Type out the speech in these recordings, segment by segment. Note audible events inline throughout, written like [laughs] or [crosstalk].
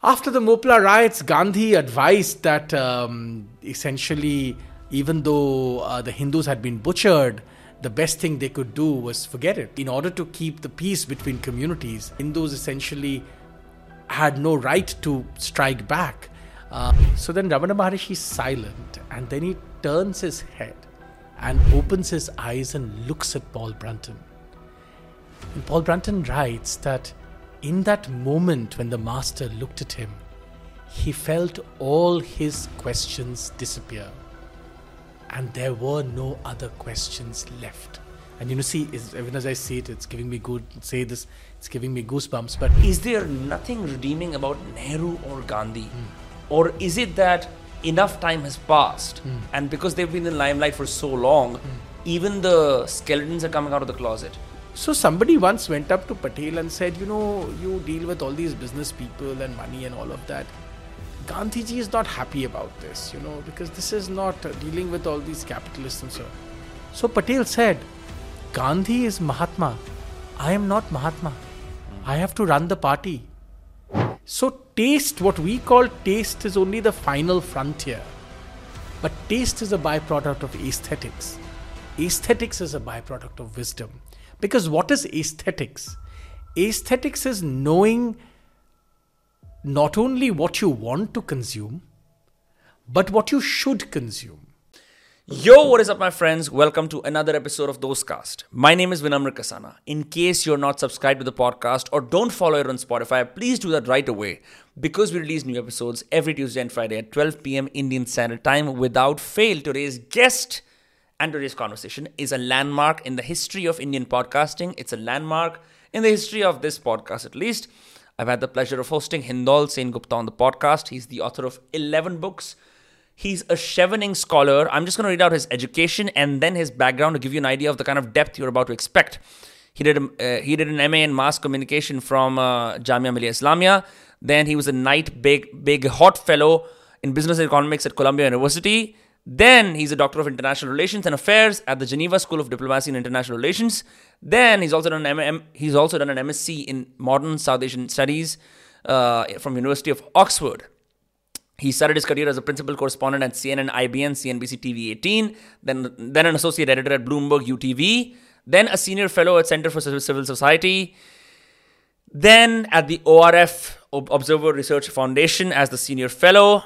After the Mopla riots, Gandhi advised that um, essentially, even though uh, the Hindus had been butchered, the best thing they could do was forget it. In order to keep the peace between communities, Hindus essentially had no right to strike back. Uh, so then Ramana Maharishi is silent and then he turns his head and opens his eyes and looks at Paul Brunton. And Paul Brunton writes that in that moment when the master looked at him, he felt all his questions disappear. And there were no other questions left. And you know, see, even as I say it, it's giving me good, say this, it's giving me goosebumps. But is there nothing redeeming about Nehru or Gandhi? Mm. Or is it that enough time has passed mm. and because they've been in limelight for so long, mm. even the skeletons are coming out of the closet? So somebody once went up to Patel and said, you know, you deal with all these business people and money and all of that. Gandhiji is not happy about this, you know, because this is not dealing with all these capitalists and so. on. So Patel said, Gandhi is Mahatma. I am not Mahatma. I have to run the party. So taste, what we call taste, is only the final frontier. But taste is a byproduct of aesthetics. Aesthetics is a byproduct of wisdom. Because what is aesthetics? Aesthetics is knowing not only what you want to consume, but what you should consume. Yo, what is up, my friends? Welcome to another episode of Dostcast. My name is Vinamra Kasana. In case you're not subscribed to the podcast or don't follow it on Spotify, please do that right away because we release new episodes every Tuesday and Friday at 12 p.m. Indian Standard Time without fail. Today's guest and today's conversation is a landmark in the history of Indian podcasting. It's a landmark in the history of this podcast, at least. I've had the pleasure of hosting Hindol Sengupta on the podcast. He's the author of 11 books. He's a Chevening scholar. I'm just going to read out his education and then his background to give you an idea of the kind of depth you're about to expect. He did, uh, he did an MA in mass communication from uh, Jamia Millia Islamia. Then he was a Knight Big, Bagehot Fellow in Business and Economics at Columbia University. Then he's a Doctor of International Relations and Affairs at the Geneva School of Diplomacy and International Relations. Then he's also done an M- he's also done an MSc in Modern South Asian Studies uh, from University of Oxford. He started his career as a principal correspondent at CNN, IBN, CNBC TV 18, then then an associate editor at Bloomberg UTV, then a senior fellow at Center for Civil Society, then at the ORF Observer Research Foundation as the senior fellow,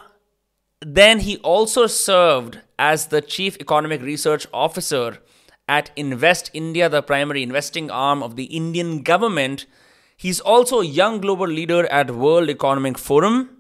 then he also served as the Chief Economic Research Officer at Invest India, the primary investing arm of the Indian government. He's also a young global leader at World Economic Forum.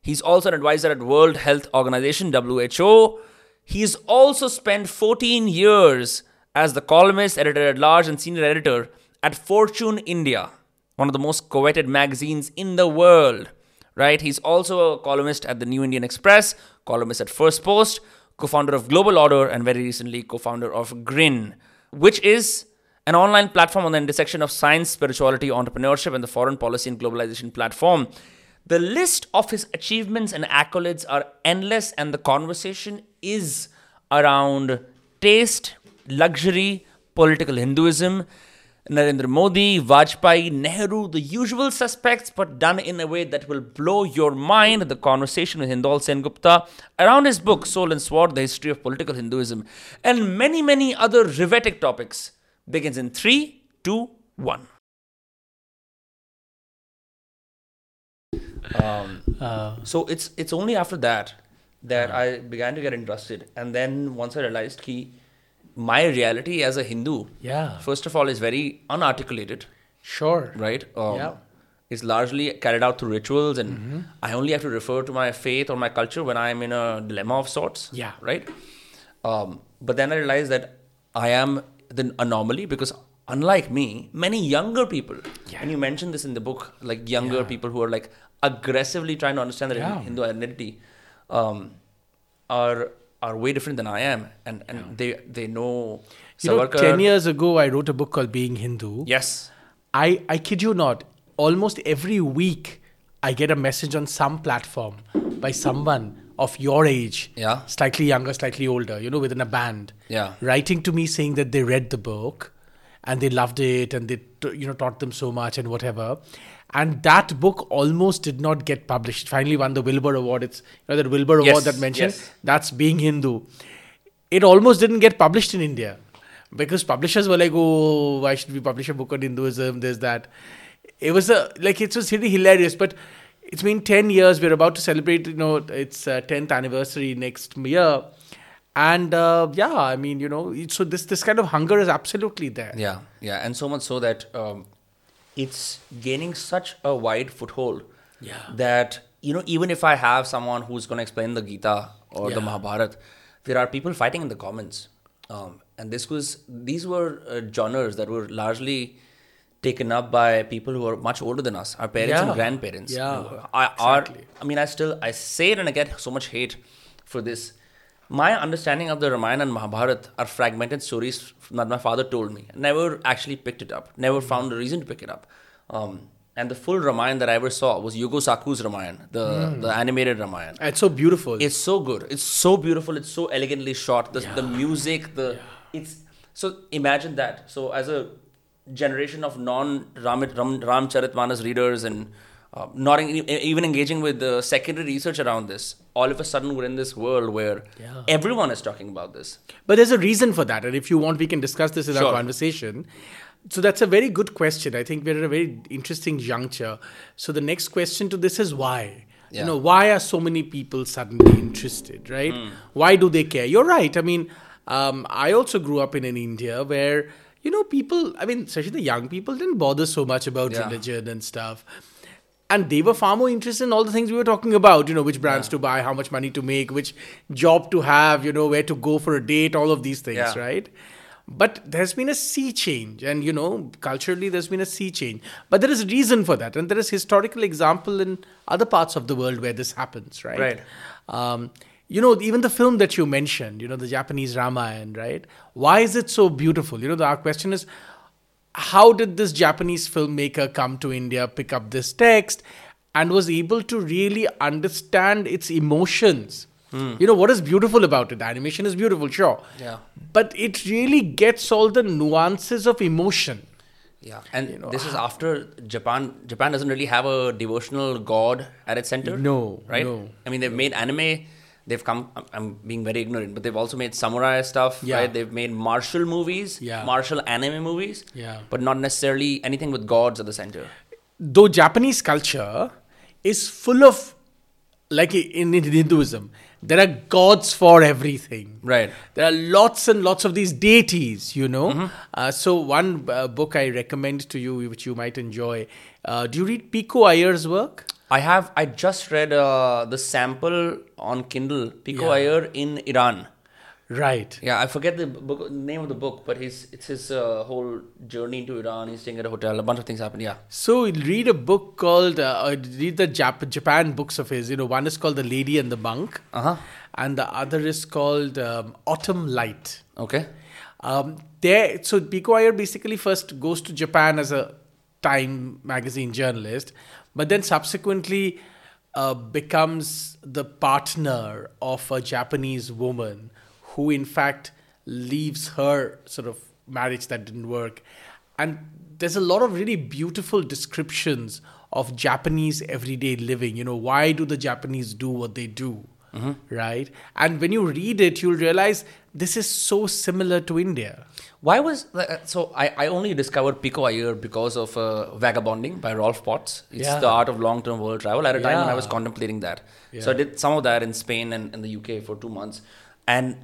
He's also an advisor at World Health Organization, WHO. He's also spent 14 years as the columnist, editor at large, and senior editor at Fortune India, one of the most coveted magazines in the world right? He's also a columnist at the New Indian Express, columnist at Firstpost, co founder of Global Order, and very recently co founder of Grin, which is an online platform on the intersection of science, spirituality, entrepreneurship, and the foreign policy and globalization platform. The list of his achievements and accolades are endless, and the conversation is around taste, luxury, political Hinduism, Narendra Modi, Vajpayee, Nehru, the usual suspects, but done in a way that will blow your mind. The conversation with Hindol Sengupta around his book, Soul and Sword The History of Political Hinduism, and many, many other riveting topics begins in 3, 2, 1. Um, uh, so it's it's only after that that uh, I began to get interested, and then once I realized he my reality as a Hindu, yeah, first of all, is very unarticulated. Sure. Right. Um, yeah. Is largely carried out through rituals, and mm-hmm. I only have to refer to my faith or my culture when I'm in a dilemma of sorts. Yeah. Right. Um, but then I realized that I am the anomaly because unlike me, many younger people, yeah. and you mentioned this in the book, like younger yeah. people who are like aggressively trying to understand their yeah. Hindu identity, um, are are way different than I am, and and yeah. they they know. You know, ten years ago, I wrote a book called Being Hindu. Yes, I I kid you not. Almost every week, I get a message on some platform by someone of your age, yeah, slightly younger, slightly older, you know, within a band, yeah, writing to me saying that they read the book and they loved it and they you know taught them so much and whatever. And that book almost did not get published. Finally, won the Wilbur Award. It's you know that Wilbur Yes, Award that mentioned. yes. That's being Hindu. It almost didn't get published in India because publishers were like, "Oh, why should we publish a book on Hinduism?" There's that. It was a like it was really hilarious, but it's been ten years. We're about to celebrate, you know, its uh, tenth anniversary next year, and uh, yeah, I mean, you know, so this this kind of hunger is absolutely there. Yeah, yeah, and so much so that um, it's gaining such a wide foothold. Yeah. That you know, even if I have someone who's going to explain the Gita or the Yeah. Mahabharata, there are people fighting in the comments, um, and this was these were uh, genres that were largely taken up by people who are much older than us, our parents and Yeah. grandparents. Yeah, I, exactly. I mean, I still I say it and I get so much hate for this. My understanding of the Ramayana and Mahabharata are fragmented stories that my father told me. Never actually picked it up. Never Hmm. found a reason to pick it up. Um, and the full Ramayana that I ever saw was Yugo Sako's Ramayana, the Hmm. the animated Ramayana. It's so beautiful. It's so good. It's so beautiful. It's so elegantly shot. The, the music, the it's so imagine that. So as a generation of non Ram, Ram, Ramcharitmanas readers and uh, not en- even engaging with the secondary research around this, all of a sudden we're in this world where Yeah. everyone is talking about this. But there's a reason for that, and if you want, we can discuss this in our conversation. So that's a very good question. I think we're at a very interesting juncture. So the next question to this is why. Yeah. You know, why are so many people suddenly interested, right? Why do they care? You're right. I mean, um, I also grew up in an India where you know people. I mean, especially the young people didn't bother so much about Yeah. religion and stuff. And they were far more interested in all the things we were talking about, you know, which brands to buy, how much money to make, which job to have, you know, where to go for a date, all of these things, Yeah. right? But there's been a sea change, and you know, culturally, there's been a sea change. But there is a reason for that, and there is historical example in other parts of the world where this happens, right? Right. Um, you know, even the film that you mentioned, you know, the Japanese Ramayana, right? Why is it so beautiful? You know, the, our question is, how did this Japanese filmmaker come to India, pick up this text, and was able to really understand its emotions? Hmm. You know, what is beautiful about it? The animation is beautiful, sure. Yeah. But it really gets all the nuances of emotion. Yeah, and you know, this is ah. after Japan. Japan doesn't really have a devotional god at its center. No, right? no. I mean, they've made anime. They've come. I'm- I'm being very ignorant, but they've also made samurai stuff. Yeah. Right? They've made martial movies. Yeah. Martial anime movies. Yeah. But not necessarily anything with gods at the center. though Japanese culture is full of, like in, in Hinduism, there are gods for everything. Right. There are lots and lots of these deities, you know. Uh, so, one uh, book I recommend to you, which you might enjoy. Uh, do you read Pico Iyer's work? I have. I just read uh, the sample on Kindle. Pico Yeah. Iyer in Iran. Right. Yeah, I forget the book, name of the book, but his it's his uh, whole journey into Iran. He's staying at a hotel. A bunch of things happen. Yeah. So read a book called uh, uh, read the Jap- Japan books of his. You know, one is called The Lady and the Monk, Uh huh. and the other is called um, Autumn Light. Okay. Um, there, so Pico Iyer basically first goes to Japan as a Time magazine journalist, but then subsequently uh, becomes the partner of a Japanese woman who, in fact, leaves her sort of marriage that didn't work. And there's a lot of really beautiful descriptions of Japanese everyday living. You know, why do the Japanese do what they do? Right? And when you read it, you'll realize this is so similar to India. Why was uh, so? I, I only discovered Pico Iyer because of uh, Vagabonding by Rolf Potts. It's Yeah. the art of long term world travel. At a time when I was contemplating that, so I did some of that in Spain and, and the UK for two months, and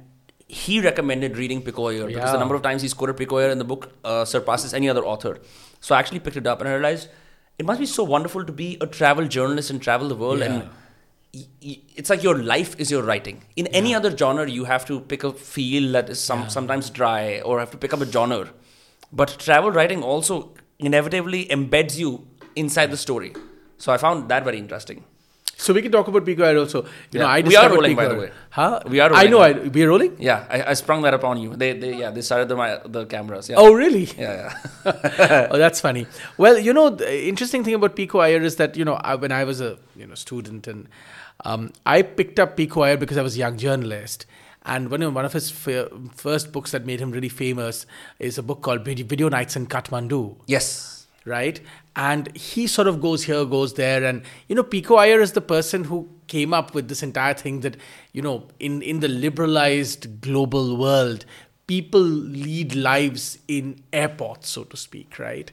he recommended reading Pico Iyer because the number of times he's quoted Pico Iyer in the book uh, surpasses any other author. So I actually picked it up and I realized it must be so wonderful to be a travel journalist and travel the world and Yeah. It's like your life is your writing. In any other genre, you have to pick a field that is some, sometimes dry or have to pick up a genre. But travel writing also inevitably embeds you inside the story. So I found that very interesting. So we can talk about Pico Iyer also. You know, Yeah. I We are rolling, by the way. Huh? We are I know. I, rolling. we are rolling. Yeah, I, I sprung that upon you. They, they yeah, they started the my, the cameras. Yeah. Oh, really? yeah, yeah. [laughs] oh, that's funny. Well, you know, the interesting thing about Pico Iyer is that you know I, when I was a you know student and um, I picked up Pico Iyer because I was a young journalist. And one of, one of his f- first books that made him really famous is a book called Video Video Nights in Kathmandu. yes. right? And he sort of goes here, goes there, and you know, Pico Iyer is the person who came up with this entire thing that you know, in in the liberalized global world, people lead lives in airports, so to speak, right?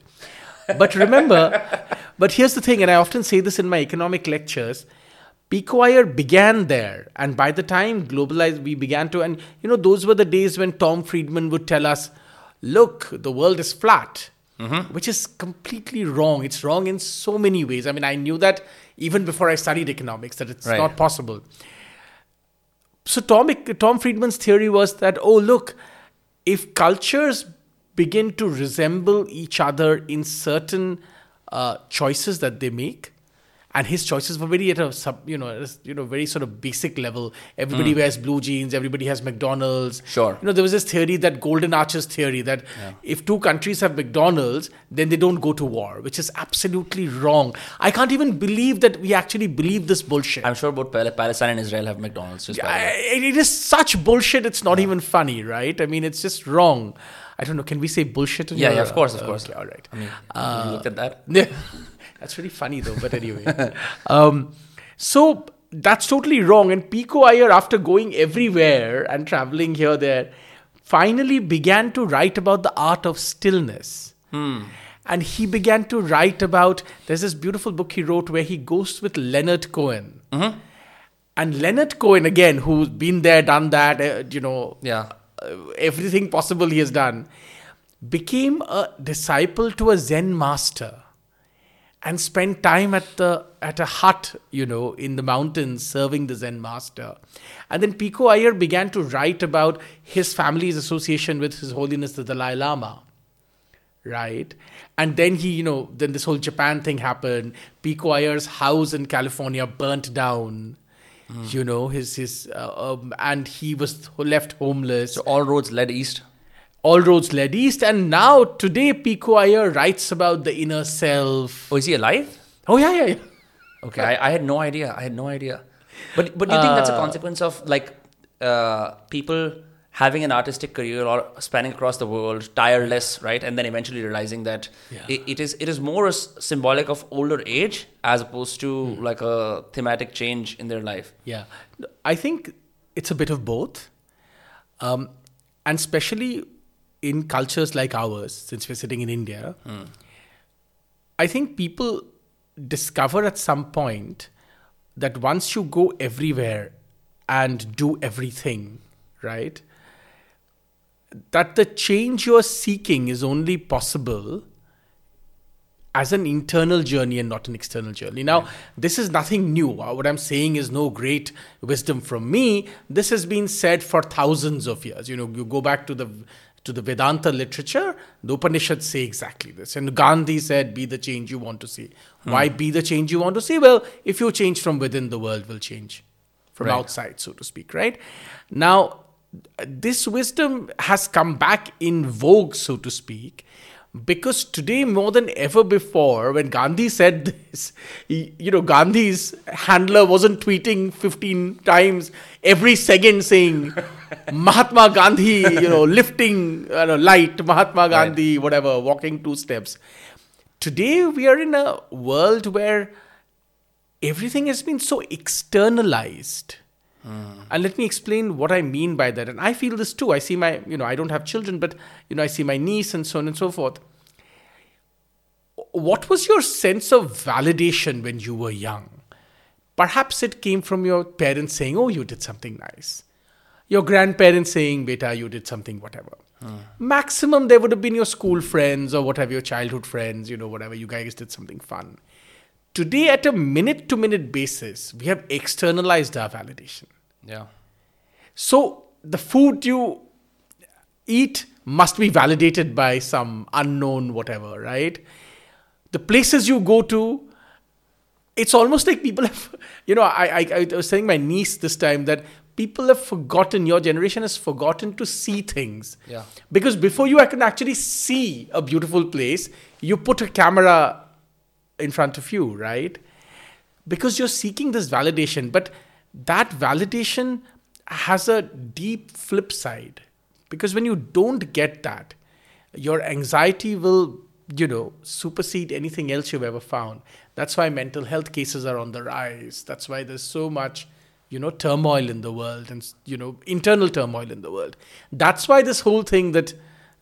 But remember, [laughs] but here's the thing, and I often say this in my economic lectures. Pico Iyer began there, and by the time globalized, we began to, and you know, those were the days when Tom Friedman would tell us, "Look, the world is flat," mm-hmm. which is completely wrong. It's wrong in so many ways. I mean, I knew that even before I studied economics that it's Right. not possible. So Tom Tom Friedman's theory was that oh look, if cultures begin to resemble each other in certain uh, choices that they make, and his choices were very at a sub, you know, you know, very sort of basic level. Everybody wears blue jeans. Everybody has McDonald's. Sure. You know, there was this theory that Golden Arches theory that if two countries have McDonald's, then they don't go to war, which is absolutely wrong. I can't even believe that we actually believe this bullshit. I'm sure both Palestine and Israel have McDonald's. Just. I- it is such bullshit. It's not even funny, right? I mean, it's just wrong. I don't know. Can we say bullshit? In Yeah, your- yeah, of course, of course. Okay, all right. I mean, Uh, you looked at that. [laughs] Yeah, that's really funny though. But anyway, [laughs] um, so that's totally wrong. And Pico Iyer, after going everywhere and traveling here there, finally began to write about the art of stillness. And he began to write about. There's this beautiful book he wrote where he goes with Leonard Cohen. And Leonard Cohen, again, who's been there, done that, uh, you know, Yeah. uh, everything possible he has done, became a disciple to a Zen master and spend time at the at a hut, you know, in the mountains serving the Zen master. And then Pico Iyer began to write about his family's association with His Holiness the Dalai Lama. Right? And then he, you know, then this whole Japan thing happened. Pico Iyer's house in California burnt down. You know, his his uh, um, and he was left homeless So all roads led east. All roads led east and now today pico Iyer writes about the inner self Oh, is he alive? oh yeah yeah, yeah. Okay, I, I had no idea. I had no idea. But but do you think that's a Uh, consequence of like uh, people having an artistic career or spanning across the world, tireless, right? And then eventually realizing that Yeah. it, it is it is more symbolic of older age as opposed to Hmm. like a thematic change in their life. yeah i think it's a bit of both um, and especially in cultures like ours since we're sitting in india i think people discover at some point that once you go everywhere and do everything right that the change you're seeking is only possible as an internal journey and not an external journey. Now, this is nothing new. Uh, What I'm saying is no great wisdom from me. This has been said for thousands of years. You know, you go back to the to the Vedanta literature, the Upanishads say exactly this. And Gandhi said, "Be the change you want to see." Hmm. Why be the change you want to see? Well, if you change from within, the world will change from Right. outside, so to speak. Right now, this wisdom has come back in vogue, so to speak, because today more than ever before, when Gandhi said this, he- you know, Gandhi's handler wasn't tweeting 15 times every second saying [laughs] Mahatma Gandhi, you know, lifting you know, light, Mahatma Gandhi, whatever, walking two steps. Today we are in a world where everything has been so externalized. Mm. And let me explain what I mean by that. And I feel this too. I see my, you know, I don't have children, but, you know, I see my niece and so on and so forth. What was your sense of validation when you were young? Perhaps it came from your parents saying, oh, you did something nice. Your grandparents saying, beta, you did something, whatever. Hmm. Maximum, there would have been your school friends or whatever, your childhood friends, you know, whatever, you guys did something fun. Today, at a minute to minute basis, we have externalized our validation. Yeah. So the food you eat must be validated by some unknown whatever, right? The places you go to, it's almost like people have, [laughs] you know, I, I, I was telling my niece this time that people have forgotten, your generation has forgotten to see things. Yeah. Because before you can actually see a beautiful place, you put a camera in front of you, right? Because you're seeking this validation. But that validation has a deep flip side. Because when you don't get that, your anxiety will you know, supersede anything else you've ever found. That's why mental health cases are on the rise. That's why there's so much, you know, turmoil in the world and, you know, internal turmoil in the world. That's why this whole thing that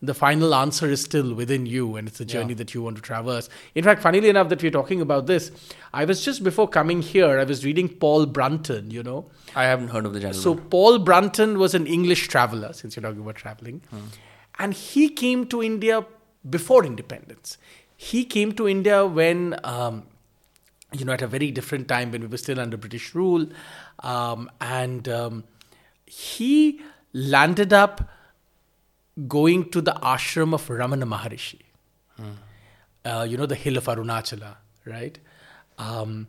the final answer is still within you and it's a journey Yeah. that you want to traverse. In fact, funnily enough, that we're talking about this, I was just before coming here, I was reading Paul Brunton, you know. I haven't heard of the gentleman. So Paul Brunton was an English traveler, since you're talking about traveling, and he came to India before independence. He came to India when, um, you know, at a very different time when we were still under British rule, um, and um, he landed up going to the ashram of Ramana Maharishi. Uh, you know, the hill of Arunachala, right? Um,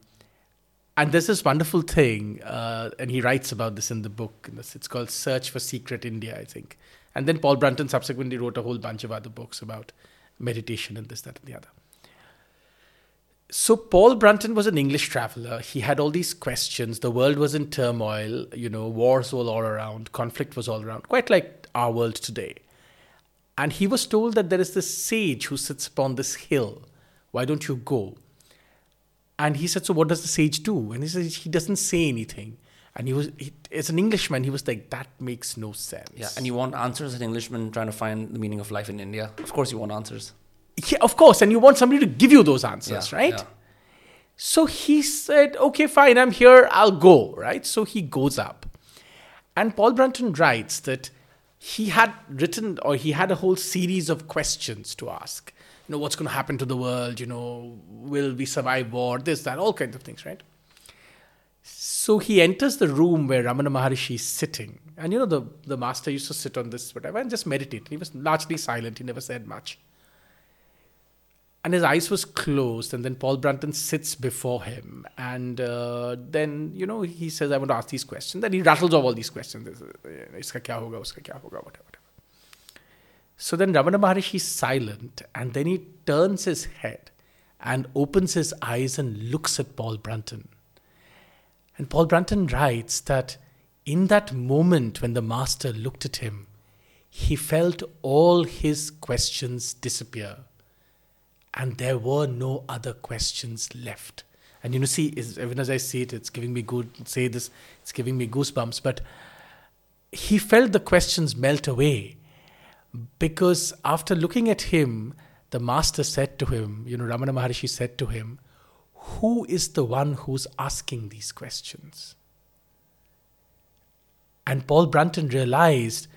and there's this wonderful thing, uh, and he writes about this in the book. It's called Search for Secret India, I think. And then Paul Brunton subsequently wrote a whole bunch of other books about meditation and this, that, and the other. So Paul Brunton was an English traveler. He had all these questions. The world was in turmoil. You know, wars were all around. Conflict was all around. Quite like our world today. And he was told that there is this sage who sits upon this hill. Why don't you go? And he said, So what does the sage do? And he says, He doesn't say anything. And he was, he, as an Englishman, he was like, That makes no sense. yeah, and you want answers as an Englishman trying to find the meaning of life in India. Of course, you want answers. Yeah, of course. And you want somebody to give you those answers, Yeah, right? yeah. So he said, Okay, fine, I'm here, I'll go, right? So he goes up. And Paul Brunton writes that he had written or he had a whole series of questions to ask. You know, what's going to happen to the world? You know, will we survive war? This, that, all kinds of things, right? So he enters the room where Ramana Maharishi is sitting. And you know, the, the master used to sit on this, whatever, and just meditate. He was largely silent, he never said much. And his eyes was closed, and then Paul Brunton sits before him. And uh, then, you know, he says, I want to ask these questions. Then he rattles off all these questions. Iska kya hoga, uska kya hoga, whatever. whatever. So then Ramana Maharishi is silent, and then he turns his head and opens his eyes and looks at Paul Brunton. And Paul Brunton writes that in that moment when the master looked at him, he felt all his questions disappear. And there were no other questions left. And you know, see, even as I say it, it's giving me good, say this, it's giving me goosebumps. But he felt the questions melt away because after looking at him, the master said to him, you know, Ramana Maharishi said to him, Who is the one who's asking these questions? And Paul Brunton realized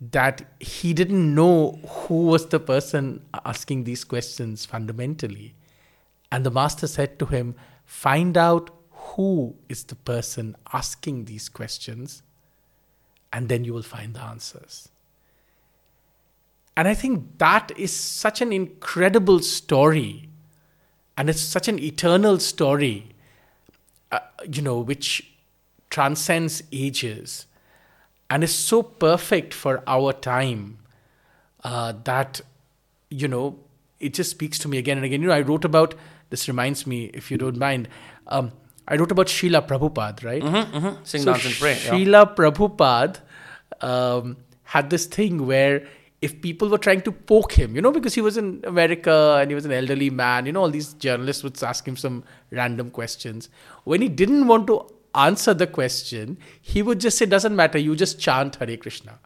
that he didn't know who was the person asking these questions fundamentally. And the master said to him, Find out who is the person asking these questions, and then you will find the answers. And I think that is such an incredible story. And it's such an eternal story, uh, you know, which transcends ages and is so perfect for our time uh, that, you know, it just speaks to me again and again. You know, I wrote about, this reminds me, if you don't mind, um, I wrote about Srila Prabhupada, right? Mm-hmm. Sing, So dance, and pray. Srila Prabhupada um, had this thing where if people were trying to poke him, you know, because he was in America and he was an elderly man, you know, all these journalists would ask him some random questions. When he didn't want to answer the question, he would just say, doesn't matter, you just chant Hare Krishna.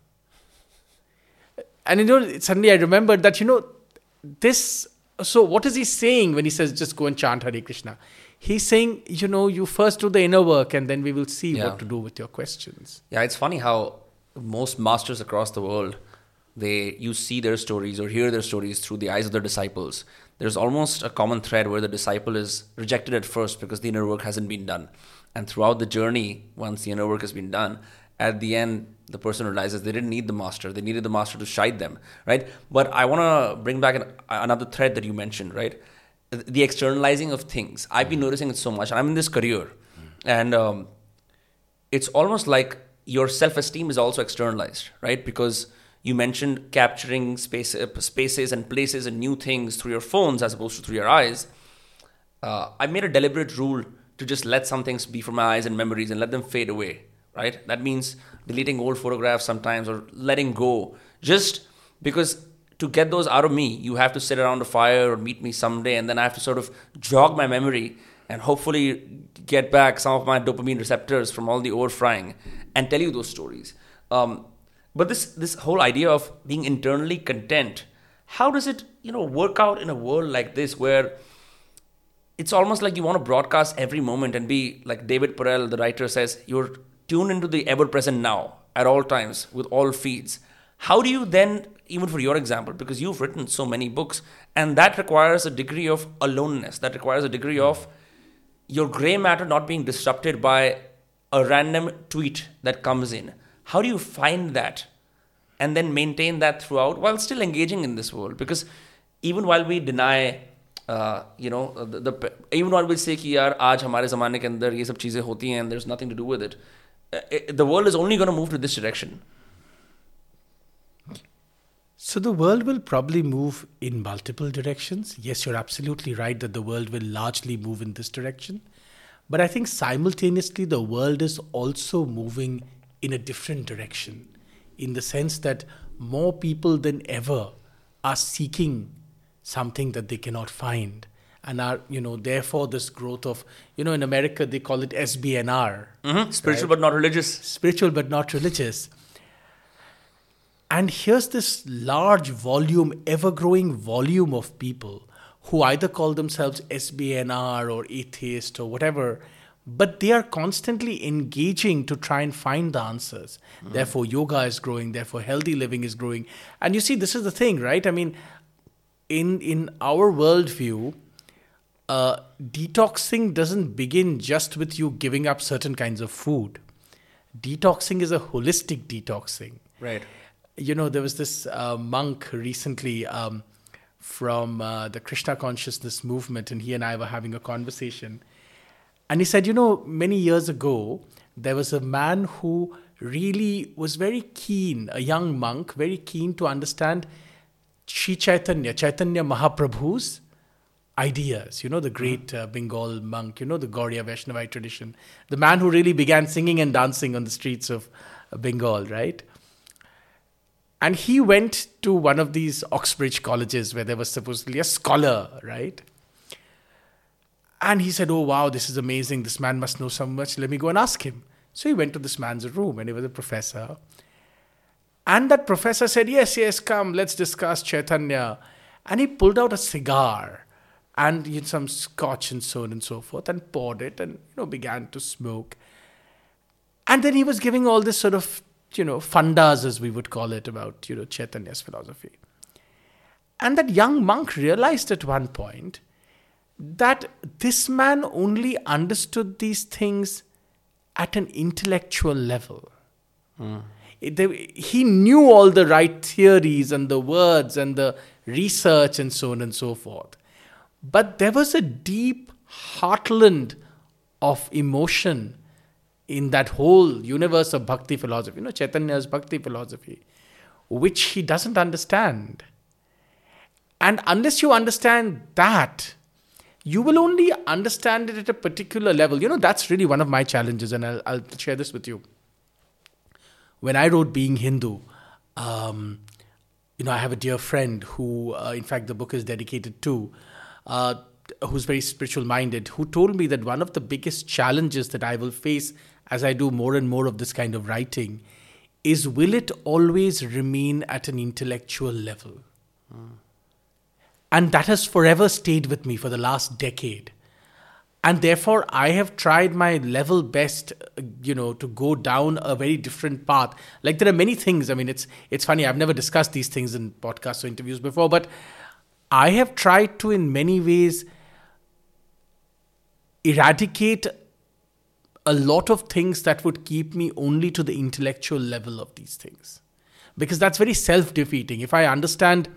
And you know, suddenly I remembered that, you know, this. So, what is he saying when he says just go and chant Hare Krishna? He's saying, you know, you first do the inner work and then we will see Yeah. what to do with your questions. Yeah, it's funny how most masters across the world, they you see their stories or hear their stories through the eyes of their disciples. There's almost a common thread where the disciple is rejected at first because the inner work hasn't been done. And throughout the journey, once the inner work has been done, at the end, the person realizes they didn't need the master. They needed the master to guide them, right? But I want to bring back an, another thread that you mentioned, right? The externalizing of things. I've been noticing it so much. I'm in this career. And um, it's almost like your self-esteem is also externalized right because you mentioned capturing space, uh, spaces and places and new things through your phones as opposed to through your eyes uh, i made a deliberate rule to just let some things be from my eyes and memories and let them fade away right that means deleting old photographs sometimes or letting go just because to get those out of me, you have to sit around a fire or meet me someday, and then I have to sort of jog my memory and hopefully get back some of my dopamine receptors from all the overfrying and tell you those stories. Um, but this this whole idea of being internally content, how does it you know work out in a world like this where it's almost like you want to broadcast every moment and be like David Perell, the writer, says, you're tuned into the ever present now at all times with all feeds. How do you then, even for your example, because you've written so many books, and that requires a degree of aloneness, that requires a degree of your gray matter not being disrupted by a random tweet that comes in. How do you find that and then maintain that throughout while still engaging in this world? Because even while we deny you know the even not will say कि यार आज हमारे ज़माने के अंदर ये सब चीज़ें होती हैं and there is nothing to do with it the world is only gonna move to this direction So the world will probably move in multiple directions. Yes, you're absolutely right that the world will largely move in this direction. But I think simultaneously the world is also moving in a different direction in the sense that more people than ever are seeking something that they cannot find and are you know therefore this growth of you know in america they call it sbnr mm-hmm. spiritual right? but not religious spiritual but not religious and here's this large volume ever growing volume of people who either call themselves sbnr or atheist or whatever but they are constantly engaging to try and find the answers. Mm. Therefore, yoga is growing, therefore, healthy living is growing. And you see, this is the thing, right? I mean, in in our worldview, uh, detoxing doesn't begin just with you giving up certain kinds of food. Detoxing is a holistic detoxing. Right. You know, there was this uh, monk recently um, from uh, the Krishna consciousness movement, and he and I were having a conversation. And he said, you know, many years ago, there was a man who really was very keen, a young monk, very keen to understand Sri Chaitanya, Chaitanya Mahaprabhu's ideas. You know, the great uh, Bengal monk, you know, the Gaudiya Vaishnavite tradition, the man who really began singing and dancing on the streets of Bengal, right? And he went to one of these Oxbridge colleges where there was supposedly a scholar, right? And he said, Oh, wow, this is amazing. This man must know so much. Let me go and ask him. So he went to this man's room, and he was a professor. And that professor said, Yes, yes, come, let's discuss Chaitanya. And he pulled out a cigar and some scotch and so on and so forth and poured it and you know began to smoke. And then he was giving all this sort of, you know, fundas as we would call it about, you know, Chaitanya's philosophy. And that young monk realized at one point that this man only understood these things at an intellectual level. Mm they, he knew all the right theories and the words and the research and so on and so forth. But there was a deep heartland of emotion in that whole universe of bhakti philosophy, you know, Chaitanya's bhakti philosophy, which he doesn't understand. And unless you understand that, you will only understand it at a particular level. You know, that's really one of my challenges, and I'll, I'll share this with you when I wrote Being Hindu, um, you know, I have a dear friend who, uh, in fact, the book is dedicated to, uh, who's very spiritual minded, who told me that one of the biggest challenges that I will face as I do more and more of this kind of writing is will it always remain at an intellectual level? Mm. And that has forever stayed with me for the last decade and therefore i have tried my level best uh, you know to go down a very different path. Like there are many things. I mean it's it's funny i've never discussed these things in podcasts or interviews before but i have tried to in many ways eradicate a lot of things that would keep me only to the intellectual level of these things. Because that's very self-defeating. If i understand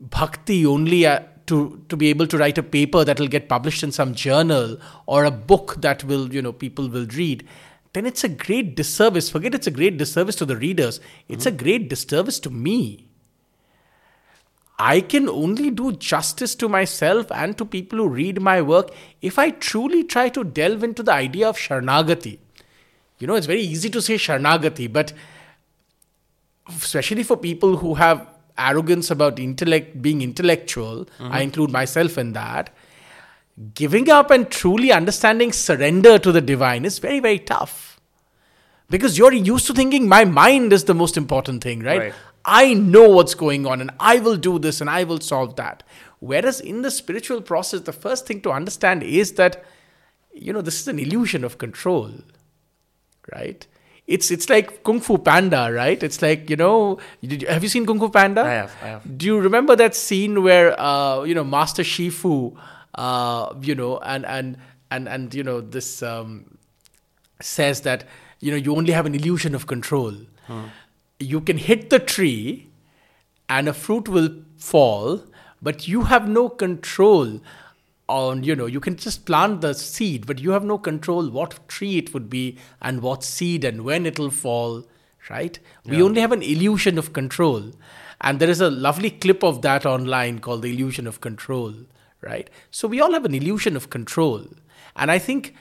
bhakti only to to be able to write a paper that will get published in some journal or a book that will you know people will read then it's a great disservice. Forget it's a great disservice to the readers. It's mm-hmm. a great disservice to me. I can only do justice to myself and to people who read my work if i truly try to delve into the idea of sharnagati you know it's very easy to say sharnagati but especially for people who have arrogance about intellect being intellectual, I mm-hmm. include myself in that. Giving up and truly understanding surrender to the divine is very, very tough. Because you're used to thinking my mind is the most important thing, right? Right. I know what's going on and I will do this and I will solve that. Whereas in the spiritual process, the first thing to understand is that, you know, this is an illusion of control, right? It's it's like Kung Fu Panda, right? It's like you know, did you, have you seen Kung Fu Panda? I have, I have. Do you remember that scene where uh, you know Master Shifu, uh, you know, and and and and you know this um, says that you know you only have an illusion of control. You can hit the tree, and a fruit will fall, but you have no control on you know you can just plant the seed but you have no control what tree it would be and what seed and when it'll fall right? We only have an illusion of control. And there is a lovely clip of that online called the illusion of control right? So we all have an illusion of control. And i think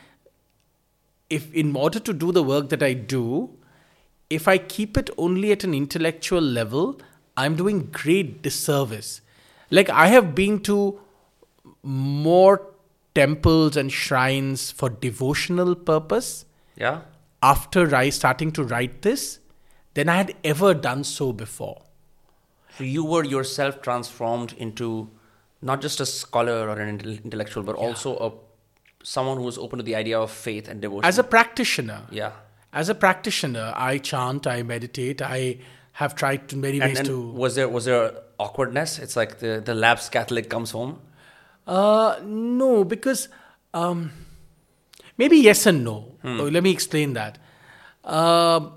if in order to do the work that i do if i keep it only at an intellectual level i'm doing great disservice. Like i have been to more temples and shrines for devotional purpose Yeah. after I starting to write this than I had ever done so before. So you were yourself transformed into not just a scholar or an intellectual, but also a someone who was open to the idea of faith and devotion. As a practitioner, yeah. as a practitioner, I chant, I meditate, I have tried to many And, ways and to. was there was there awkwardness? It's like the the lapsed Catholic comes home. Uh, no, because um, maybe yes and no. Oh, let me explain that. Um,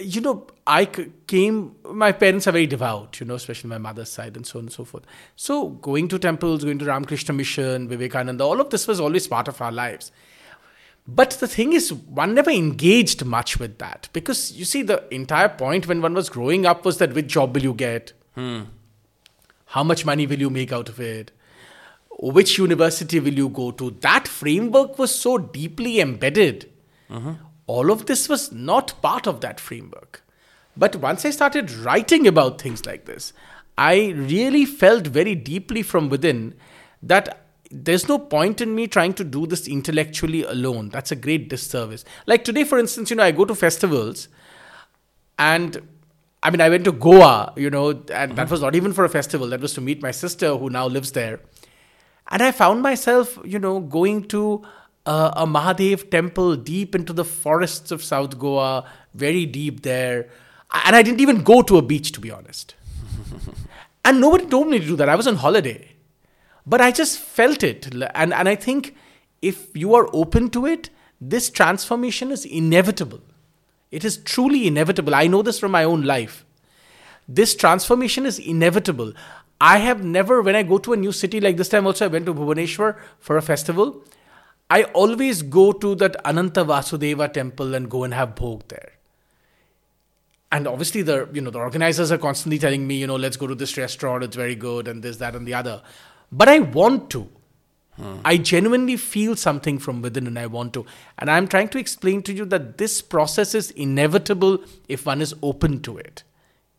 you know, I came. My parents are very devout. You know, especially my mother's side, and so on and so forth. So, going to temples, going to Ramakrishna Mission, Vivekananda, all of this was always part of our lives. But the thing is, one never engaged much with that because you see, the entire point when one was growing up was that which job will you get? How much money will you make out of it? Which university will you go to? That framework was so deeply embedded. Uh-huh. All of this was not part of that framework. But once I started writing about things like this, I really felt very deeply from within that there's no point in me trying to do this intellectually alone. That's a great disservice. Like today, for instance, you know, I go to festivals and I mean, I went to Goa, you know, and that uh-huh. was not even for a festival. That was to meet my sister who now lives there. And I found myself, you know, going to uh, a Mahadev temple deep into the forests of South Goa, very deep there. And I didn't even go to a beach, to be honest. [laughs] and nobody told me to do that. I was on holiday. But I just felt it. And, and I think if you are open to it, this transformation is inevitable. It is truly inevitable. I know this from my own life. This transformation is inevitable. I have never, when I go to a new city like this time, also I went to Bhubaneswar for a festival. I always go to that Ananta Vasudeva temple and go and have bhog there. And obviously, the you know the organizers are constantly telling me, you know, let's go to this restaurant. It's very good, and this, that, and the other. But I want to. Hmm. I genuinely feel something from within and I want to. And I'm trying to explain to you that this process is inevitable if one is open to it.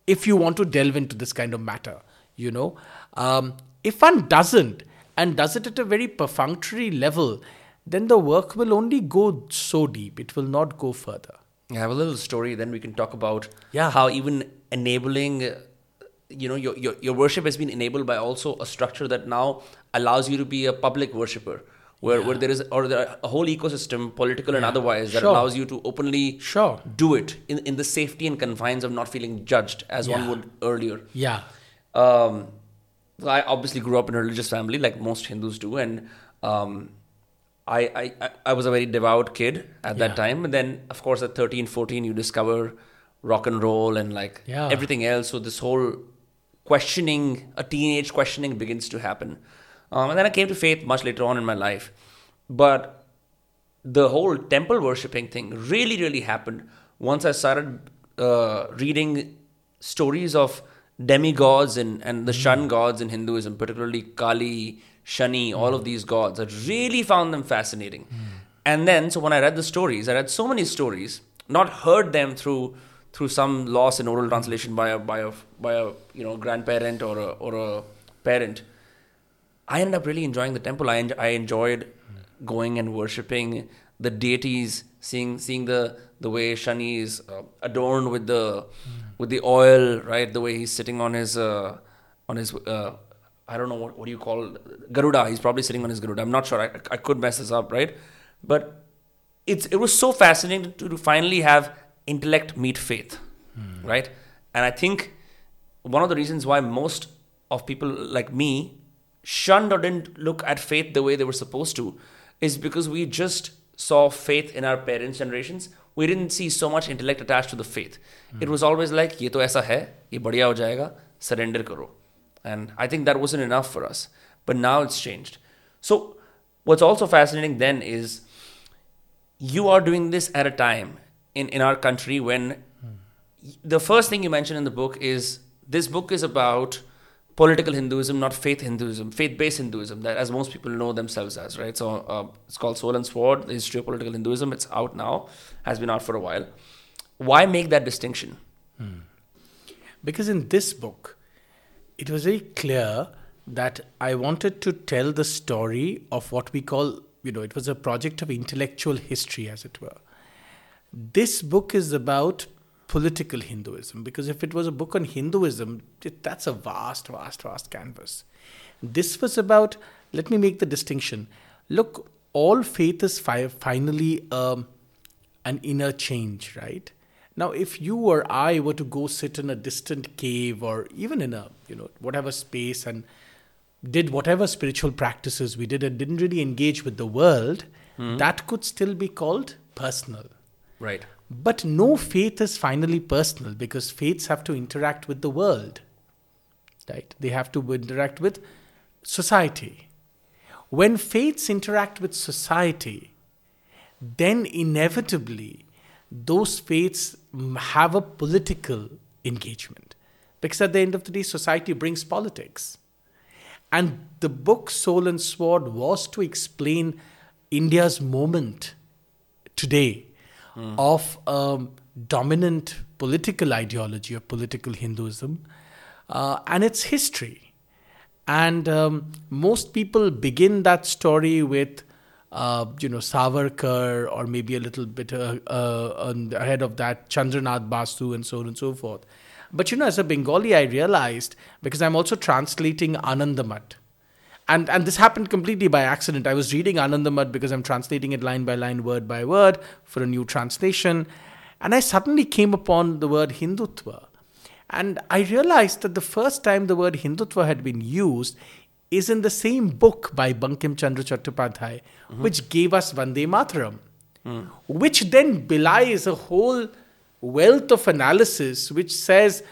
If you want to delve into this kind of matter, you know. Um, if one doesn't and does it at a very perfunctory level, then the work will only go so deep. It will not go further. I have a little story. Then we can talk about Yeah. how even enabling, uh, you know, your, your your worship has been enabled by also a structure that now allows you to be a public worshipper, where where there is or there a whole ecosystem, political and otherwise, that Sure. allows you to openly Sure. do it in in the safety and confines of not feeling judged as one would earlier. Yeah. Um, I obviously grew up in a religious family, like most Hindus do, and um, I, I, I- was a very devout kid at that time. And then, of course, at 13, 14, you discover rock and roll and like Yeah. everything else. So this whole questioning, a teenage questioning begins to happen. Um, and then I came to faith much later on in my life. But the whole temple worshipping thing really, really happened once I started uh, reading stories of demigods and, and the hmm. Shan gods in Hinduism, particularly Kali, Shani, hmm. all of these gods. I really found them fascinating. Hmm. And then, so when I read the stories, I read so many stories, not heard them through through some loss in oral translation by a by a by a you know grandparent or a or a parent. I ended up really enjoying the temple. I, en- I enjoyed going and worshipping the deities, seeing seeing the the way Shani is uh, adorned with the with the oil, right? The way he's sitting on his uh, on his uh, I don't know what, what do you call Garuda. He's probably sitting on his Garuda. I'm not sure. I, I could mess this up, right? But it's it was so fascinating to, to finally have intellect meet faith, right? And I think one of the reasons why most of people like me shunned or didn't look at faith the way they were supposed to is because we just saw faith in our parents' generations We didn't see so much intellect attached to the faith. It was always like, ये तो ऐसा है, ये बढ़िया हो जाएगा, surrender करो. And I think that wasn't enough for us. But now it's changed. So what's also fascinating then is you are doing this at a time in, in our country when the first thing you mention in the book is this book is about political Hinduism, not faith Hinduism, faith-based Hinduism, that as most people know themselves as, right? So uh, it's called Soul and Sword, the history of political Hinduism. It's out now, has been out for a while. Why make that distinction? Because in this book, it was very clear that I wanted to tell the story of what we call, you know, it was a project of intellectual history, as it were. This book is about political Hinduism because if it was a book on Hinduism, that's a vast, vast, vast canvas. This was about, let me make the distinction. Look, all faith is fi- finally um, an inner change, right? Now, if you or I were to go sit in a distant cave or even in a, you know, whatever space and did whatever spiritual practices we did and didn't really engage with the world, that could still be called personal. Right. But no faith is finally personal because faiths have to interact with the world. Right? They have to interact with society. When faiths interact with society, then inevitably those faiths have a political engagement. Because at the end of the day, society brings politics. And the book Soul and Sword was to explain India's moment today of um, dominant political ideology of political Hinduism uh, and its history. And um, most people begin that story with, uh, you know, Savarkar or maybe a little bit uh, uh, ahead of that, Chandranath Basu and so on and so forth. But you know, as a Bengali, I realized because I'm also translating Anandamath. And, and this happened completely by accident. I was reading Anandamath because I'm translating it line by line, word by word for a new translation. And I suddenly came upon the word Hindutva. And I realized that the first time the word Hindutva had been used is in the same book by Bankim Chandra Chattopadhyay, mm-hmm. which gave us Vande Mataram, mm. which then belies a whole wealth of analysis which says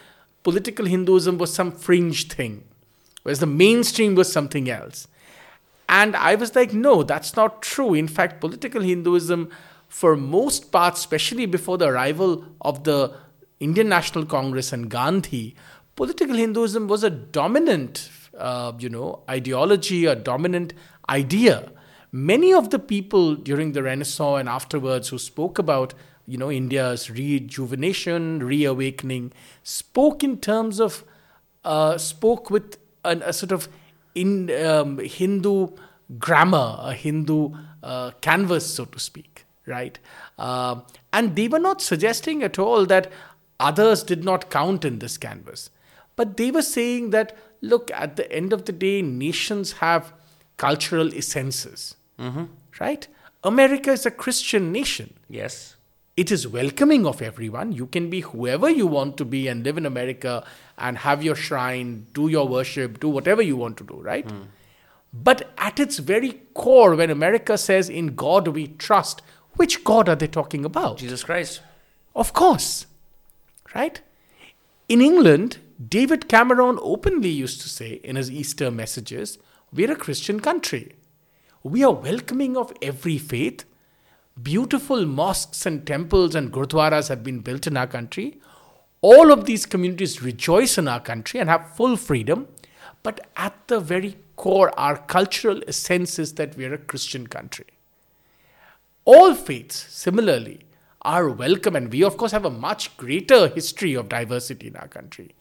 political Hinduism was some fringe thing, whereas the mainstream was something else. And I was like, no, that's not true. In fact, political Hinduism, for most parts, especially before the arrival of the Indian National Congress and Gandhi, political Hinduism was a dominant, uh, you know, ideology, a dominant idea. Many of the people during the Renaissance and afterwards who spoke about, you know, India's rejuvenation, reawakening, spoke in terms of, uh, spoke with an, a sort of in um, Hindu grammar, a Hindu uh, canvas, so to speak, right? Uh, and they were not suggesting at all that others did not count in this canvas, but they were saying that look, at the end of the day, nations have cultural essences, right? America is a Christian nation Yes. It is welcoming of everyone. You can be whoever you want to be and live in America and have your shrine, do your worship, do whatever you want to do, right? But at its very core, when America says, In God we trust, which God are they talking about? Jesus Christ. Of course, right? In England, David Cameron openly used to say in his Easter messages, We're a Christian country. We are welcoming of every faith. Beautiful mosques and temples and gurdwaras have been built in our country. All of these communities rejoice in our country and have full freedom. But at the very core, our cultural essence is that we are a Christian country. All faiths, similarly, are welcome. And we, of course, have a much greater history of diversity in our country.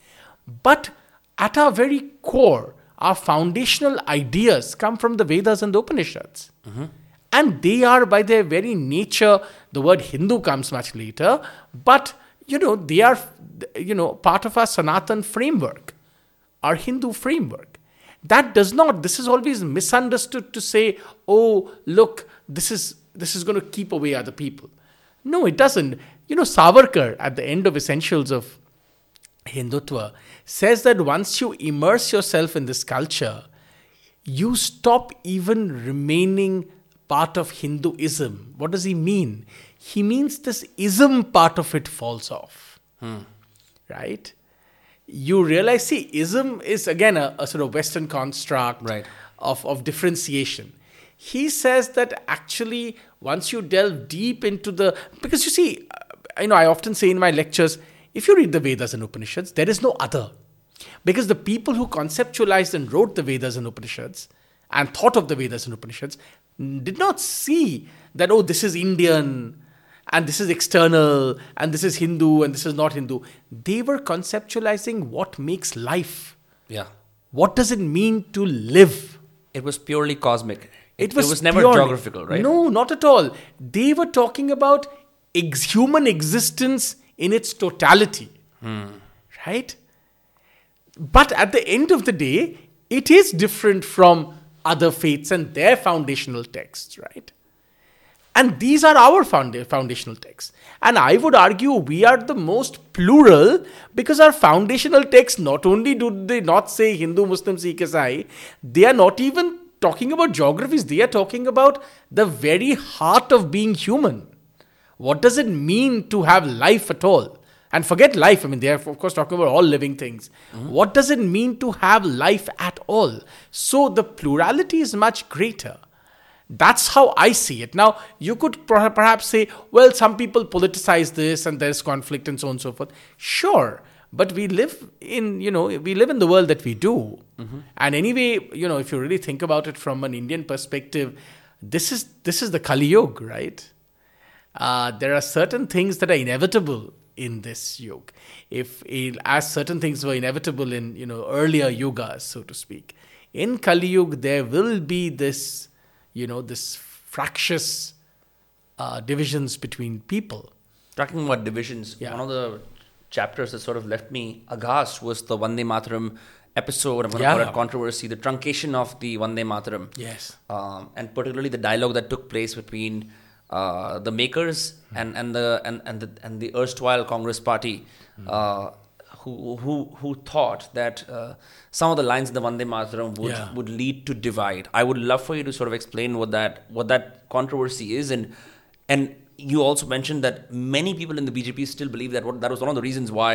But at our very core, our foundational ideas come from the Vedas and the Upanishads. Mm-hmm. And they are, by their very nature, the word Hindu comes much later, but you know, they are, you know, part of our Sanatan framework, our Hindu framework. That does not, this is always misunderstood to say, oh, look, this is this is going to keep away other people. No, it doesn't. You know, Savarkar, at the end of Essentials of Hindutva, says that once you immerse yourself in this culture, you stop even remaining part of Hinduism. What does he mean? He means this ism part of it falls off. Right? You realize, see, ism is again a, a sort of Western construct Right. of, of differentiation. He says that actually, once you delve deep into the. Because you see, uh, you know, I often say in my lectures, if you read the Vedas and Upanishads, there is no other. Because the people who conceptualized and wrote the Vedas and Upanishads and thought of the Vedas and Upanishads did not see that, oh, this is Indian and this is external and this is Hindu and this is not Hindu. They were conceptualizing what makes life. Yeah. What does it mean to live? It was purely cosmic. It was, never purely- geographical, right? No, not at all. They were talking about ex- human existence in its totality. Hmm. Right? But at the end of the day, it is different from other faiths and their foundational texts, right? And these are our founda- foundational texts. And I would argue we are the most plural because our foundational texts not only do they not say Hindu, Muslim, Sikh, Isai, they are not even talking about geographies, they are talking about the very heart of being human. What does it mean to have life at all? And forget life, I mean, they are, of course, talking about all living things. What does it mean to have life at all? So the plurality is much greater. That's how I see it. Now, you could per- perhaps say, well, some people politicize this and there's conflict and so on and so forth. Sure. But we live in, you know, we live in the world that we do. And anyway, you know, if you really think about it from an Indian perspective, this is this is the Kali Yuga, right? Uh, there are certain things that are inevitable in this yuga. If as certain things were inevitable in you know earlier yugas, so to speak, in Kali Yuga there will be this you know this fractious uh, divisions between people. Talking about divisions, Yeah. one of the chapters that sort of left me aghast was the Vande Mataram episode. I'm going to call Yeah. it controversy, the truncation of the Vande Mataram. Yes. Um, and particularly the dialogue that took place between uh, the makers and, and the and, and the and the erstwhile Congress party, uh, who who who thought that uh, some of the lines in the Vande Mataram would Yeah. would lead to divide. I would love for you to sort of explain what that what that controversy is and and you also mentioned that many people in the BJP still believe that what, that was one of the reasons why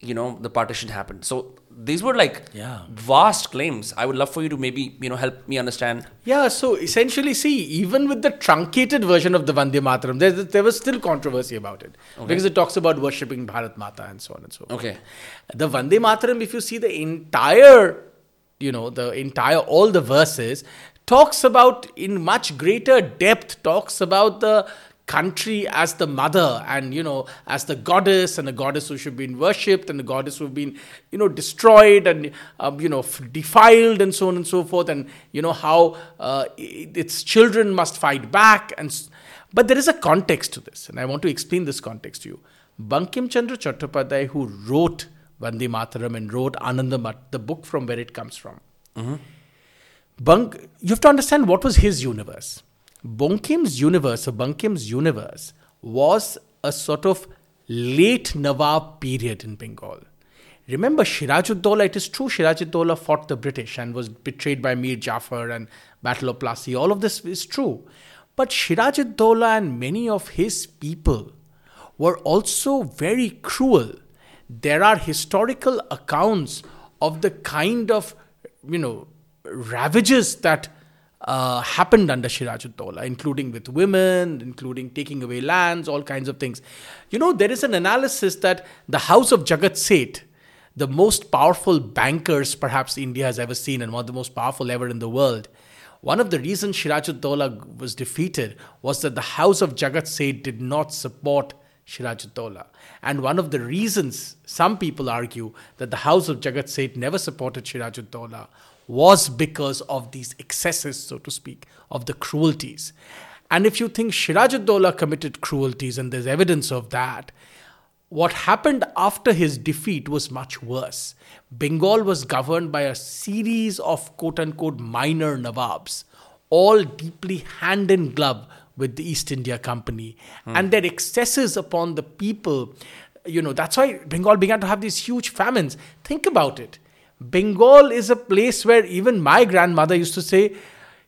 you know the partition happened. So these were like Yeah. vast claims. I would love for you to maybe you know help me understand. Yeah, so essentially, see, even with the truncated version of the Vande Mataram, there, there was still controversy about it because it talks about worshipping Bharat Mata and so on and so forth. Okay. The Vande Mataram, if you see the entire, you know, the entire, all the verses, talks about in much greater depth, talks about the country as the mother and, you know, as the goddess and the goddess who should be worshipped and the goddess who've been, you know, destroyed and, um, you know, defiled and so on and so forth. And, you know, how uh, its children must fight back. And But there is a context to this. And I want to explain this context to you. Bankim Chandra Chattopadhyay, who wrote Vande Mataram and wrote Anandamath, the book from where it comes from. Bank, you have to understand what was his universe. Bonkim's universe, or Bankim's universe, was a sort of late Nawab period in Bengal. Remember Shirajuddaulah, it is true Shirajuddaulah fought the British and was betrayed by Mir Jafar and Battle of Plassey. All of this is true. But Shirajuddaulah and many of his people were also very cruel. There are historical accounts of the kind of, you know, ravages that uh, happened under Shirajuddaulah, including with women, including taking away lands, all kinds of things. You know, there is an analysis that the house of Jagat Seth, the most powerful bankers perhaps India has ever seen and one of the most powerful ever in the world, One of the reasons Shirajuddaula was defeated was that the house of Jagat Seth did not support Shirajuddaula. And one of the reasons some people argue that the house of Jagat Seth never supported Shirajuddaula was because of these excesses, so to speak, of the cruelties. And if you think Shirajuddaula committed cruelties, and there's evidence of that, what happened after his defeat was much worse. Bengal was governed by a series of quote unquote minor Nawabs, all deeply hand in glove with the East India Company. Hmm. And their excesses upon the people, you know, that's why Bengal began to have these huge famines. Think about it. Bengal is a place where even my grandmother used to say,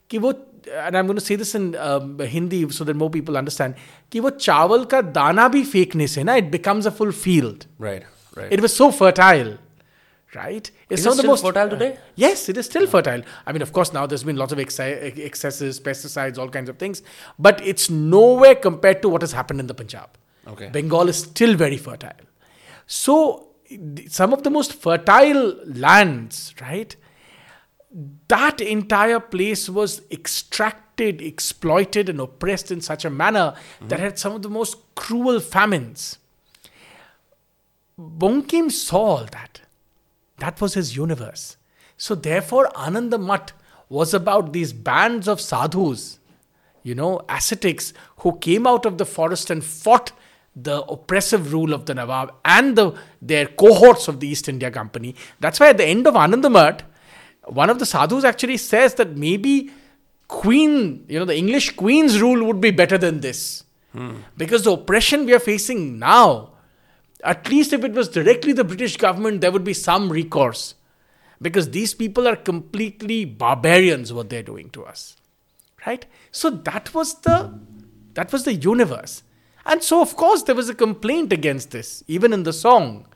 कि वो and I'm going to say this in um, Hindi so that more people understand कि वो चावल का दाना भी फेंकने से ना it becomes a full field. Right, right. It was so fertile. Right? It's is it still most, fertile today? Uh, yes, it is still fertile. I mean, of course, now there's been lots of excesses, pesticides, all kinds of things, but it's nowhere compared to what has happened in the Punjab. Okay. Bengal is still very fertile. So some of the most fertile lands, right? That entire place was extracted, exploited, and oppressed in such a manner mm-hmm. that had some of the most cruel famines. Bankim saw all that. That was his universe. So, therefore, Anandamath was about these bands of sadhus, you know, ascetics who came out of the forest and fought the oppressive rule of the Nawab and the, their cohorts of the East India Company. That's why at the end of Anandamath, one of the sadhus actually says that maybe Queen, you know, the English Queen's rule would be better than this. Hmm. Because the oppression we are facing now, at least if it was directly the British government, there would be some recourse. Because these people are completely barbarians, what they're doing to us. Right? So that was the that was the universe. And so, of course, there was a complaint against this, even in the song.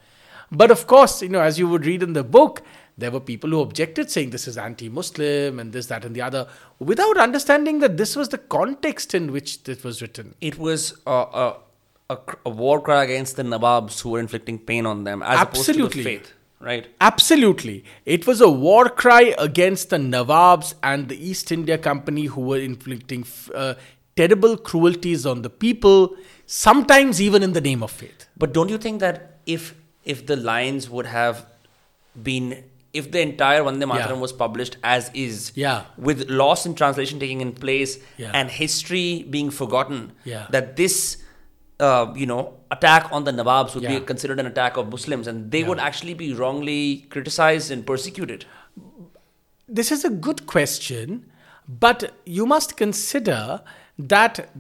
But of course, you know, as you would read in the book, there were people who objected, saying this is anti Muslim and this, that, and the other, without understanding that this was the context in which this was written. It was a, a, a war cry against the Nawabs who were inflicting pain on them, as Absolutely. opposed to the faith. Right. Absolutely. It was a war cry against the Nawabs and the East India Company who were inflicting uh, terrible cruelties on the people sometimes even in the name of faith. But don't you think that if if the lines would have been if the entire Vande Mataram yeah. was published as is, yeah. with loss in translation taking in place yeah. and history being forgotten, yeah. that this, uh, you know, attack on the Nawabs would be considered an attack of Muslims and they would actually be wrongly criticized and persecuted? This is a good question, but you must consider that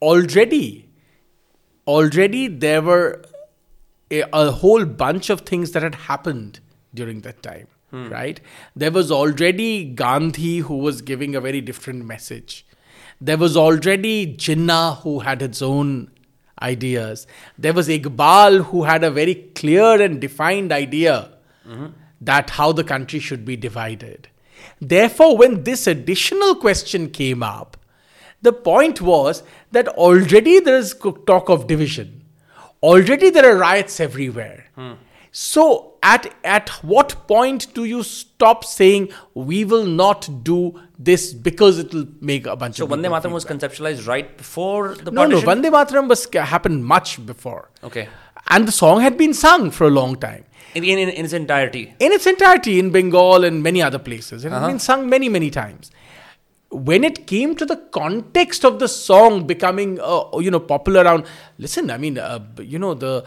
already, already there were a, a, whole bunch of things that had happened during that time, hmm. right? There was already Gandhi who was giving a very different message. There was already Jinnah who had its own ideas. There was Iqbal who had a very clear and defined idea mm-hmm. that how the country should be divided. Therefore, when this additional question came up, the point was that already there is talk of division. Already there are riots everywhere. Hmm. So, at, at what point do you stop saying we will not do this because it will make a bunch so of So, Vande Mataram was conceptualized right before the no, partition? No, Vande Mataram was, happened much before. Okay. And the song had been sung for a long time. In, in, in its entirety? In its entirety, in Bengal and many other places. It uh-huh. had been sung many, many times when it came to the context of the song becoming uh, you know popular around listen i mean uh, you know the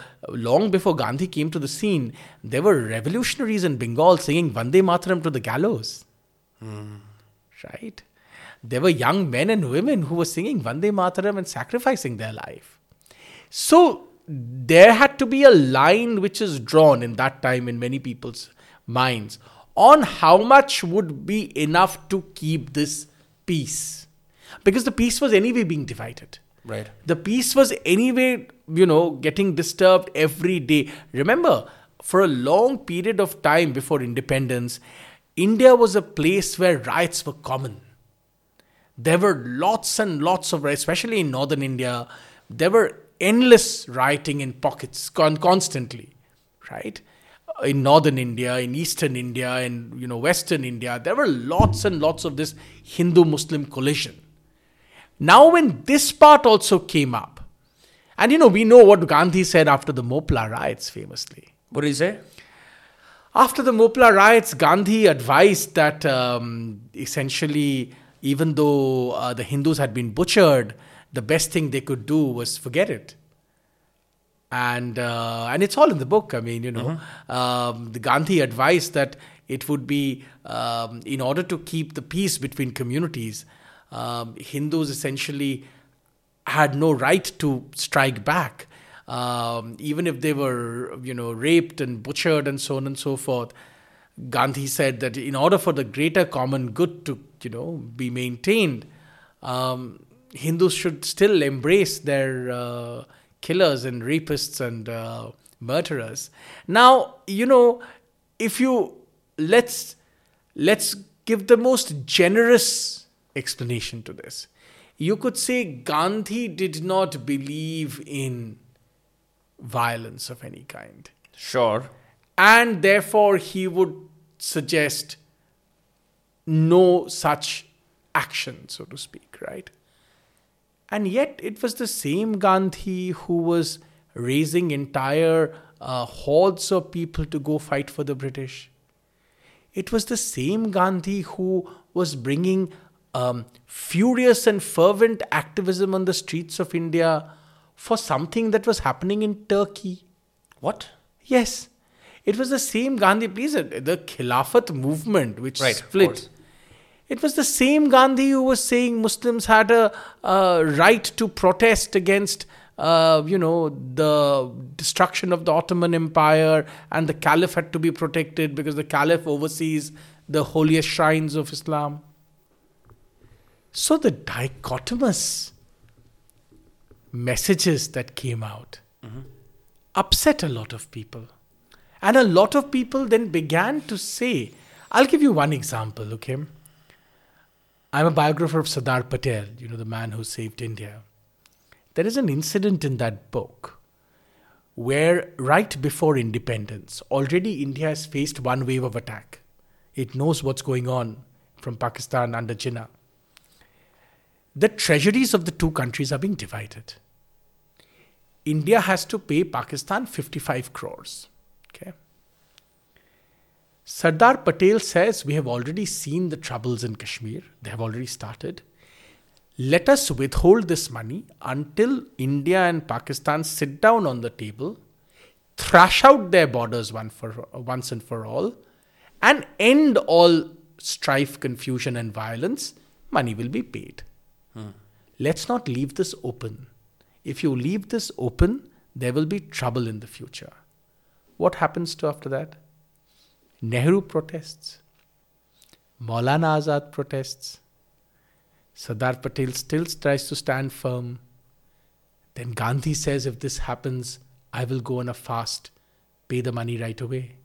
long before gandhi came to the scene there were revolutionaries in bengal singing vande mataram to the gallows. Mm. right? There were young men and women who were singing vande mataram and sacrificing their life. So there had to be a line which is drawn in that time in many people's minds on how much would be enough to keep this peace. Because the peace was anyway being divided. Right. The peace was anyway, you know, getting disturbed every day. Remember, for a long period of time before independence, India was a place where riots were common. There were lots and lots of riots, especially in northern India. There were endless rioting in pockets con- constantly, right? In northern India, in eastern India, and you know western India. There were lots and lots of this Hindu-Muslim collision. Now, when this part also came up, and you know we know what Gandhi said after the Mopla riots, famously. What did he say? After the Mopla riots, Gandhi advised that um, essentially, even though uh, the Hindus had been butchered, the best thing they could do was forget it. And uh, and it's all in the book. I mean, you know, um, the Gandhi advised that it would be um, in order to keep the peace between communities, um, Hindus essentially had no right to strike back um, even if they were, you know, raped and butchered and so on and so forth. Gandhi said that in order for the greater common good to, you know, be maintained, um, Hindus should still embrace their uh, killers and rapists and uh, murderers. Now, you know, if you let's let's give the most generous explanation to this. You could say Gandhi did not believe in violence of any kind. Sure. And therefore, he would suggest no such action, so to speak, right? And yet, it was the same Gandhi who was raising entire uh, hordes of people to go fight for the British. It was the same Gandhi who was bringing um, furious and fervent activism on the streets of India for something that was happening in Turkey. What? Yes. It was the same Gandhi, please, uh, the Khilafat movement which Right, split. It was the same Gandhi who was saying Muslims had a, uh right to protest against, uh, you know, the destruction of the Ottoman Empire and the Caliph had to be protected because the Caliph oversees the holiest shrines of Islam. So the dichotomous messages that came out upset a lot of people. And a lot of people then began to say, I'll give you one example, okay? I'm a biographer of Sardar Patel, you know, the man who saved India. There is an incident in that book where, right before independence, already India has faced one wave of attack. It knows what's going on from Pakistan under Jinnah. The treasuries of the two countries are being divided. India has to pay Pakistan 55 crores. Okay. Sardar Patel says we have already seen the troubles in Kashmir. They have already started. Let us withhold this money until India and Pakistan sit down on the table, thrash out their borders one for, once and for all, and end all strife, confusion, and violence. Money will be paid. Hmm. Let's not leave this open. If you leave this open, there will be trouble in the future. What happens to after that? Nehru protests. Maulana Azad protests. Sardar Patel still tries to stand firm. Then Gandhi says, if this happens, I will go on a fast, pay the money right away.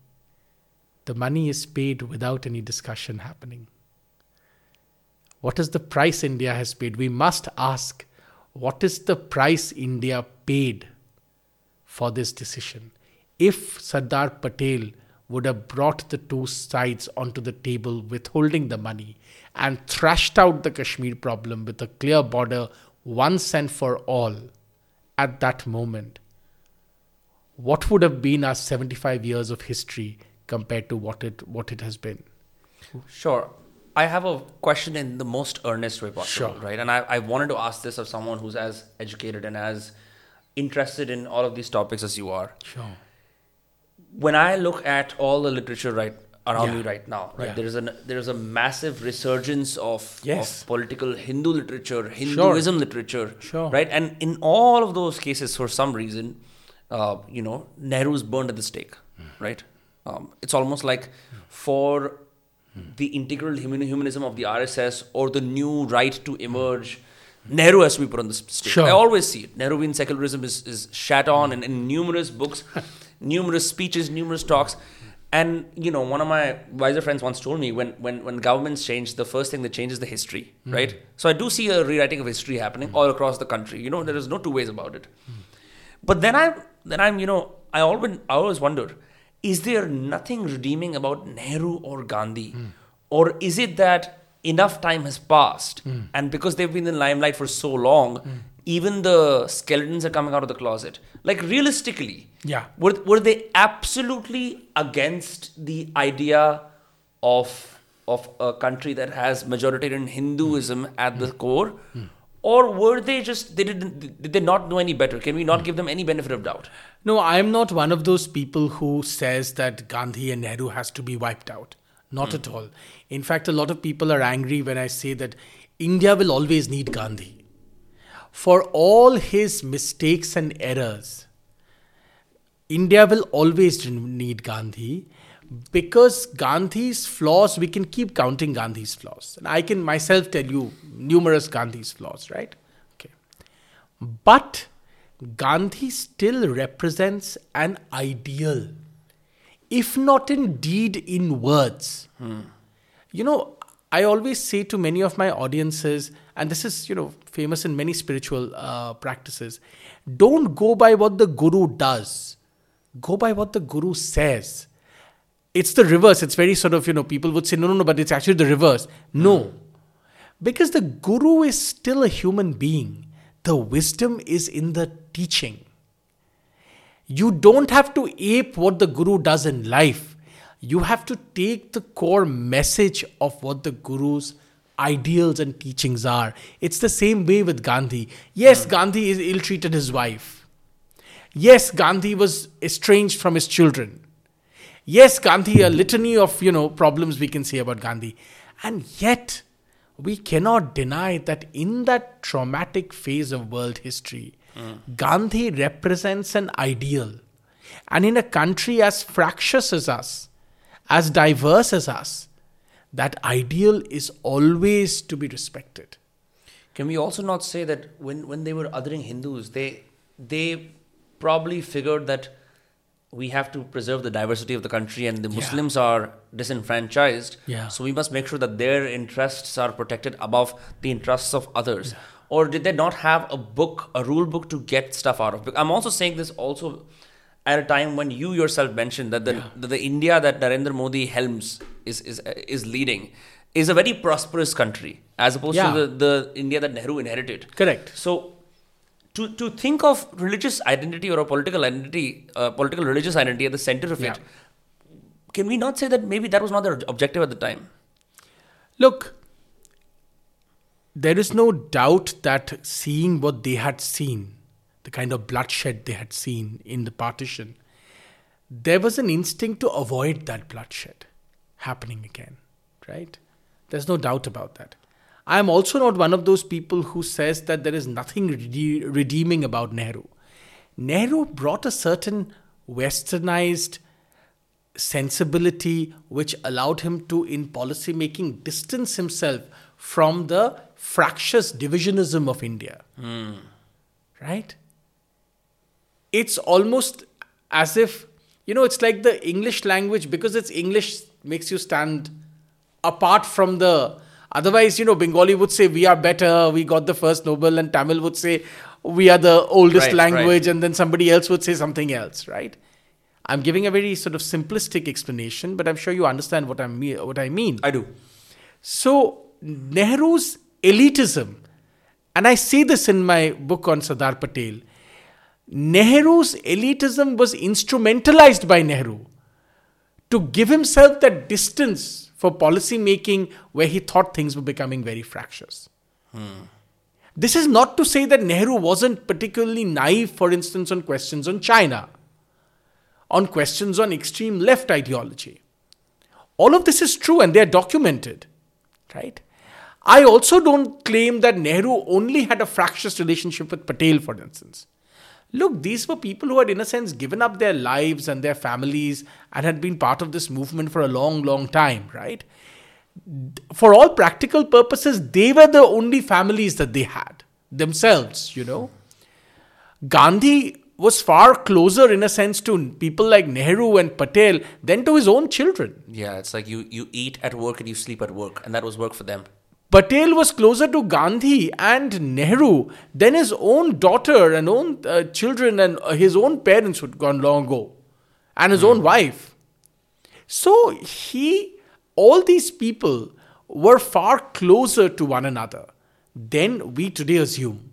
The money is paid without any discussion happening. What is the price India has paid? We must ask, what is the price India paid for this decision? If Sardar Patel would have brought the two sides onto the table, withholding the money, and thrashed out the Kashmir problem with a clear border once and for all at that moment, what would have been our 75 years of history compared to what it, what it has been? Sure. I have a question in the most earnest way possible, Sure. right? And I, I wanted to ask this of someone who's as educated and as interested in all of these topics as you are. Sure. When I look at all the literature right around Yeah. me right now, right, Yeah. there is a there is a massive resurgence of, Yes. of political Hindu literature, Hinduism literature, Sure. right? And in all of those cases, for some reason, uh, you know, Nehru's burned at the stake, right? Um, it's almost like for the integral human, humanism of the RSS or the new right to emerge, Nehru has to be put on the stake. Sure. I always see it. Nehruvian secularism is, is shat on in, in numerous books, [laughs] numerous speeches, numerous talks. And you know, one of my wiser friends once told me when, when, when governments change, the first thing that changes the history, hmm. right? So I do see a rewriting of history happening hmm. all across the country. You know, there is no two ways about it. But then I then I'm you know I always I always wonder is there nothing redeeming about Nehru or Gandhi? Hmm. Or is it that enough time has passed and because they've been in the limelight for so long, even the skeletons are coming out of the closet? Like realistically, Yeah. were, were they absolutely against the idea of of a country that has majoritarian Hinduism hmm. at the hmm. core? Hmm. Or were they just they didn't did they not know any better? Can we not give them any benefit of doubt? No, I am not one of those people who says that Gandhi and Nehru has to be wiped out. Not at all. In fact, a lot of people are angry when I say that India will always need Gandhi. For all his mistakes and errors, India will always need Gandhi because Gandhi's flaws, we can keep counting Gandhi's flaws. And I can myself tell you numerous Gandhi's flaws, right? Okay. But Gandhi still represents an ideal, if not in deed, in words. You know, I always say to many of my audiences, and this is, you know, famous in many spiritual uh, practices don't go by what the guru does, go by what the guru says. It's the reverse. It's very sort of, you know, people would say, no, no, no, but it's actually the reverse. No. Because the guru is still a human being. The wisdom is in the teaching. You don't have to ape what the guru does in life. You have to take the core message of what the guru's ideals and teachings are. It's the same way with Gandhi. Yes, hmm. Gandhi is ill treated his wife. Yes, Gandhi was estranged from his children. Yes, Gandhi, a litany of you know problems we can say about Gandhi. And yet we cannot deny that in that traumatic phase of world history, Gandhi represents an ideal. And in a country as fractious as us, as diverse as us, that ideal is always to be respected. Can we also not say that when, when they were othering Hindus, they they probably figured that we have to preserve the diversity of the country and the Yeah. Muslims are disenfranchised. Yeah. So we must make sure that their interests are protected above the interests of others. Or did they not have a book, a rule book to get stuff out of? I'm also saying this also at a time when you yourself mentioned that the, that the India that Narendra Modi helms is, is, is leading is a very prosperous country as opposed Yeah. to the, the India that Nehru inherited. Correct. So, to, to think of religious identity or a political identity, uh, political religious identity at the center of Yeah. it, can we not say that maybe that was not their objective at the time? Look, there is no doubt that seeing what they had seen, the kind of bloodshed they had seen in the partition, there was an instinct to avoid that bloodshed happening again, right? There's no doubt about that. I am also not one of those people who says that there is nothing rede- redeeming about Nehru. Nehru brought a certain westernized sensibility which allowed him to, in policy making, distance himself from the fractious divisionism of India. Hmm. Right? It's almost as if, you know, it's like the English language, because it's English, makes you stand apart from the. Otherwise, you know, Bengali would say, we are better, we got the first Nobel, and Tamil would say, we are the oldest Right, right. language, and then somebody else would say something else, right? I'm giving a very sort of simplistic explanation, but I'm sure you understand what I mean. What I mean. I do. So Nehru's elitism, and I say this in my book on Sardar Patel, Nehru's elitism was instrumentalized by Nehru to give himself that distance for policy making where he thought things were becoming very fractious. This is not to say that Nehru wasn't particularly naive, for instance, on questions on China, on questions on extreme left ideology. All of this is true and they are documented, right? I also don't claim that Nehru only had a fractious relationship with Patel, for instance. Look, these were people who had, in a sense, given up their lives and their families and had been part of this movement for a long, long time, right? For all practical purposes, they were the only families that they had themselves, you know. Gandhi was far closer, in a sense, to people like Nehru and Patel than to his own children. Yeah, it's like you, you eat at work and you sleep at work, and that was work for them. Patel was closer to Gandhi and Nehru than his own daughter and own uh, children and uh, his own parents who'd gone long ago, and his own wife. So he, all these people were far closer to one another than we today assume.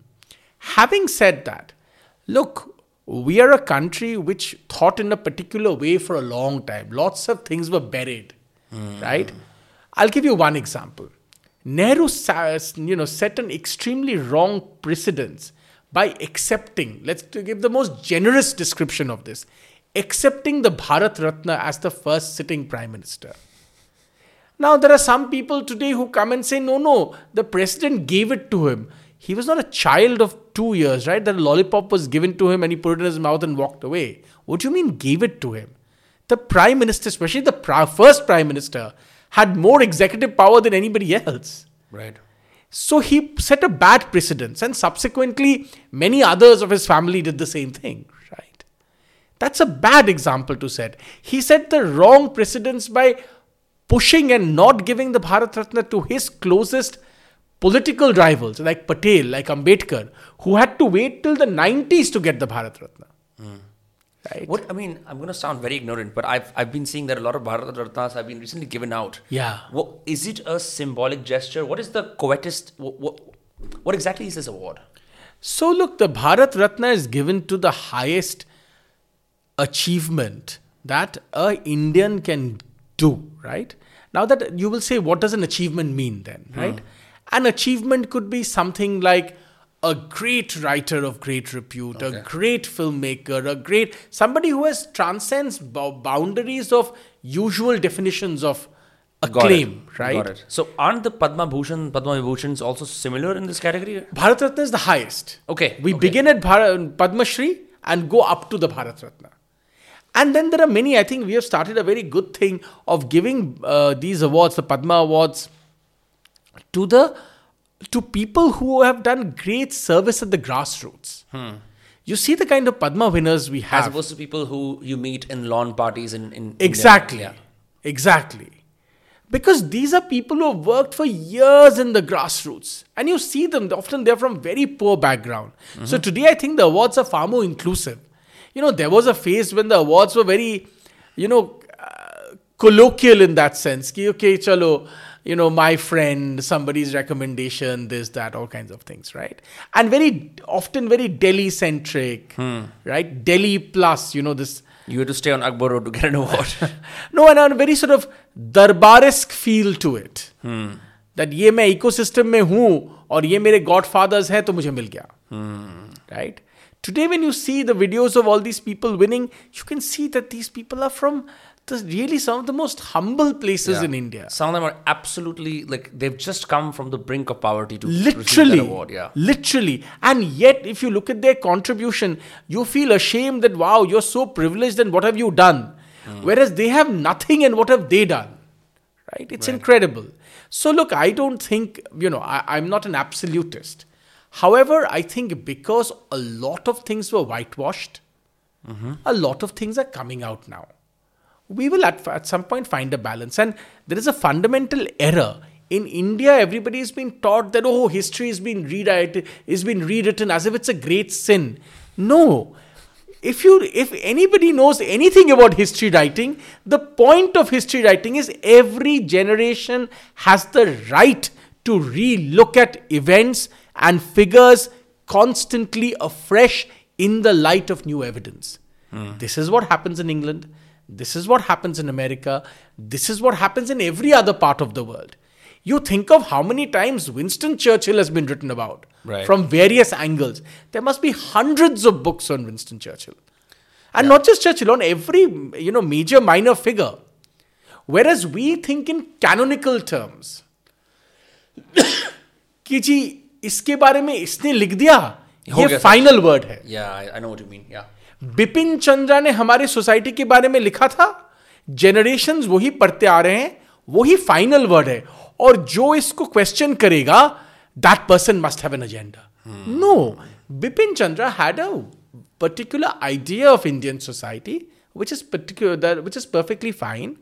Having said that, look, we are a country which thought in a particular way for a long time. Lots of things were buried, right? I'll give you one example. Nehru, you know, set an extremely wrong precedence by accepting. Let's give the most generous description of this, accepting the Bharat Ratna as the first sitting prime minister. Now, there are some people today who come and say, no, no, the president gave it to him. He was not a child of two years, right? That lollipop was given to him and he put it in his mouth and walked away. What do you mean, gave it to him? The prime minister, especially the first prime minister, had more executive power than anybody else. Right. So he set a bad precedence, and subsequently, many others of his family did the same thing, right? That's a bad example to set. He set the wrong precedence by pushing and not giving the Bharat Ratna to his closest political rivals, like Patel, like Ambedkar, who had to wait till the 90s to get the Bharat Ratna. Hmm. Right? What I mean, I'm going to sound very ignorant, but I've I've been seeing that a lot of Bharat Ratnas have been recently given out. Yeah. What, is it a symbolic gesture? What is the covetous? What, what, what exactly is this award? So, look, the Bharat Ratna is given to the highest achievement that a Indian can do, right? Now that you will say, what does an achievement mean then, right? Hmm. An achievement could be something like a great writer of great repute, a great filmmaker, a great somebody who has transcends bou- boundaries of usual definitions of Got it. acclaim, right? Got it. So aren't the Padma Bhushan, Padma Vibhushans also similar in this category? Bharat Ratna is the highest. Okay, We okay. begin at Padma Shri and go up to the Bharat Ratna. And then there are many, I think we have started a very good thing of giving uh, these awards, the Padma Awards, to the to people who have done great service at the grassroots. You see the kind of Padma winners we have. As opposed to people who you meet in lawn parties in, in Exactly. India. Exactly. Because these are people who have worked for years in the grassroots. And you see them, often they're from very poor background. So today I think the awards are far more inclusive. You know, there was a phase when the awards were very, you know, uh, colloquial in that sense. Ki, okay, chalo, you know, my friend, somebody's recommendation, this, that, all kinds of things, right? And very often very Delhi centric, hmm. right? Delhi plus, you know, this. You had to stay on Akbar Road to get an award. [laughs] no, and a very sort of darbaresque feel to it. Hmm. That ye main ecosystem mein hoon aur ye mere godfathers hai to mujhe mil gaya. Hmm. Right? Today when you see the videos of all these people winning, you can see that these people are from really some of the most humble places Yeah. in India. Some of them are absolutely like they've just come from the brink of poverty to receive literally. that award. Yeah. literally. And yet if you look at their contribution you feel ashamed that wow you're so privileged and what have you done? Hmm. Whereas they have nothing and what have they done? Right? It's incredible. So look i don't think you know I, i'm not an absolutist. However i think because a lot of things were whitewashed mm-hmm. a lot of things are coming out now we will at, at some point find a balance. And there is a fundamental error. In India, everybody has been taught that, oh, history has been rewritten, is been rewritten as if it's a great sin. No. If you if anybody knows anything about history writing, the point of history writing is every generation has the right to re-look at events and figures constantly afresh in the light of new evidence. Hmm. This is what happens in England. This is what happens in America. This is what happens in every other part of the world. You think of how many times Winston Churchill has been written about Right. from various angles. There must be hundreds of books on Winston Churchill. And not just Churchill, on every you know major minor figure. Whereas we think in canonical terms. [coughs] कि जी इसके बारे में इसने लिख दिया हो ये गया फाइनल वर्ड है Yeah, I, I know what you mean. Bipin Chandra ने हमारी सोसाइटी के बारे में लिखा था जेनरेशन वही पढ़ते आ रहे हैं, वही फाइनल वर्ड है, और जो इसको क्वेश्चन करेगा that person must have an agenda no Bipin Chandra had a particular idea of Indian society which is particular which is perfectly fine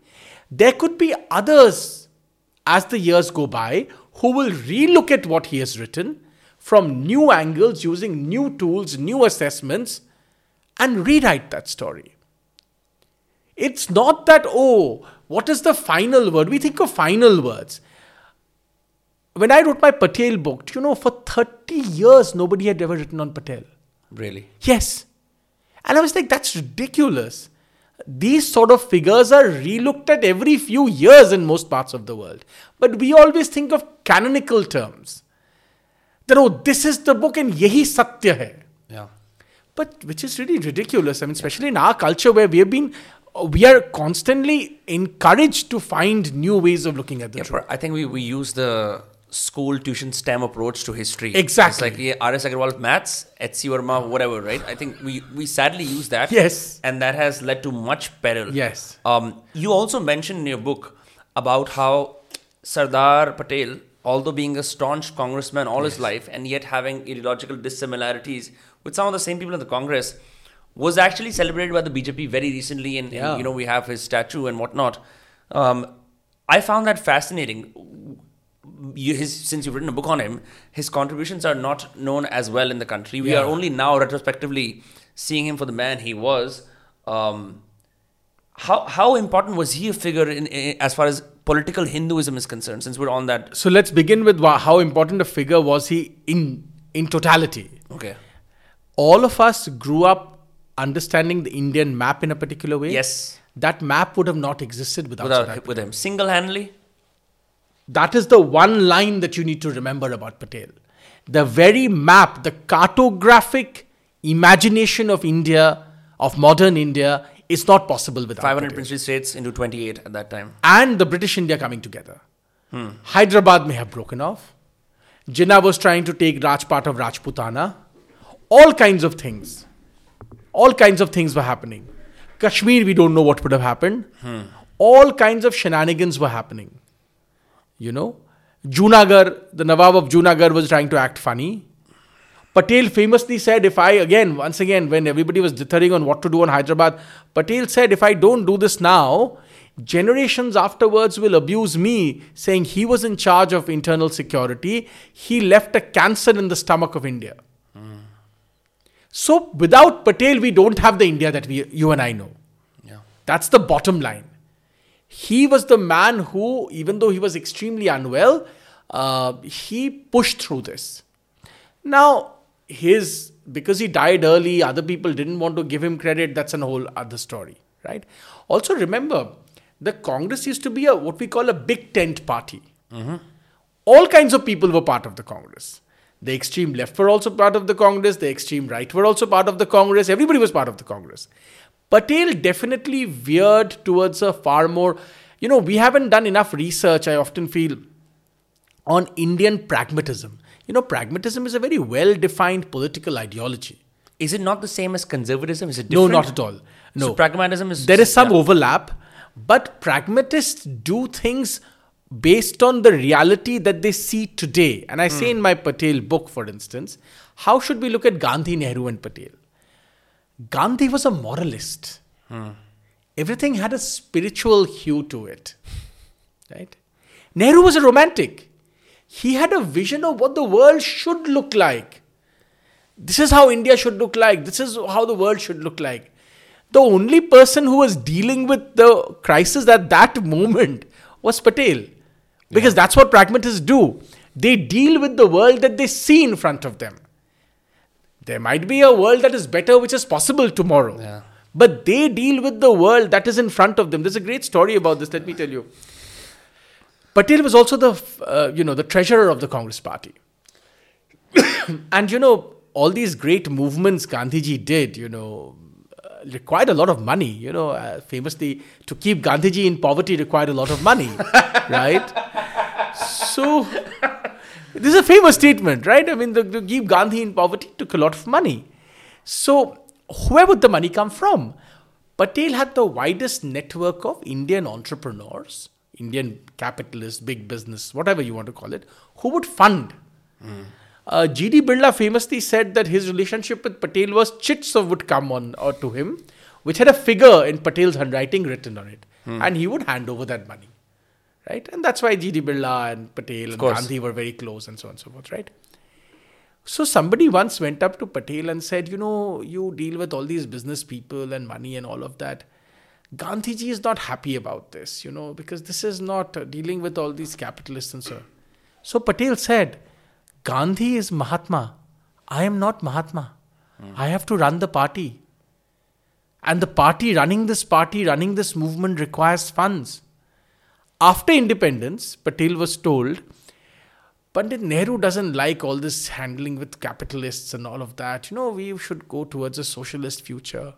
there could be others as the years go by who will relook at what he has written from new angles using new tools new assessments and rewrite that story. It's not that, oh, what is the final word? We think of final words. When I wrote my Patel book, do you know, for 30 years, nobody had ever written on Patel. Really? Yes. And I was like, that's ridiculous. These sort of figures are relooked at every few years in most parts of the world. But we always think of canonical terms. That, oh, this is the book and yehi satya hai. Yeah. But which is really ridiculous. I mean, especially in our culture where we have been, we are constantly encouraged to find new ways of looking at the Yeah, truth. I think we, we use the school tuition STEM approach to history. Exactly. It's like yeah, R.S. Agarwal maths, H.C. Verma, whatever, right? I think we, we sadly use that. Yes. And that has led to much peril. Yes. Um, you also mentioned in your book about how Sardar Patel, although being a staunch congressman all his life and yet having ideological dissimilarities with some of the same people in the Congress, was actually celebrated by the BJP very recently. And, and, you know, we have his statue and whatnot. Um, I found that fascinating. You, his, since you've written a book on him, his contributions are not known as well in the country. We Yeah. are only now retrospectively seeing him for the man he was. Um, how how important was he a figure in, in as far as political Hinduism is concerned? Since we're on that, So let's begin with how important a figure was he in, in totality. okay, All of us grew up understanding the Indian map in a particular way. yes, That map would have not existed without, without with him single handedly, That is the one line that you need to remember about Patel. The very map, the cartographic imagination of India, of modern India, is not possible without five hundred Patel. princely states into twenty eight at that time. And the British India coming together. Hmm. Hyderabad may have broken off. Jinnah was trying to take Rajpat of Rajputana. All kinds of things. All kinds of things were happening. Kashmir, we don't know what would have happened. All kinds of shenanigans were happening. You know, Junagadh, the Nawab of Junagadh was trying to act funny. Patel famously said, if I, again, once again, when everybody was dithering on what to do on Hyderabad, Patel said, if I don't do this now, generations afterwards will abuse me, saying he was in charge of internal security. He left a cancer in the stomach of India. So without Patel, we don't have the India that we, you and I know. Yeah, That's the bottom line. He was the man who, even though he was extremely unwell, uh, he pushed through this. Now, his because he died early, other people didn't want to give him credit. That's a whole other story, right? Also, remember, the Congress used to be a what we call a big tent party. All kinds of people were part of the Congress. The extreme left were also part of the Congress. The extreme right were also part of the Congress. Everybody was part of the Congress. Patel definitely veered towards a far more, you know, we haven't done enough research, I often feel, on Indian pragmatism. You know, pragmatism is a very well defined political ideology. is it not the same as conservatism? Is it No, not at all. No. So pragmatism is there is some yeah. overlap, but pragmatists do things based on the reality that they see today. And I Hmm. say in my Patel book, for instance, how should we look at Gandhi, Nehru, and Patel? Gandhi was a moralist. Hmm. Everything had a spiritual hue to it. Right? Nehru was a romantic. He had a vision of what the world should look like. This is how India should look like. This is how the world should look like. The only person who was dealing with the crisis at that moment was Patel. Because that's what pragmatists do. They deal with the world that they see in front of them. There might be a world that is better, which is possible tomorrow. Yeah. But they deal with the world that is in front of them. There's a great story about this. Let me tell you. Patel was also the, uh, you know, the treasurer of the Congress Party. [coughs] and you know, all these great movements Gandhiji did, you know, required a lot of money. You know, uh, famously, to keep Gandhiji in poverty required a lot of money, [laughs] right? So, this is a famous statement, right? I mean, the, to keep Gandhi in poverty took a lot of money. So, where would the money come from? Patel had the widest network of Indian entrepreneurs, Indian capitalists, big business, whatever you want to call it, who would fund. Uh, G.D. Birla famously said that his relationship with Patel was chits of would come on or to him, which had a figure in Patel's handwriting written on it, and he would hand over that money, right? And that's why G.D. Birla and Patel and. Gandhi were very close, and so on and so forth, right? So somebody once went up to Patel and said, you know, you deal with all these business people and money and all of that. Gandhiji is not happy about this, you know, because this is not uh, dealing with all these capitalists and so. So Patel said, Gandhi is Mahatma. I am not Mahatma. I have to run the party. And the party, running this party, running this movement requires funds. After independence, Patel was told, Pandit Nehru doesn't like all this handling with capitalists and all of that. You know, we should go towards a socialist future.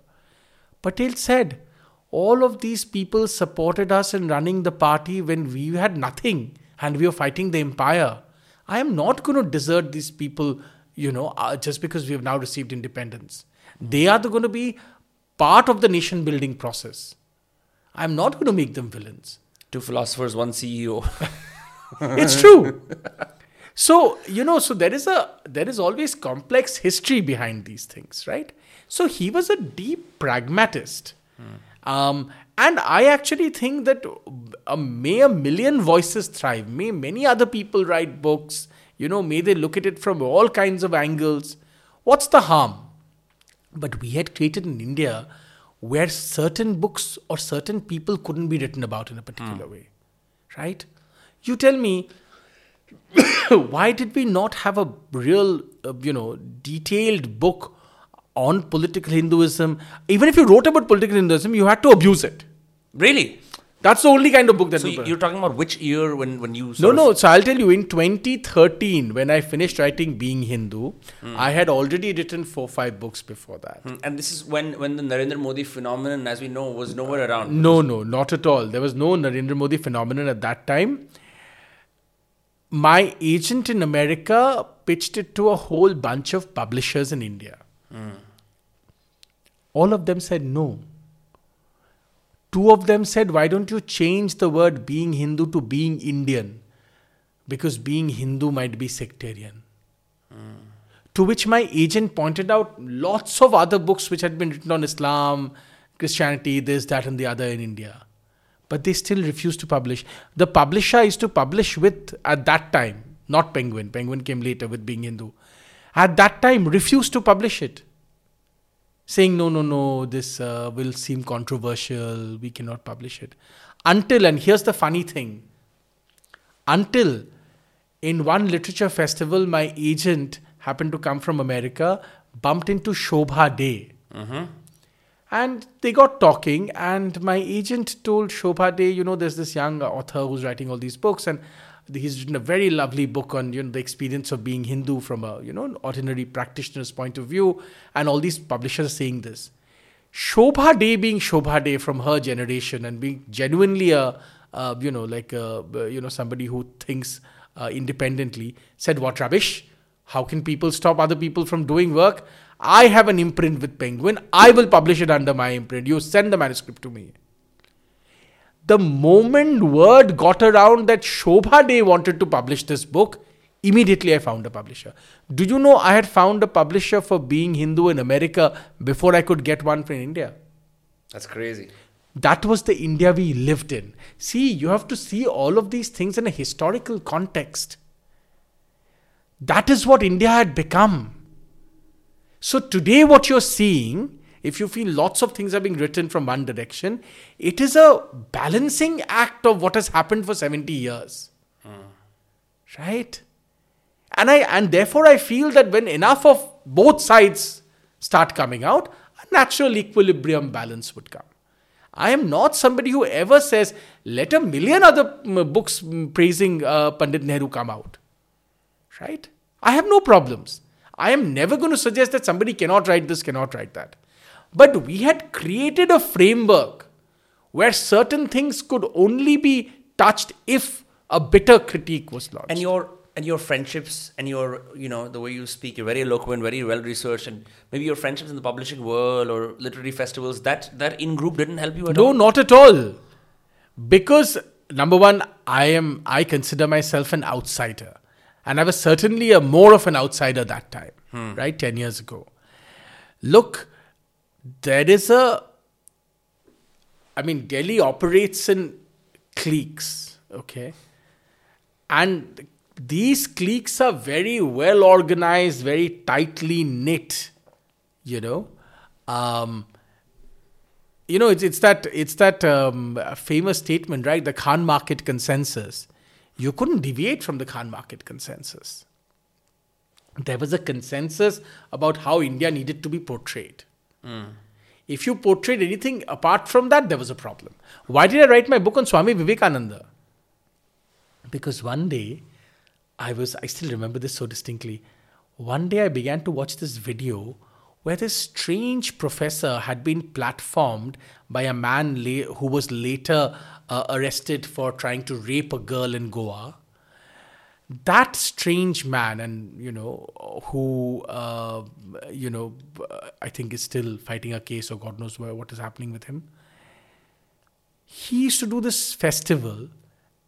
Patel said, all of these people supported us in running the party when we had nothing and we were fighting the empire. I am not going to desert these people, you know, uh, just because we have now received independence. They are going to be part of the nation building process. I am not going to make them villains. Two philosophers, one CEO. [laughs] it's true. So, you know, so there is a there is always complex history behind these things, right? So he was a deep pragmatist. Um, and I actually think that uh, may a million voices thrive, may many other people write books, you know, may they look at it from all kinds of angles. What's the harm? But we had created in India where certain books or certain people couldn't be written about in a particular way, right? You tell me, [coughs] why did we not have a real, uh, you know, detailed book on political Hinduism? Even if you wrote about political Hinduism, you had to abuse it. Really? That's the only kind of book that. So you're talking about which year when when you no, no. So I'll tell you. In 2013, when I finished writing Being Hindu, I had already written four, five books before that. Hmm, and this is when when the Narendra Modi phenomenon, as we know, was nowhere around. No, no, not at all. There was no Narendra Modi phenomenon at that time. My agent in America pitched it to a whole bunch of publishers in India. All of them said no. Two of them said, Why don't you change the word being Hindu to being Indian? Because being Hindu might be sectarian. Hmm. To which my agent pointed out lots of other books which had been written on Islam, Christianity, this, that, and the other in India. But they still refused to publish. The publisher used to publish with, at that time, not Penguin, Penguin came later with being Hindu. At that time, refused to publish it. Saying, no, no, no, this uh, will seem controversial, we cannot publish it. Until, and here's the funny thing, until in one literature festival, my agent happened to come from America, bumped into Shobhaa De. And they got talking, and my agent told Shobhaa De, you know, there's this young author who's writing all these books, and he's written a very lovely book on you know the experience of being Hindu from a you know an ordinary practitioner's point of view, and all these publishers saying this. Shobhaa De being Shobhaa De from her generation and being genuinely a uh, you know like a, you know somebody who thinks uh, independently said what rubbish. How can people stop other people from doing work? I have an imprint with penguin. I will publish it under my imprint. You send the manuscript to me the moment word got around that Shobhaa De wanted to publish this book immediately i found a publisher do you know i had found a publisher for being hindu in america before i could get one from india That's crazy. that was the India we lived in. See, you have to see all of these things in a historical context. That is what India had become. So, today, what you're seeing, if you feel lots of things are being written from one direction, it is a balancing act of what has happened for 70 years. Right? And I and therefore I feel that when enough of both sides start coming out, a natural equilibrium balance would come. I am not somebody who ever says, let a million other mm, books mm, praising uh, Pandit Nehru come out. Right? I have no problems. I am never going to suggest that somebody cannot write this, cannot write that. But we had created a framework where certain things could only be touched if a bitter critique was launched. And your and your friendships and your you know the way you speak, you're very eloquent, very well researched, and maybe your friendships in the publishing world or literary festivals. That that in group didn't help you at No, all. No, not at all. Because number one, I am I consider myself an outsider. And I was certainly a more of an outsider that time, hmm. right? Ten years ago. Look, there is a I mean, Delhi operates in cliques, okay? And these cliques are very well organized, very tightly knit, you know. Um, you know, it's, it's that it's that um, famous statement, right? The Khan market consensus. You couldn't deviate from the Khan market consensus. There was a consensus about how India needed to be portrayed. If you portrayed anything apart from that, there was a problem. Why did I write my book on Swami Vivekananda? Because one day, I was, I still remember this so distinctly. One day I began to watch this video where this strange professor had been platformed by a man la- who was later uh, arrested for trying to rape a girl in Goa. That strange man, and you know, who uh, you know, I think is still fighting a case, or God knows where, what is happening with him. He used to do this festival,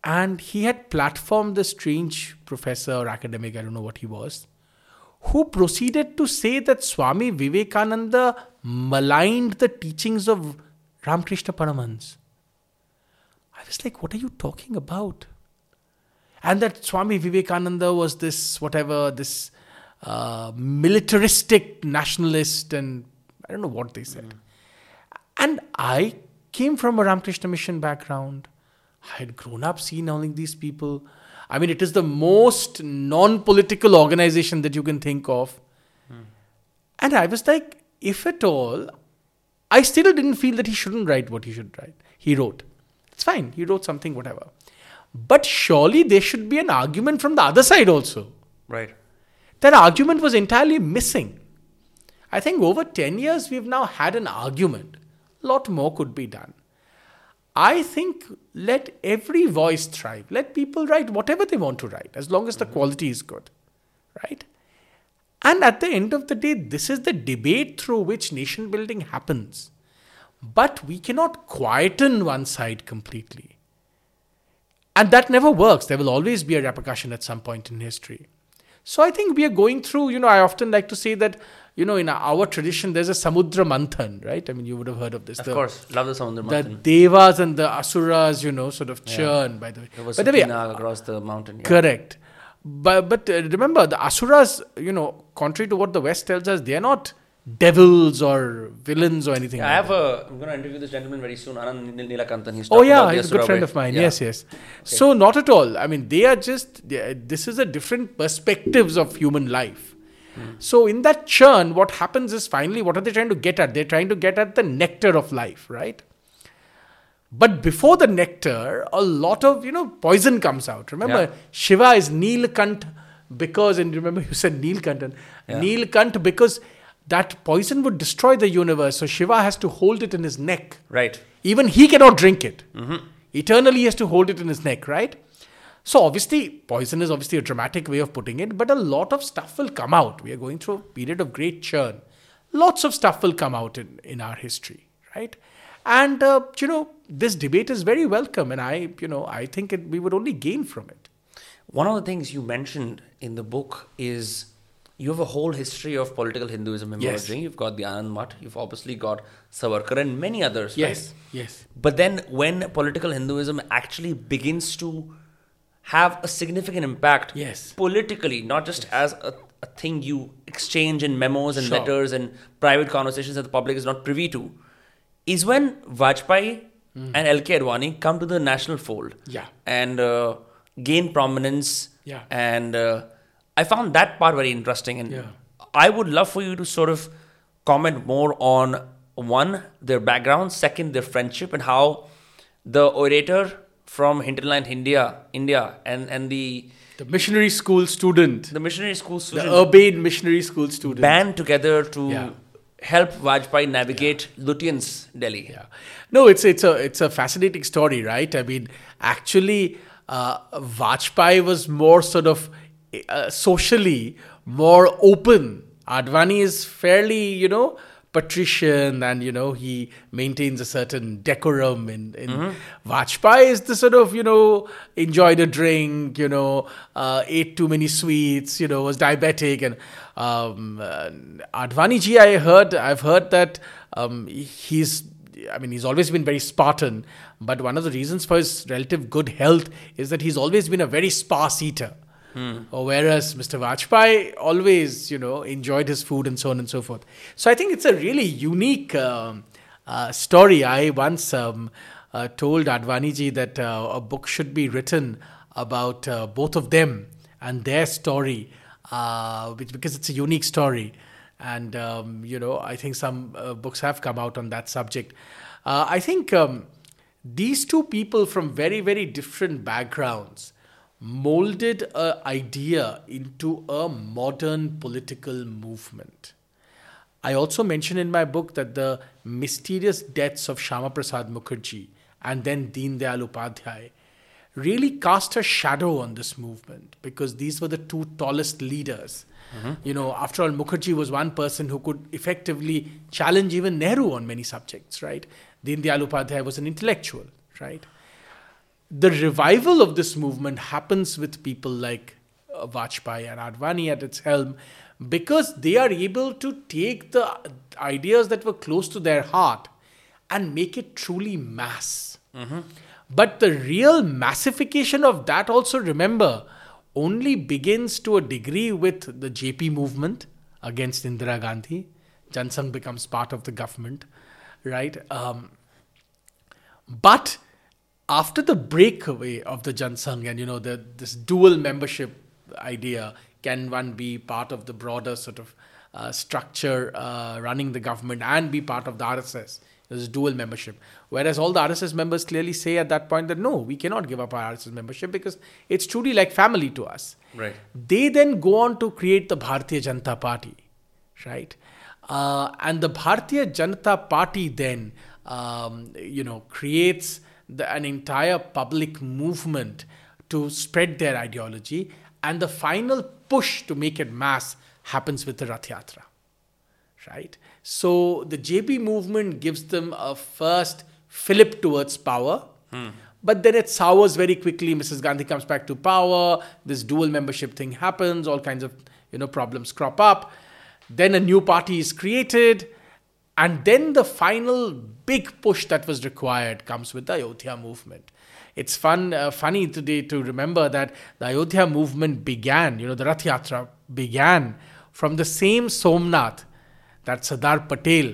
and he had platformed this strange professor or academic, I don't know what he was, who proceeded to say that Swami Vivekananda maligned the teachings of Ramakrishna Paramahans. I was like, what are you talking about? And that Swami Vivekananda was this, whatever, this uh, militaristic nationalist, and I don't know what they said. And I came from a Ramakrishna mission background. I had grown up seeing all these people. I mean, it is the most non political organization that you can think of. And I was like, if at all, I still didn't feel that he shouldn't write what he should write. He wrote. It's fine. He wrote something, whatever. But surely there should be an argument from the other side also. Right. That argument was entirely missing. I think over 10 years we've now had an argument. A lot more could be done. I think let every voice thrive. Let people write whatever they want to write, as long as the mm-hmm. quality is good. Right? And at the end of the day, this is the debate through which nation building happens. But we cannot quieten one side completely. And that never works. There will always be a repercussion at some point in history. So I think we are going through, you know, I often like to say that, you know, in our tradition, there's a Samudra Manthan, right? I mean, you would have heard of this. Of the, course. Love the Samudra the Devas and the Asuras, you know, sort of churn, by the way. There was By the way, across the mountain. Yeah. Correct. But, but uh, remember, the Asuras, you know, contrary to what the West tells us, they are not devils or villains or anything Yeah, I like have a. I'm going to interview this gentleman very soon, Anand Nil- Neelakantan. He's Oh yeah, he's a good friend of mine. Yeah. Yes, yes. So not at all. I mean, they are just. They, this is a different perspectives of human life. Hmm. So in that churn, what happens is finally, what are they trying to get at? They're trying to get at the nectar of life, right? But before the nectar, a lot of you know poison comes out. Remember, Yeah. Shiva is Neelkant because, and remember you said Neelkantan, Yeah. Neelkant because that poison would destroy the universe. So Shiva has to hold it in his neck. Right. Even he cannot drink it. Eternally, he has to hold it in his neck, right? So, obviously, poison is obviously a dramatic way of putting it, but a lot of stuff will come out. We are going through a period of great churn. Lots of stuff will come out in, in our history, right? And, uh, you know, this debate is very welcome, and I, you know, I think it, we would only gain from it. One of the things you mentioned in the book is you have a whole history of political Hinduism emerging. Yes. You've got the Anandamath, you've obviously got Savarkar and many others. Yes, Right? yes. But then when political Hinduism actually begins to have a significant impact Yes. politically, not just as a, a thing you exchange in memos and Sure. letters and private conversations that the public is not privy to, is when Vajpayee and LK Advani come to the national fold. Yeah. and uh, gain prominence. Yeah. And uh, I found that part very interesting. And Yeah. I would love for you to sort of comment more on one, their background, second, their friendship, and how the orator from hinterland India, India, and and the The missionary school student, the missionary school student, the urbane missionary school student. band together to Yeah. help Vajpayee navigate Lutyens Delhi. Yeah. No, it's it's a it's a fascinating story, right? I mean, actually, uh, Vajpayee was more sort of uh, socially more open. Advani is fairly, you know, patrician, and you know he maintains a certain decorum. In, in Vajpayee is the sort of you know enjoyed a drink, you know, uh, ate too many sweets, you know, was diabetic, and um, uh, Advani ji, I heard, I've heard that um, he's I mean, he's always been very Spartan, but one of the reasons for his relative good health is that he's always been a very sparse eater. Or whereas Mr. Vajpayee always, you know, enjoyed his food and so on and so forth. So I think it's a really unique um, uh, story. I once um, uh, told Advaniji that uh, a book should be written about uh, both of them and their story, uh, which, because it's a unique story. And, um, you know, I think some uh, books have come out on that subject. I think um, these two people from very, very different backgrounds molded an idea into a modern political movement. I also mention in my book that the mysterious deaths of Shyama Prasad Mukherjee and then Deen Dayal Upadhyay really cast a shadow on this movement because these were the two tallest leaders. Mm-hmm. You know, after all, Mukherjee was one person who could effectively challenge even Nehru on many subjects, right? Deen Dayal Upadhyay was an intellectual, right? The revival of this movement happens with people like uh, Vajpayee and Advani at its helm because they are able to take the ideas that were close to their heart and make it truly mass. But the real massification of that also, remember, only begins to a degree with the JP movement against Indira Gandhi. Jansangh becomes part of the government, right? Um, but after the breakaway of the Jansangh and you know the this dual membership idea, can one be part of the broader sort of uh, structure uh, running the government and be part of the RSS? There's dual membership. Whereas all the RSS members clearly say at that point that no, we cannot give up our RSS membership because it's truly like family to us. Right. They then go on to create the Bharatiya Janata Party, right? Uh, and the Bharatiya Janata Party then, um, you know, creates the, an entire public movement to spread their ideology. And the final push to make it mass happens with the Rath Yatra right? So the JP movement gives them a first fillip towards power, hmm. but then it sours very quickly. Mrs. Gandhi comes back to power. This dual membership thing happens. All kinds of you know problems crop up. Then a new party is created, and then the final big push that was required comes with the Ayodhya movement. It's fun, uh, funny today to remember that the Ayodhya movement began. You know, the Rath Yatra began from the same Somnath that Sardar Patel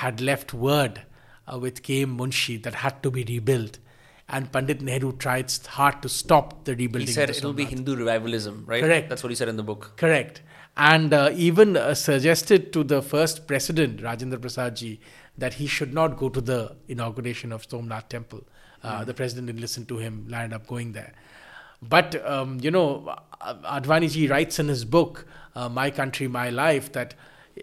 had left word uh, with K.M. Munshi that had to be rebuilt. And Pandit Nehru tried hard to stop the rebuilding. He said it'll be Hindu revivalism, right? Correct. That's what he said in the book. Correct. And uh, even uh, suggested to the first president, Rajendra Prasad ji, that he should not go to the inauguration of Somnath temple. Uh, The president didn't listen to him, landed up going there. But, um, you know, Advani ji writes in his book, uh, My Country, My Life, that,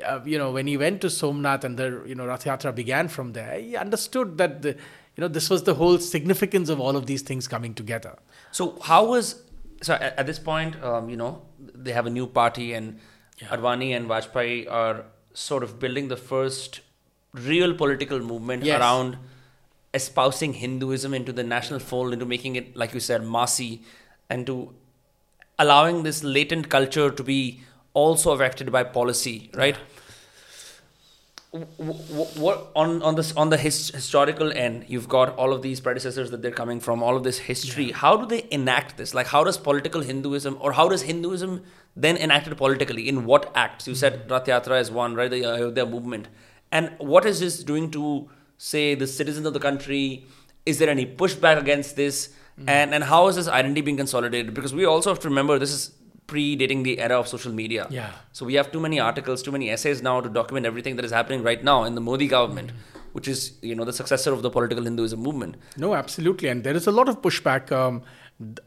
uh, you know, when he went to Somnath and the, you know, Rath Yatra began from there, he understood that, the, you know, this was the whole significance of all of these things coming together. So how was so at, at this point, um, you know, they have a new party, and Advani and Vajpayee are sort of building the first real political movement Yes. around espousing Hinduism into the national fold, into making it, like you said, massy, and to allowing this latent culture to be also affected by policy, right? what, what on on this on the his, historical end you've got all of these predecessors that they're coming from all of this history. How do they enact this? Like how does political hinduism or how does hinduism then enacted politically? In what acts? You said mm-hmm. rath yatra is one right? The ayodhya movement and what is this doing to say the citizens of the country is there any pushback against this and and how is this identity being consolidated because we also have to remember this is predating the era of social media Yeah. so we have too many articles, too many essays now to document everything that is happening right now in the Modi government, which is you know the successor of the political Hinduism movement. No, absolutely, and there is a lot of pushback. Um,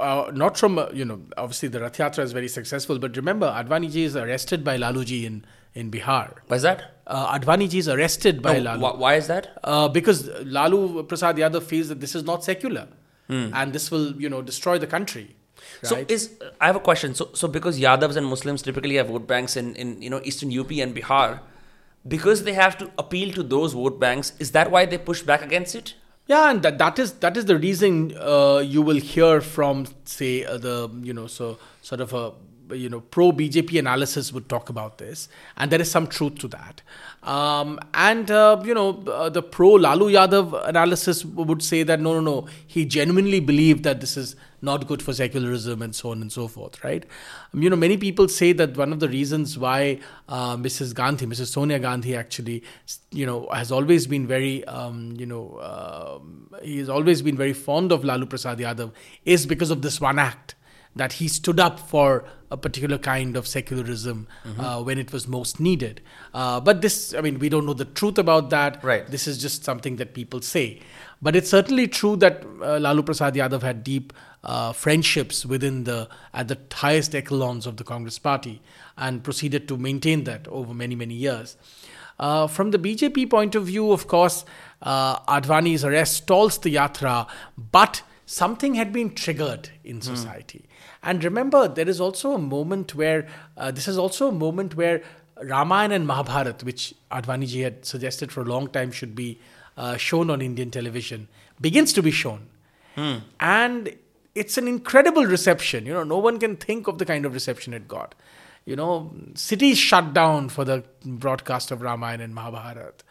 uh, not from uh, you know, obviously the Rath Yatra is very successful, but remember, Advani ji is arrested by Lalu ji in in Bihar. Why is that? Uh, Advani ji is arrested by No, Lalu wh- why is that? uh, because Lalu Prasad Yadav feels that this is not secular, Hmm. and this will you know destroy the country. So is I have a question. So so because Yadavs and Muslims typically have vote banks in in you know eastern UP and Bihar, because they have to appeal to those vote banks, is that why they push back against it? Yeah, and that, that is that is the reason uh, you will hear from say uh, the you know so sort of a you know pro BJP analysis would talk about this, and there is some truth to that. Um, and uh, you know uh, the pro Lalu Yadav analysis would say that no, no, no, he genuinely believed that this is not good for secularism and so on and so forth, right? Um, you know, many people say that one of the reasons why uh, Mrs. Gandhi, Mrs. Sonia Gandhi, actually, you know, has always been very, um, you know, uh, he has always been very fond of Lalu Prasad Yadav is because of this one act that he stood up for a particular kind of secularism mm-hmm. uh, when it was most needed. Uh, but this, I mean, we don't know the truth about that. Right. This is just something that people say. But it's certainly true that uh, Lalu Prasad Yadav had deep uh, friendships within the at the highest echelons of the Congress Party and proceeded to maintain that over many many years. Uh, from the BJP point of view, of course, uh, Advani's arrest stalls the yatra, but something had been triggered in hmm. society. And remember, there is also a moment where uh, this is also a moment where Ramayana and Mahabharat, which Advaniji had suggested for a long time should be uh, shown on Indian television, begins to be shown. Mm. And it's an incredible reception. You know, no one can think of the kind of reception it got. You know, cities shut down for the broadcast of Ramayana and Mahabharat.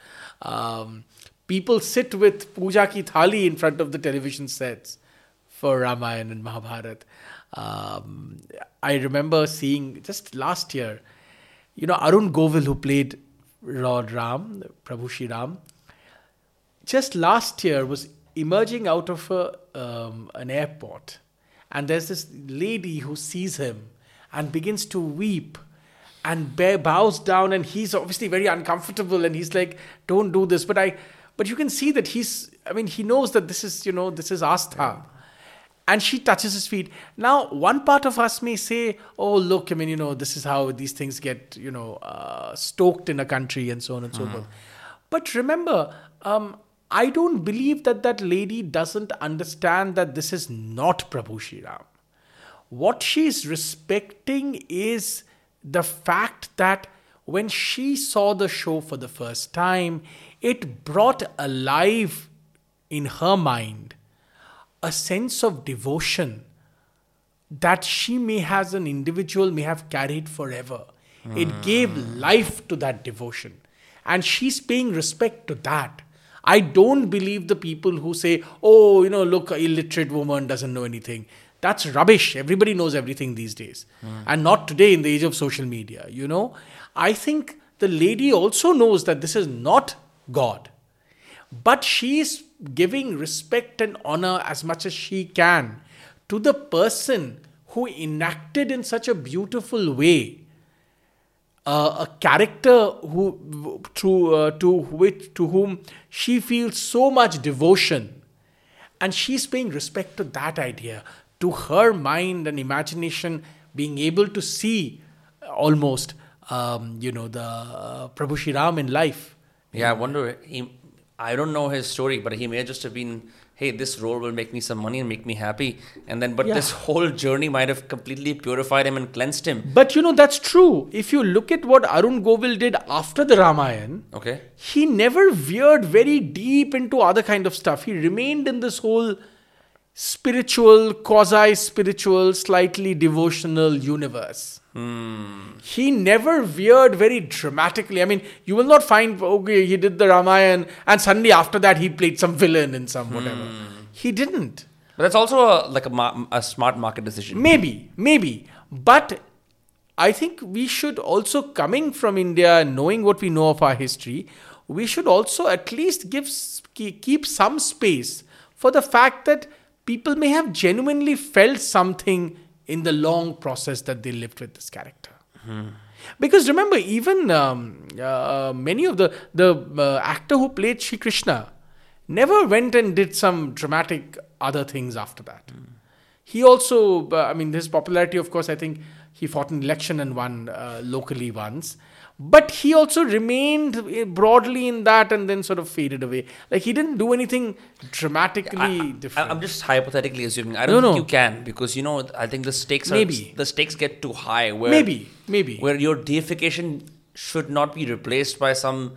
Um, people sit with puja ki thali in front of the television sets for Ramayana and Mahabharat. Um, I remember seeing just last year, you know, Arun Govil, who played Lord Ram, Prabhu Shri Ram, just last year was emerging out of a, um, an airport. And there's this lady who sees him and begins to weep and bows down and he's obviously very uncomfortable and he's like don't do this but i but you can see that he's i mean he knows that this is you know this is astha and she touches his feet. Now, one part of us may say, "Oh, look, I mean, you know, this is how these things get, you know, uh, stoked in a country and so on and so mm-hmm. forth." But remember, um, I don't believe that that lady doesn't understand that this is not Prabhu Shri Ram. What she is respecting is the fact that when she saw the show for the first time, it brought alive in her mind a sense of devotion that she may as an individual may have carried forever. Mm. It gave life to that devotion. And she's paying respect to that. I don't believe the people who say, oh, you know, look, illiterate woman doesn't know anything. That's rubbish. Everybody knows everything these days. Mm. And not today in the age of social media, you know. I think the lady also knows that this is not God. But she's giving respect and honor as much as she can to the person who enacted in such a beautiful way. Uh, a character who to uh, to which to whom she feels so much devotion. And she's paying respect to that idea to her mind and imagination being able to see almost um, you know the uh, Prabhu Shri Ram in life. Yeah I wonder I don't know his story, but he may just have been, hey, this role will make me some money and make me happy. And then, but yeah. this whole journey might have completely purified him and cleansed him. But you know, that's true. If you look at what Arun Govil did after the Ramayan, okay, he never veered very deep into other kind of stuff. He remained in this whole spiritual, quasi spiritual, slightly devotional universe. Hmm. He never veered very dramatically. I mean, you will not find, okay, he did the Ramayan and suddenly after that he played some villain in some whatever. Hmm. He didn't. But that's also a, like a, ma- a smart market decision. Maybe, maybe. But I think we should also, coming from India, knowing what we know of our history, we should also at least give keep some space for the fact that people may have genuinely felt something in the long process that they lived with this character. Hmm. Because remember, even um, uh, many of the the uh, actor who played Shri Krishna never went and did some dramatic other things after that. Hmm. He also, uh, I mean, his popularity, of course, I think he fought an election and won uh, locally once. But he also remained eh, broadly in that and then sort of faded away. Like he didn't do anything dramatically I, different. I'm just hypothetically assuming. I don't no, think no. you can because you know I think the stakes are maybe. the stakes get too high. Where, maybe, maybe where your deification should not be replaced by some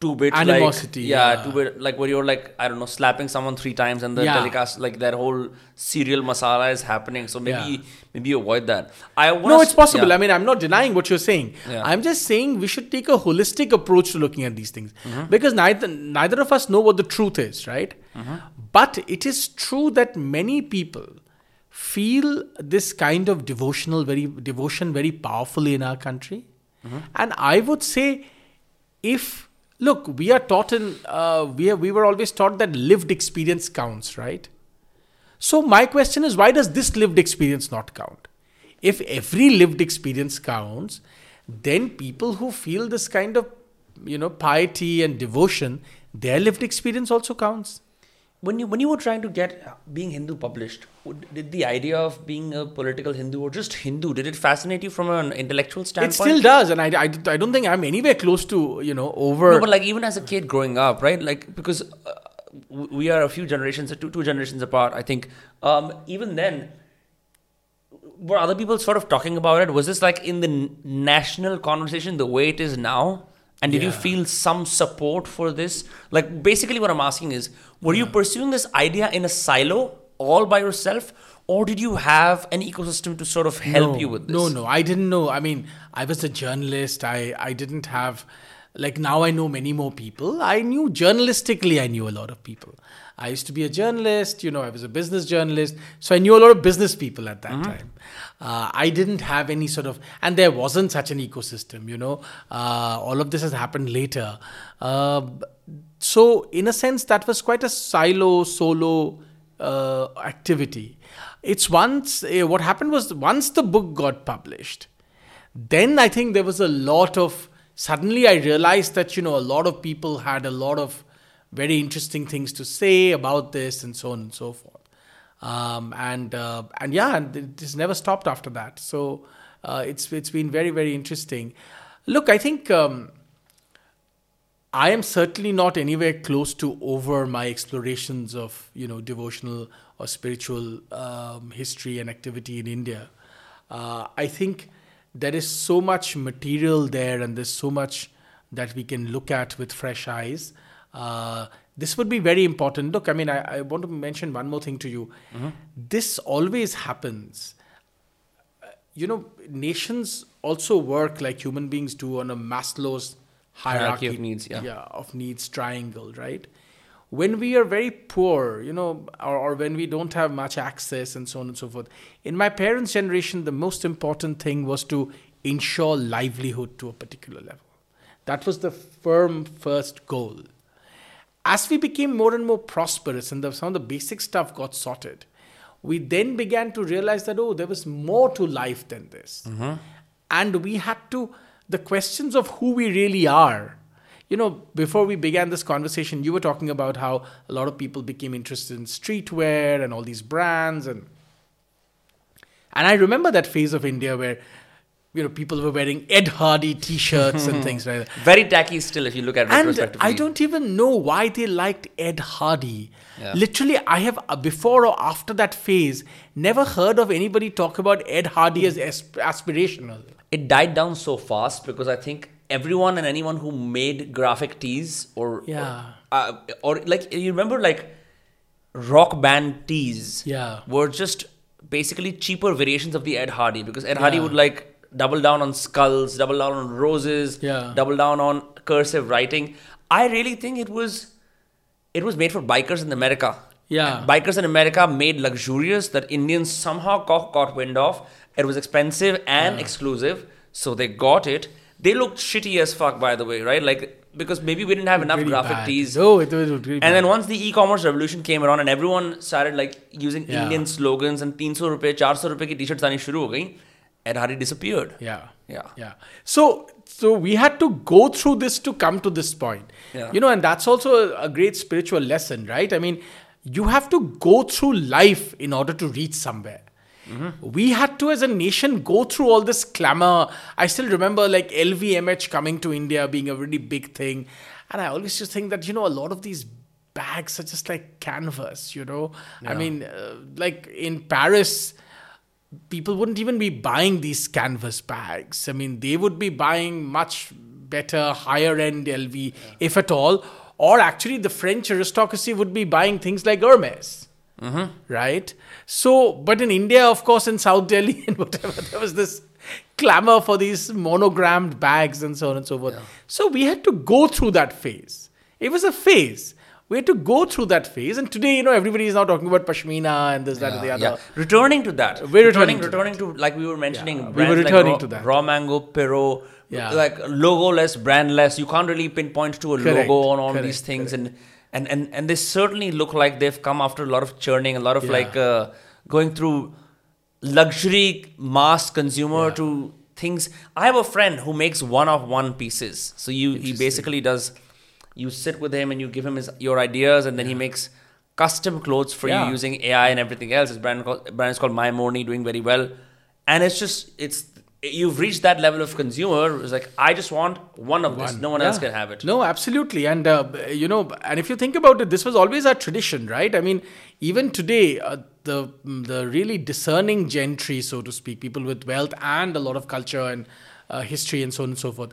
two bit Animosity, Like, yeah, yeah. two bit like where you're like I don't know slapping someone three times and the Yeah. telecast like that whole serial masala is happening. So maybe Yeah. maybe you avoid that. I wanna No, it's possible. I mean, I'm not denying what you're saying. I'm just saying we should take a holistic approach to looking at these things Mm-hmm. because neither neither of us know what the truth is, right? Mm-hmm. But it is true that many people feel this kind of devotional very devotion very powerfully in our country, Mm-hmm. and I would say if look, we are taught in uh, we are, we were always taught that lived experience counts, right? So my question is, why does this lived experience not count? If every lived experience counts, then people who feel this kind of, you know, piety and devotion, their lived experience also counts. When you when you were trying to get being Hindu published, did the idea of being a political Hindu or just Hindu did it fascinate you from an intellectual standpoint? It still does, and I, I, I don't think I'm anywhere close to, you know, over. No, but like even as a kid growing up, right? Like because uh, we are a few generations, two two generations apart. I think um, even then, were other people sort of talking about it? Was this like in the national conversation the way it is now? And did you feel some support for this? Like basically, what I'm asking is, were you pursuing this idea in a silo all by yourself, or did you have an ecosystem to sort of help no, you with this? No, no, I didn't know. I mean, I was a journalist. I, I didn't have, like, now I know many more people. I knew journalistically, I knew a lot of people. I used to be a journalist, you know, I was a business journalist. So I knew a lot of business people at that Mm-hmm. time. Uh, I didn't have any sort of, and there wasn't such an ecosystem, you know. Uh, all of this has happened later. Uh, so, in a sense, that was quite a silo, solo uh, activity. It's once, uh, what happened was once the book got published, then I think there was a lot of, suddenly I realized that, you know, a lot of people had a lot of very interesting things to say about this and so on and so forth. Um, and uh, and yeah, and it has never stopped after that. So uh, it's it's been very very interesting. Look, I think um, I am certainly not anywhere close to over my explorations of you know devotional or spiritual um, history and activity in India. Uh, I think there is so much material there, and there's so much that we can look at with fresh eyes. Uh, this would be very important. Look, I mean, I, I want to mention one more thing to you. This always happens you know, nations also work like human beings do on a Maslow's hierarchy, Hierarchy of needs, yeah. of needs triangle, right? When we are very poor, you know, or, or when we don't have much access and so on and so forth. In my parents' generation, the most important thing was to ensure livelihood to a particular level. That was the firm first goal. As we became more and more prosperous and the, some of the basic stuff got sorted, we then began to realize that, oh, there was more to life than this. Mm-hmm. And we had to, the questions of who we really are. You know, before we began this conversation, you were talking about how a lot of people became interested in streetwear and all these brands. And, and I remember that phase of India where, you know, people were wearing Ed Hardy t shirts and [laughs] things like that. Very tacky still, if you look at it And. I don't even know why they liked Ed Hardy. Yeah. Literally, I have uh, before or after that phase never heard of anybody talk about Ed Hardy as asp- aspirational. it died down so fast because I think everyone and anyone who made graphic tees or Yeah. uh, or like you remember like rock band tees Yeah. were just basically cheaper variations of the Ed Hardy because Ed Hardy would like double down on skulls, double down on roses, yeah. double down on cursive writing. I really think it was it was made for bikers in America. Yeah. And bikers in America made luxurious that Indians somehow got wind of. It was expensive and yeah. exclusive, so they got it. They looked shitty as fuck, by the way, right? Like because maybe we didn't have enough really graphic bad. tees. Oh, it was really And bad. then once the e-commerce revolution came around and everyone started like using yeah. Indian slogans and 300 rupees, 400 rupees ki t-shirts aani shuru ho. Ed Hardy disappeared. Yeah. Yeah. Yeah. So so we had to go through this to come to this point. Yeah. You know, and that's also a, great spiritual lesson, right? I mean, you have to go through life in order to reach somewhere. We had to, as a nation, go through all this clamor. I still remember like LVMH coming to India being a really big thing. And I always just think that, you know, a lot of these bags are just like canvas, you know? I mean, uh, like in Paris, people wouldn't even be buying these canvas bags. I mean, they would be buying much better, higher end LV, if at all. Or actually, the French aristocracy would be buying things like Hermes. Mm-hmm. Right? So, but in India, of course, in South Delhi [laughs] and whatever, there was this clamor for these monogrammed bags and so on and so forth. So, we had to go through that phase. It was a phase. We had to go through that phase. And today, you know, everybody is now talking about Pashmina and this, that, and the other. Yeah. Returning to that. We're returning to returning to like we were mentioning. Yeah, we were returning raw, to that. Raw mango, Pero, Yeah. like logo-less, brandless. You can't really pinpoint to a Correct, logo on all correct, these things, and, and and and they certainly look like they've come after a lot of churning, a lot of like uh, going through luxury mass consumer to things. I have a friend who makes one-of-one pieces. So you he basically does. You sit with him and you give him his your ideas, and then he makes custom clothes for Yeah. you using AI and everything else. His brand called, brand is called My Morni, doing very well, and it's just it's you've reached that level of consumer. It's like I just want one of this. No one else can have it. No, absolutely. And, uh, you know, and if you think about it, this was always our tradition, right? I mean, even today, uh, the, the really discerning gentry, so to speak, people with wealth and a lot of culture and uh, history and so on and so forth,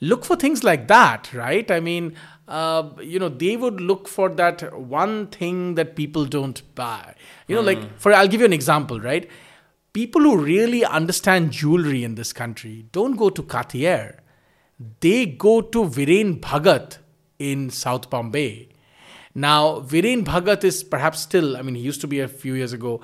look for things like that, right? I mean, uh, you know, they would look for that one thing that people don't buy. You know, like, for I'll give you an example, right? People who really understand jewelry in this country don't go to Cartier they go to Viren Bhagat in South Bombay. Now, Viren Bhagat is perhaps still, I mean, he used to be a few years ago,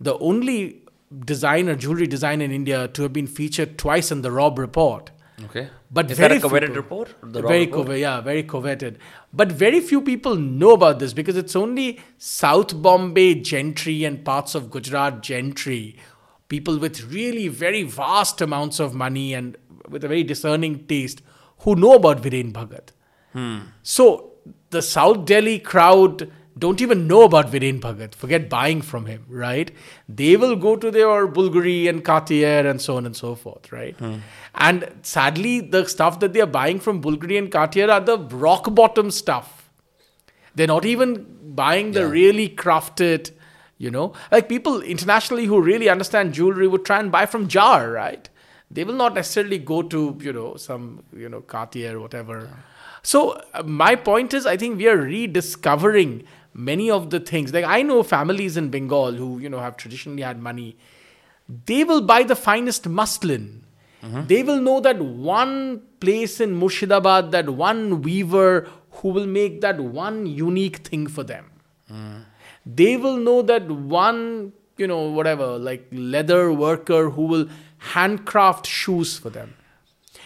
the only designer, jewelry designer in India to have been featured twice in the Robb Report. Okay, But is very that a coveted few- report? The very report? coveted, yeah, very coveted. But very few people know about this because it's only South Bombay gentry and parts of Gujarat gentry, people with really very vast amounts of money and with a very discerning taste, who know about Viren Bhagat. Hmm. So the South Delhi crowd don't even know about Viren Bhagat. Forget buying from him, right? They will go to their Bulgari and Cartier and so on and so forth, right? And sadly, the stuff that they are buying from Bulgari and Cartier are the rock bottom stuff. They're not even buying the Yeah. really crafted, you know, like people internationally who really understand jewelry would try and buy from JAR, right? They will not necessarily go to, you know, some, you know, Cartier or whatever. So uh, my point is, I think we are rediscovering many of the things. Like I know families in Bengal who, you know, have traditionally had money. They will buy the finest muslin. Mm-hmm. They will know that one place in Murshidabad, that one weaver who will make that one unique thing for them. Mm-hmm. They will know that one, you know, whatever, like leather worker who will handcraft shoes for them.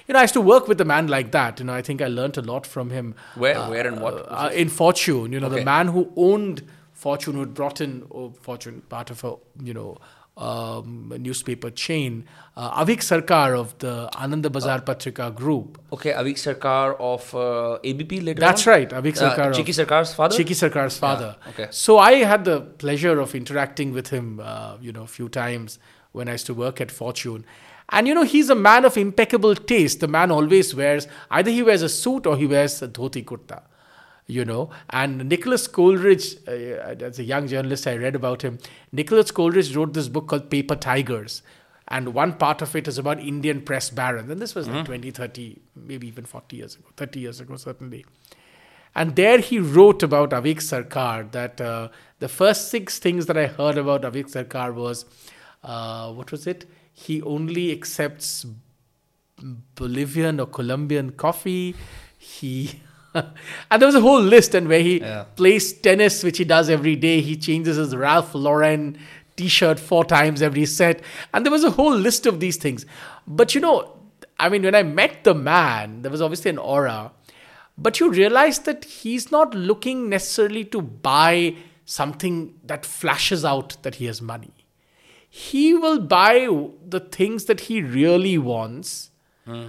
You know, I used to work with a man like that. You know, I think I learned a lot from him. Where, where, and what? Uh, in Fortune, you know, Okay. the man who owned Fortune, who had brought in oh, Fortune, part of a, you know, um, newspaper chain, uh, Aveek Sarkar of the Ananda Bazar Patrika group. okay, Aveek Sarkar of uh, ABP later. That's on? right, Aveek Uh, Sarkar. of- Chiki Sarkar's father. Chiki Sarkar's father. okay. So I had the pleasure of interacting with him, uh, you know, a few times when I used to work at Fortune. And you know, he's a man of impeccable taste. The man always wears either he wears a suit or he wears a dhoti kurta. You know, and Nicholas Coleridge, uh, as a young journalist, I read about him. Nicholas Coleridge wrote this book called Paper Tigers, and one part of it is about Indian press barons. And this was like 20, 30, maybe even 40 years ago, 30 years ago, certainly. And there he wrote about Aveek Sarkar that uh, the first six things that I heard about Aveek Sarkar was uh, what was it? He only accepts Bolivian or Colombian coffee. He [laughs] and there was a whole list and where he Yeah. plays tennis, which he does every day. He changes his Ralph Lauren T-shirt four times every set, and there was a whole list of these things. But you know, I mean, when I met the man, there was obviously an aura, but you realize that he's not looking necessarily to buy something that flashes out that he has money he will buy the things that he really wants.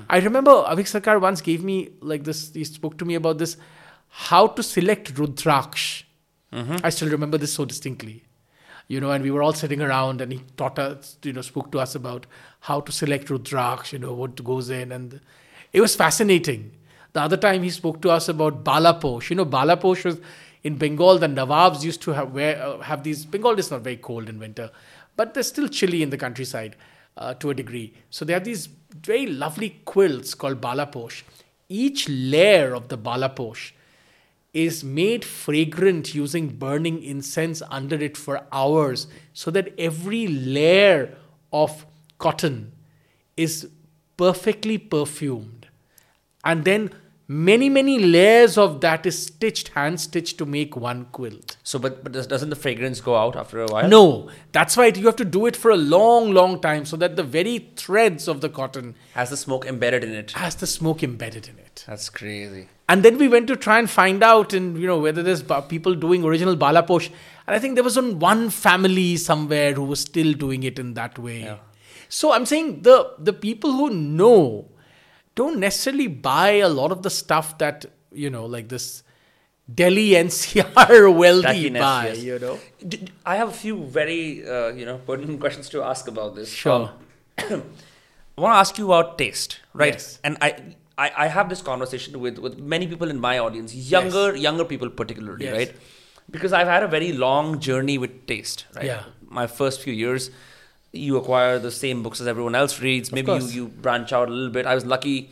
I remember Aveek Sarkar once gave me like this, he spoke to me about this, how to select Rudraksh. I still remember this so distinctly. You know, and we were all sitting around and he taught us, you know, spoke to us about how to select Rudraksh, you know, what goes in. And it was fascinating. The other time he spoke to us about Balaposh. You know, Balaposh was in Bengal, the Nawabs used to have, wear, uh, have these. Bengal is not very cold in winter, but they're still chilly in the countryside uh, to a degree. So they have these very lovely quilts called Balaposh. each layer of the balaposh is made fragrant using burning incense under it for hours so that every layer of cotton is perfectly perfumed and then many many layers of that is stitched hand stitched to make one quilt So, but but does- doesn't the fragrance go out after a while? no that's why you have to do it for a long long time so that the very threads of the cotton Has the smoke embedded in it? has the smoke embedded in it That's crazy. and then we went to try and find out and you know whether there's people doing original balaposh and i think there was on one family somewhere who was still doing it in that way Yeah. so i'm saying the the people who know don't necessarily buy a lot of the stuff that you know like this delhi [laughs] ncr wealthy Tackiness, buy yes. you know D- d- I have a few very uh, you know pertinent [laughs] questions to ask about this. Sure. Um, [clears throat] I want to ask you about taste, right? Yes. And I, I I have this conversation with with many people in my audience, younger younger people particularly, Yes. right? Because I've had a very long journey with taste, right? Yeah. My first few years, you acquire the same books as everyone else reads. Maybe you, you branch out a little bit. I was lucky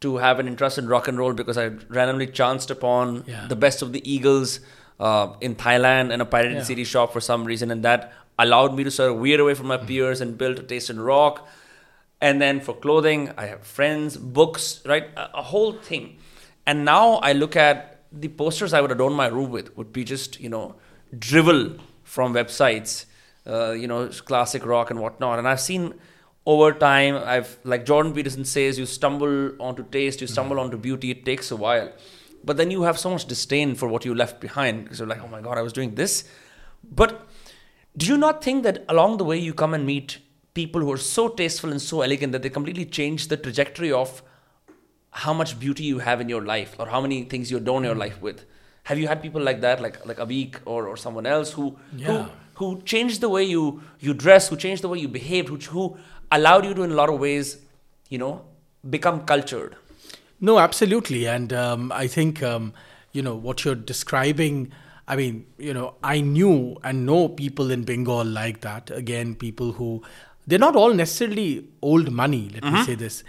to have an interest in rock and roll because I randomly chanced upon Yeah. the best of the Eagles uh, in Thailand and a pirated Yeah. CD shop for some reason, and that allowed me to sort of veer away from my peers and build a taste in rock. And then for clothing, I have friends, books, right, a, a whole thing. And now I look at the posters I would adorn my room with would be just you know drivel from websites, uh, you know, classic rock and whatnot. And I've seen over time, I've like Jordan Peterson says, you stumble onto taste, you stumble onto beauty. It takes a while, but then you have so much disdain for what you left behind because you're like, oh my god, I was doing this. But do you not think that along the way you come and meet people who are so tasteful and so elegant that they completely change the trajectory of how much beauty you have in your life or how many things you adorn your life with? Have you had people like that, like like Aveek or, or someone else who Yeah. who who changed the way you you dress, who changed the way you behaved, who who allowed you to in a lot of ways, you know, become cultured? No, absolutely. And um, I think, um, you know, what you're describing, I mean, you know, I knew and know people in Bengal like that. Again, people who, they're not all necessarily old money, let me say this.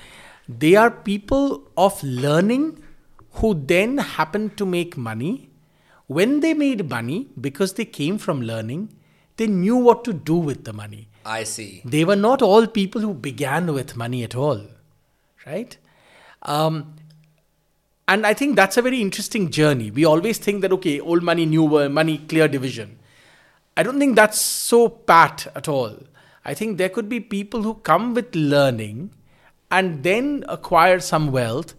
They are people of learning who then happened to make money. When they made money, because they came from learning, they knew what to do with the money I see. they were not all people who began with money at all, right? Um, and I think that's a very interesting journey. We always think that, okay, old money, new money, clear division. I don't think that's so pat at all. I think there could be people who come with learning and then acquire some wealth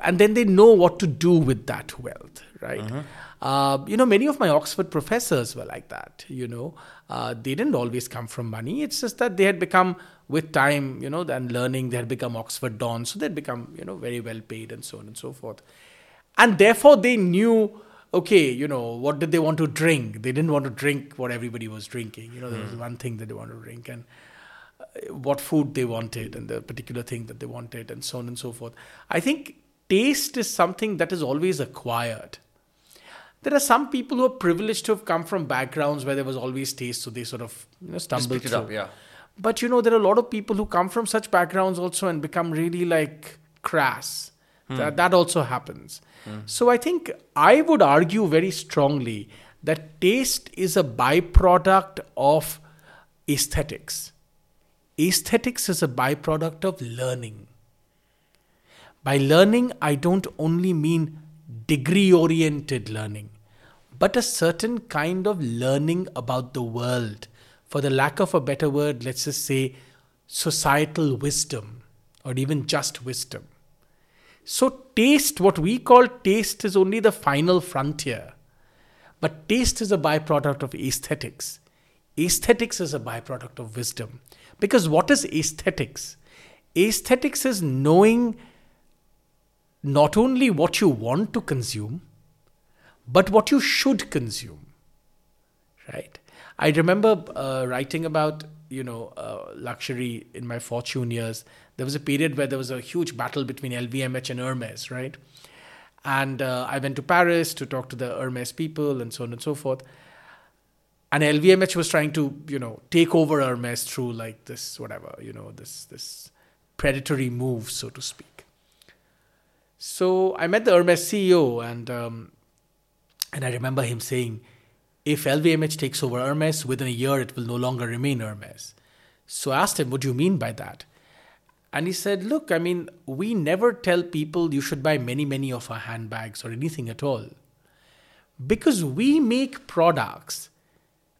and then they know what to do with that wealth, right? Uh, you know, many of my Oxford professors were like that, you know. Uh, they didn't always come from money. It's just that they had become, with time, you know, and learning, they had become Oxford dons. So they'd become, you know, very well paid and so on and so forth. And therefore they knew, okay, you know, what did they want to drink? They didn't want to drink what everybody was drinking. You know, there was one thing that they wanted to drink. And uh, what food they wanted and the particular thing that they wanted and so on and so forth. I think taste is something that is always acquired. There are some people who are privileged to have come from backgrounds where there was always taste, so they sort of you know, stumble through. up, yeah. But you know, there are a lot of people who come from such backgrounds also and become really like crass. That, that also happens. So I think I would argue very strongly that taste is a byproduct of aesthetics. Aesthetics is a byproduct of learning. By learning, I don't only mean degree oriented learning, but a certain kind of learning about the world. For the lack of a better word, let's just say societal wisdom or even just wisdom. So, taste, what we call taste, is only the final frontier. But taste is a byproduct of aesthetics. Aesthetics is a byproduct of wisdom. Because what is aesthetics? Aesthetics is knowing not only what you want to consume, but what you should consume. Right? I remember uh, writing about you know uh, luxury in my fortune years. There was a period where there was a huge battle between LVMH and Hermes, right? And uh, I went to Paris to talk to the Hermes people and so on and so forth. And LVMH was trying to you know take over Hermes through like this whatever you know this this predatory move, so to speak. So I met the Hermes CEO, and um, and I remember him saying, if LVMH takes over Hermes within a year, it will no longer remain Hermes. So I asked him, what do you mean by that? And he said, look, I mean, we never tell people you should buy many, many of our handbags or anything at all. Because we make products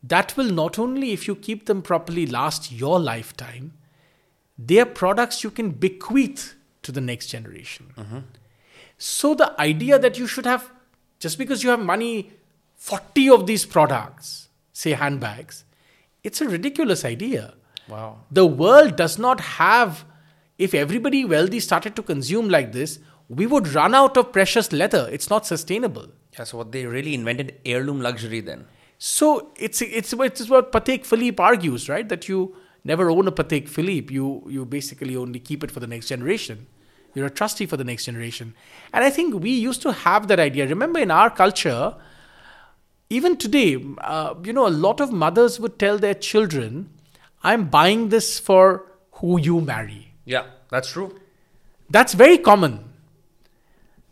that will not only, if you keep them properly, last your lifetime, they are products you can bequeath to the next generation. Mm-hmm. So the idea that you should have, just because you have money, 40 of these products, say handbags, it's a ridiculous idea. Wow. The world does not have, if everybody wealthy started to consume like this, we would run out of precious leather. It's not sustainable. Yeah, so what they really invented heirloom luxury then. So it's it's it's what Patek Philippe argues, right? That you never own a Patek Philippe. You you basically only keep it for the next generation. You're a trustee for the next generation. And I think we used to have that idea. Remember, in our culture, even today, uh, you know, a lot of mothers would tell their children, "I'm buying this for who you marry." Yeah, that's true. That's very common.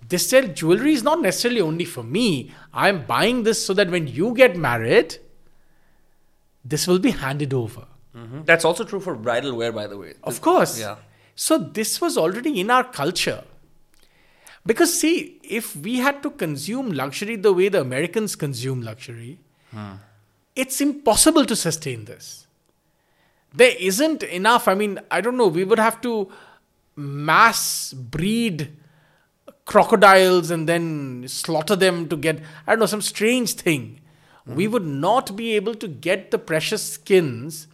They said jewelry is not necessarily only for me. I'm buying this so that when you get married, this will be handed over. Mhm. That's also true for bridal wear, by the way. Of course. Yeah. So this was already in our culture. Because see, if we had to consume luxury the way the Americans consume luxury, it's impossible to sustain this. There isn't enough. I mean, I don't know, we would have to mass breed crocodiles and then slaughter them to get, I don't know, some strange thing. We hmm. would not be able to get the precious skins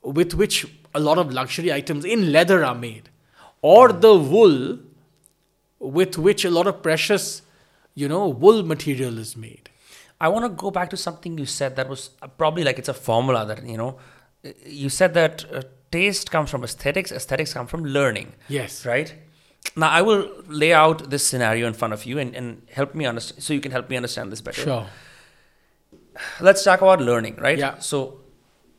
with which a lot of luxury items in leather are made, or the wool with which a lot of precious, you know, wool material is made. I want to go back to something you said that was uh, probably like it's a formula that, you know, uh, you said that uh, taste comes from aesthetics, aesthetics come from learning. Yes. Right? Now, I will lay out this scenario in front of you and, and help me understand, so you can help me understand this better. Sure. Let's talk about learning, right? Yeah. So,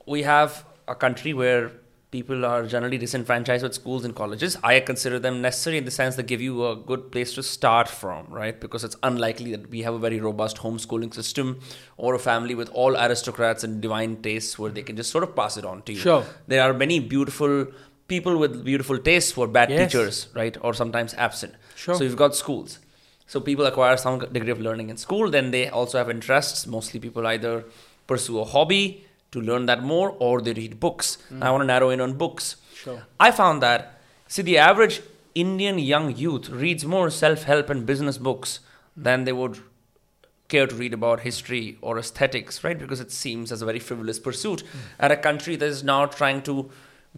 we have a country where people are generally disenfranchised with schools and colleges. I consider them necessary in the sense they give you a good place to start from, right? Because it's unlikely that we have a very robust homeschooling system or a family with all aristocrats and divine tastes where they can just sort of pass it on to you. Sure. There are many beautiful people with beautiful tastes who are bad Yes. teachers, right? Or sometimes absent. Sure. So you've got schools. So people acquire some degree of learning in school. Then they also have interests. Mostly people either pursue a hobby to learn that more or they read books. Mm. I want to narrow in on books. Sure. I found that, see, the average Indian young youth reads more self help and business books than they would care to read about history or aesthetics, right? Because it seems as a very frivolous pursuit mm. at a country that is now trying to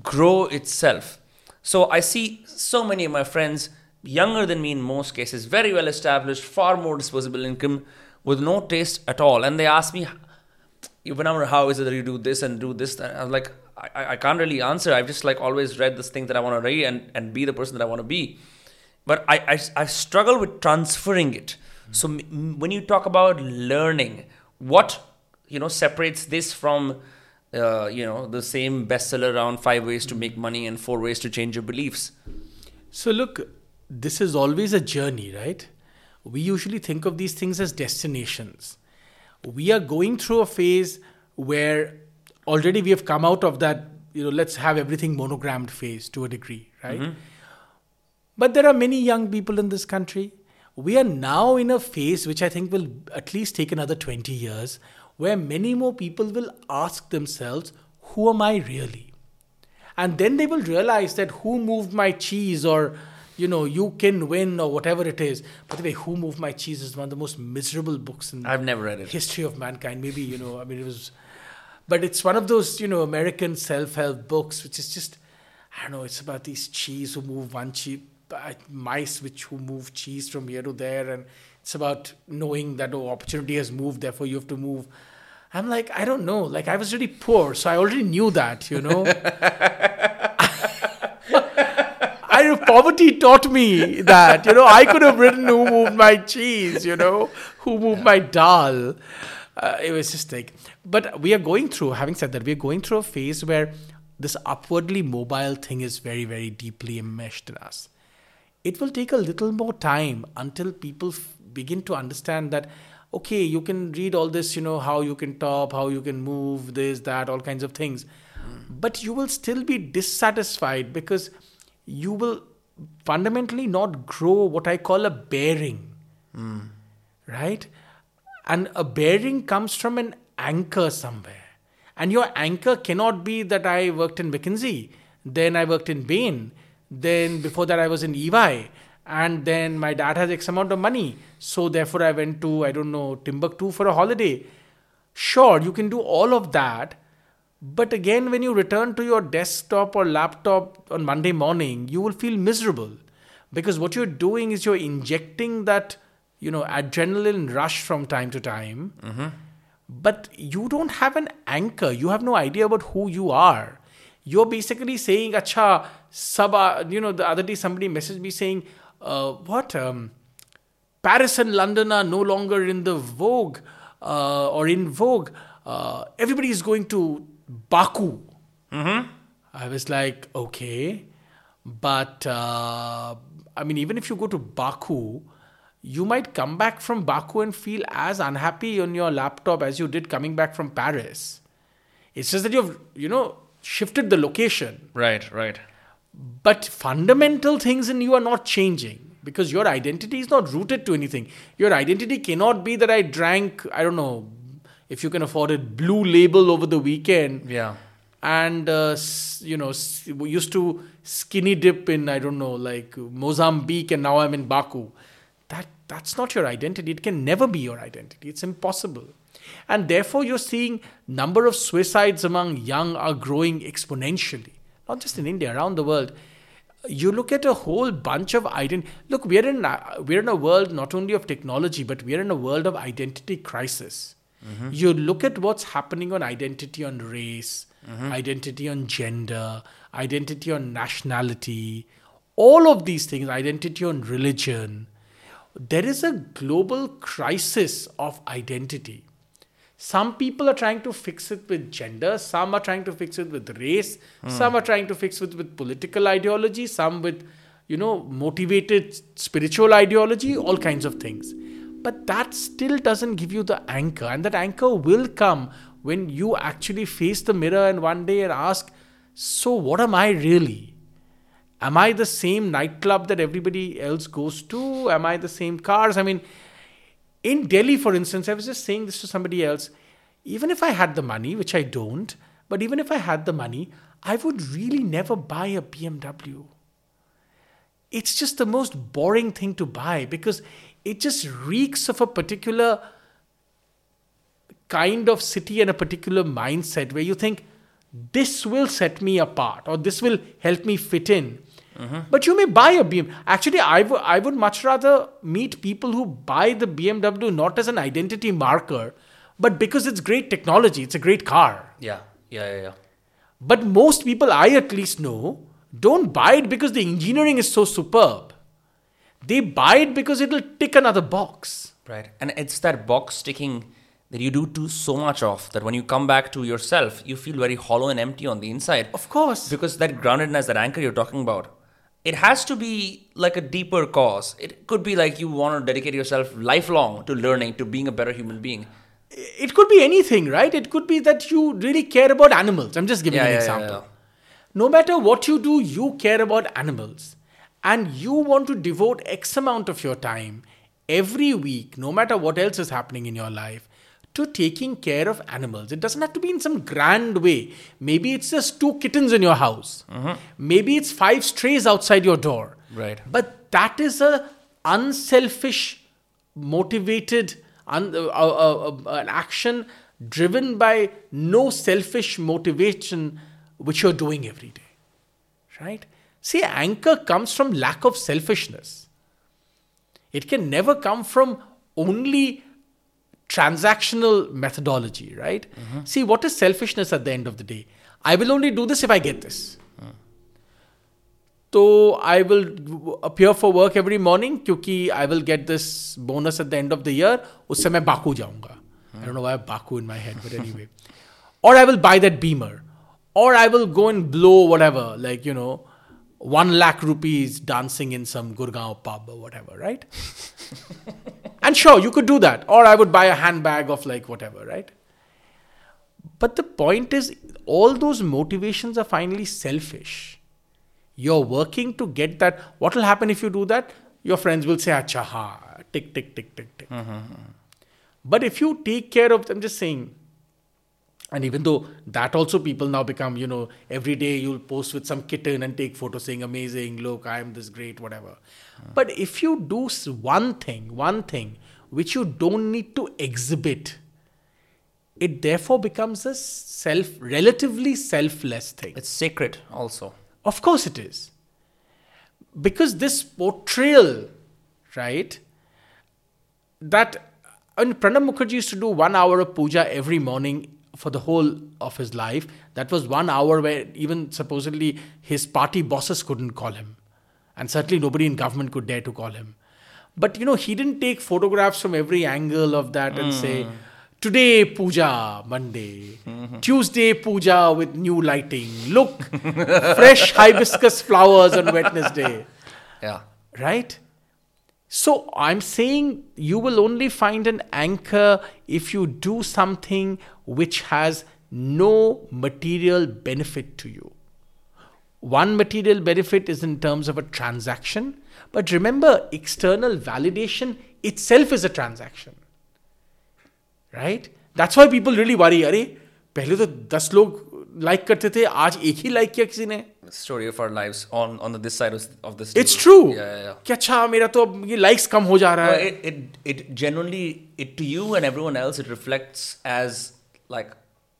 grow itself. So I see so many of my friends, younger than me in most cases, very well established, far more disposable income, with no taste at all. And they ask me, whenever how is it that you do this and do this? I'm like, I, I can't really answer. I've just like always read this thing that I want to read and, and be the person that I want to be. But I, I, I struggle with transferring it. So m- when you talk about learning, what you know separates this from uh, you know the same bestseller around five ways to make money and four ways to change your beliefs. So, look, this is always a journey, right? We usually think of these things as destinations. We are going through a phase where already we have come out of that, you know, let's have everything monogrammed phase to a degree, right? Mm-hmm. But there are many young people in this country. We are now in a phase which I think will at least take another 20 years, where many more people will ask themselves, Who am I really? And then they will realize that who moved my cheese or you know, you can win or whatever it is. By the way, Who Moved My Cheese is one of the most miserable books in I've never read it. history of mankind. Maybe, you know, I mean, it was, but it's one of those, you know, American self help books, which is just, I don't know, it's about these cheese who move one cheese, uh, mice which who move cheese from here to there. And it's about knowing that oh, opportunity has moved, therefore you have to move. I'm like, I don't know. Like, I was really poor, so I already knew that, you know. [laughs] Poverty taught me that you know I could have written who moved my cheese, you know, who moved my dal. Uh, it was just like, but we are going through. Having said that, we are going through a phase where this upwardly mobile thing is very, very deeply enmeshed in us. it will take a little more time until people f- begin to understand that okay you can read all this you know how you can top how you can move this that all kinds of things but you will still be dissatisfied because you will fundamentally not grow what i call a bearing right? And a bearing comes from an anchor somewhere. And your anchor cannot be that i worked in mckinsey then i worked in bain then before that i was in ey and then my dad has x amount of money so therefore i went to i don't know timbuktu for a holiday. Sure you can do all of that but again when you return to your desktop or laptop on monday morning you will feel miserable. Because what you're doing is you're injecting that you know adrenaline rush from time to time. But you don't have an anchor. You have no idea about who you are. You're basically saying acha sab you know the other day somebody messaged me saying uh, what um, paris and london are no longer in the vogue uh, or in vogue. Uh, everybody is going to baku I was like, okay, but uh, I mean, even if you go to Baku, you might come back from Baku and feel as unhappy on your laptop as you did coming back from Paris. It's just that you've, you know, shifted the location, Right, right. but fundamental things in you are not changing because your identity is not rooted to anything. Your identity cannot be that I drank, I don't know, if you can afford it, blue label over the weekend Yeah. and uh, you know we used to skinny dip in I don't know like Mozambique and now I'm in Baku. That that's not your identity. It can never be your identity. It's impossible. And therefore you're seeing number of suicides among young are growing exponentially. Not just in India, around the world. You look at a whole bunch of identity. Look, we're in we're in a world not only of technology, but we're in a world of identity crisis. Mm-hmm. You look at what's happening on identity on race, mm-hmm. identity on gender, identity on nationality, all of these things, identity on religion. There is a global crisis of identity. Some people are trying to fix it with gender, some are trying to fix it with race, hmm. some are trying to fix it with political ideology, some with, you know, motivated spiritual ideology, all kinds of things. But that still doesn't give you the anchor, and that anchor will come when you actually face the mirror and one day and ask, So, what am I really? Am I the same nightclub that everybody else goes to? Am I the same cars? I mean, in Delhi, for instance, I was just saying this to somebody else. Even if I had the money, which I don't, but even if I had the money, I would really never buy a BMW. It's just the most boring thing to buy because it just reeks of a particular kind of city and a particular mindset where you think this will set me apart or this will help me fit in. Mm-hmm. But you may buy a BM. Actually, I I would much rather meet people who buy the BMW not as an identity marker, but because it's great technology, it's a great car. Yeah, yeah, yeah, yeah. But most people I at least know don't buy it because the engineering is so superb. They buy it because it'll tick another box. Right. And it's that box ticking that you do too so much of that when you come back to yourself, you feel very hollow and empty on the inside. Of course. Because that groundedness, that anchor you're talking about, it has to be like a deeper cause. It could be like you want to dedicate yourself lifelong to learning, to being a better human being. it could be anything, right? It could be that you really care about animals. I'm just giving Yeah, an yeah, example. yeah. No matter what you do, you care about animals. And you want to devote X amount of your time every week, no matter what else is happening in your life, to taking care of animals. It doesn't have to be in some grand way. Maybe it's just two kittens in your house. Maybe it's five strays outside your door. Right. But that is a unselfish, motivated, un, uh, uh, uh, an action driven by no selfish motivation, which you're doing every day, right? See, anchor comes from lack of selfishness. It can never come from only transactional methodology, right? See, what is selfishness at the end of the day? I will only do this if I get this. So I will appear for work every morning क्योंकि I will get this bonus at the end of the year. उससे मैं Baku जाऊंगा. I don't know why I have Baku in my head, but anyway. [laughs] or I will buy that Beamer. Or I will go and blow whatever, like, you know, one lakh rupees dancing in some Gurgaon pub or whatever, right? [laughs] and sure, you could do that. Or I would buy a handbag of like whatever, right? But the point is, all those motivations are finally selfish. You're working to get that. What will happen if you do that? Your friends will say, Acha, ha, tick, tick, tick, tick, tick. Mm-hmm, mm-hmm. But if you take care of, I'm just saying, and even though that also people now become, you know, every day you'll post with some kitten and take photos saying, amazing, look, I'm this great, whatever. Uh. But if you do one thing, one thing, which you don't need to exhibit, it therefore becomes a self, relatively selfless thing. It's sacred also. Of course it is. Because this portrayal, right, that uh, when Pranab Mukherjee used to do one hour of puja every morning for the whole of his life, that was one hour where even supposedly his party bosses couldn't call him. And certainly nobody in government could dare to call him. But you know, he didn't take photographs from every angle of that and say, hmm. Today puja, Monday. Mm-hmm. Tuesday puja with new lighting. Look, fresh [laughs] hibiscus flowers on Wednesday. Yeah. Right? So I'm saying you will only find an anchor if you do something which has no material benefit to you. One material benefit is in terms of a transaction, but remember, external validation itself is a transaction. Right? That's why people really worry. अरे पहले तो दस लोग like करते थे आज एक ही like किया किसी ने Story of our lives on on the this side of, of this. It's table. True Yeah, yeah, yeah. कि अच्छा मेरा तो अब ये लाइक्स कम हो जा रहा No, है it, it it genuinely it to you and everyone else it reflects as like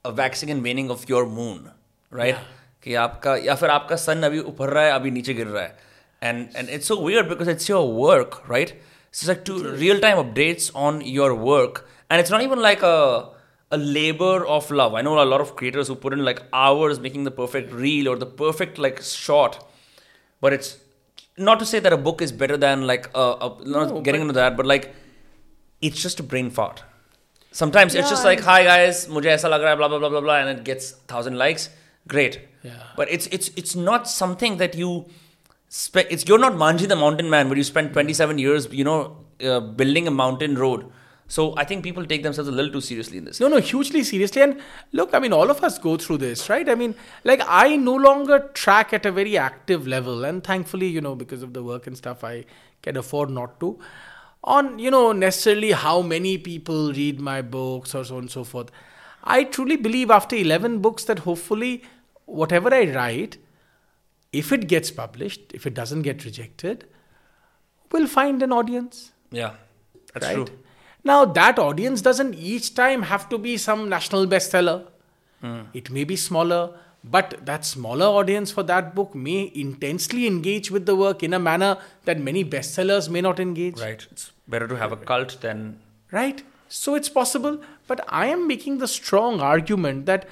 a waxing and waning of your moon, right? कि आपका या फिर आपका सन अभी ऊपर रहा है अभी नीचे गिर रहा है and and it's so weird because it's your work, right? It's like two real time updates on your work, and it's not even like a a labor of love. I know a lot of creators who put in like hours making the perfect reel or the perfect like shot, but it's not to say that a book is better than like a, a not No, getting but- into that, but like it's just a brain fart. sometimes yeah, it's just like hi guys mujhe aisa lag raha blah blah blah blah blah and it gets 1000 likes great yeah. but it's it's it's not something that you spe- it's you're not Manjhi the mountain man where you spend 27 years you know uh, building a mountain road so I think people take themselves a little too seriously in this. No, no, hugely seriously. And look, I mean, all of us go through this, right? I mean, like I no longer track at a very active level, and thankfully, you know, because of the work and stuff, I can afford not to. On, you know, necessarily how many people read my books or so on and so forth. I truly believe after 11 books that hopefully whatever I write, if it gets published, if it doesn't get rejected, will find an audience Yeah, that's right? true. Now, that audience doesn't each time have to be some national bestseller. Hmm. It may be smaller, but that smaller audience for that book may intensely engage with the work in a manner that many bestsellers may not engage. Right. It's better to have a cult than Right? So it's possible, but I am making the strong argument that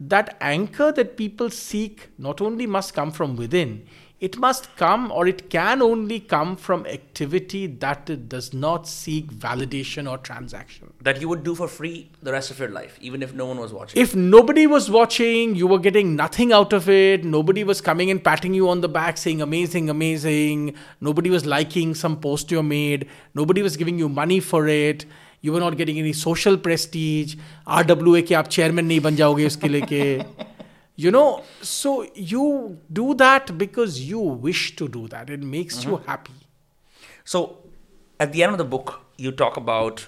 that anchor that people seek not only must come from within, it must come or it can only come from activity that it does not seek validation or transaction that you would do for free the rest of your life, even if no one was watching. If nobody was watching, you were getting nothing out of it. Nobody was coming and patting you on the back saying, amazing, amazing. Nobody was liking some post you made. Nobody was giving you money for it. You were not getting any social prestige. RWA ke aap chairman nahi ban jaoge uske leke. [laughs] You know, so you do that because you wish to do that. It makes mm-hmm. you happy. So at the end of the book, you talk about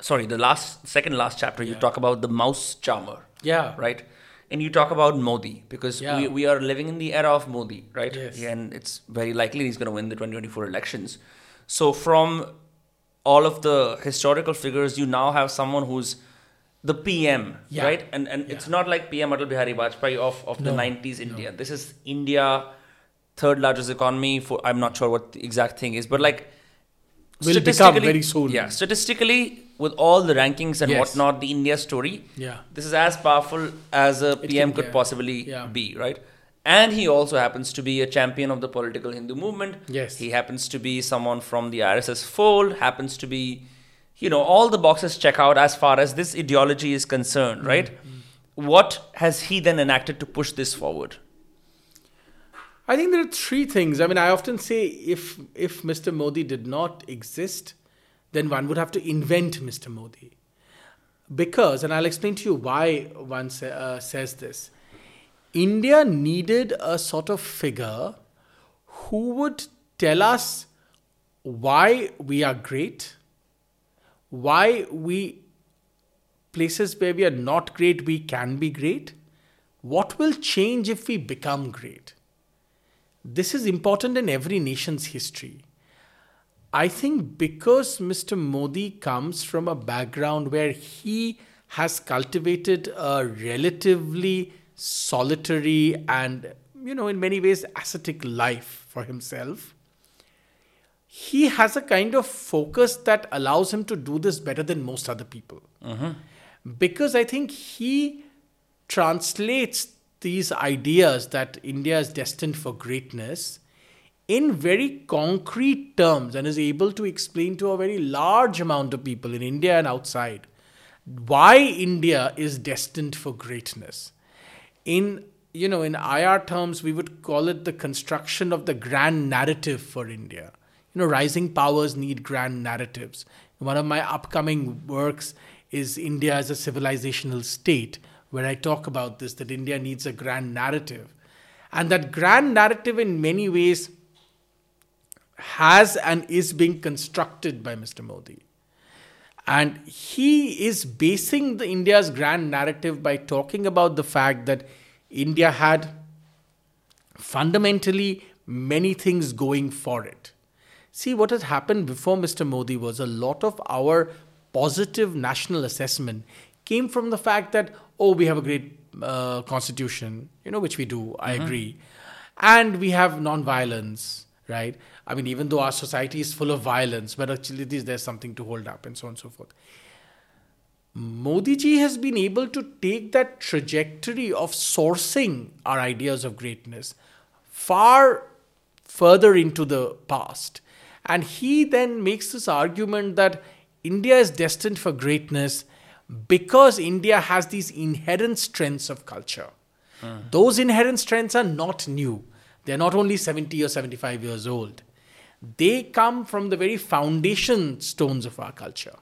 sorry, the last, second last chapter, you talk about the mouse charmer, Yeah. right? And you talk about Modi because Yeah. we, we are living in the era of Modi, right? Yes. And it's very likely he's going to win the 2024 elections. So, from all of the historical figures, you now have someone who's the PM, Yeah. right? And and it's not like PM Atal Bihari Vajpayee of, of the No, 90s India. This is India, third largest economy. For I'm not sure what the exact thing is, but like Will become very soon. Yeah, statistically, with all the rankings and Yes. whatnot, the India story, Yeah. this is as powerful as a PM could possibly Yeah. be, right? And he also happens to be a champion of the political Hindu movement. Yes. He happens to be someone from the RSS fold, happens to be, you know, all the boxes check out as far as this ideology is concerned, right? Mm-hmm. What has he then enacted to push this forward? I think there are three things. I mean, I often say if if Mr. Modi did not exist, then one would have to invent Mr. Modi. Because, and I'll explain to you why one sa- uh, says this. India needed a sort of figure who would tell us why we are great, why we places where we are not great, we can be great. What will change if we become great? This is important in every nation's history. I think because Mr. Modi comes from a background where he has cultivated a relatively solitary and, you know, in many ways ascetic life for himself, he has a kind of focus that allows him to do this better than most other people. Mm-hmm. Because I think he translates these ideas that India is destined for greatness in very concrete terms and is able to explain to a very large amount of people in India and outside why India is destined for greatness. In you know, in IR terms, we would call it the construction of the grand narrative for India. You know, rising powers need grand narratives. One of my upcoming works is India as a civilizational state, where I talk about this that India needs a grand narrative. And that grand narrative, in many ways, has and is being constructed by Mr. Modi. And he is basing the India's grand narrative by talking about the fact that India had fundamentally many things going for it. See, what has happened before Mr. Modi was a lot of our positive national assessment came from the fact that, oh, we have a great uh, constitution, you know, which we do, I agree. And we have non-violence, right? I mean, even though our society is full of violence, but actually there's something to hold up and so on and so forth. Modi ji has been able to take that trajectory of sourcing our ideas of greatness far further into the past. And he then makes this argument that India is destined for greatness because India has these inherent strengths of culture. Hmm. Those inherent strengths are not new. They're not only 70 or 75 years old. They come from the very foundation stones of our culture.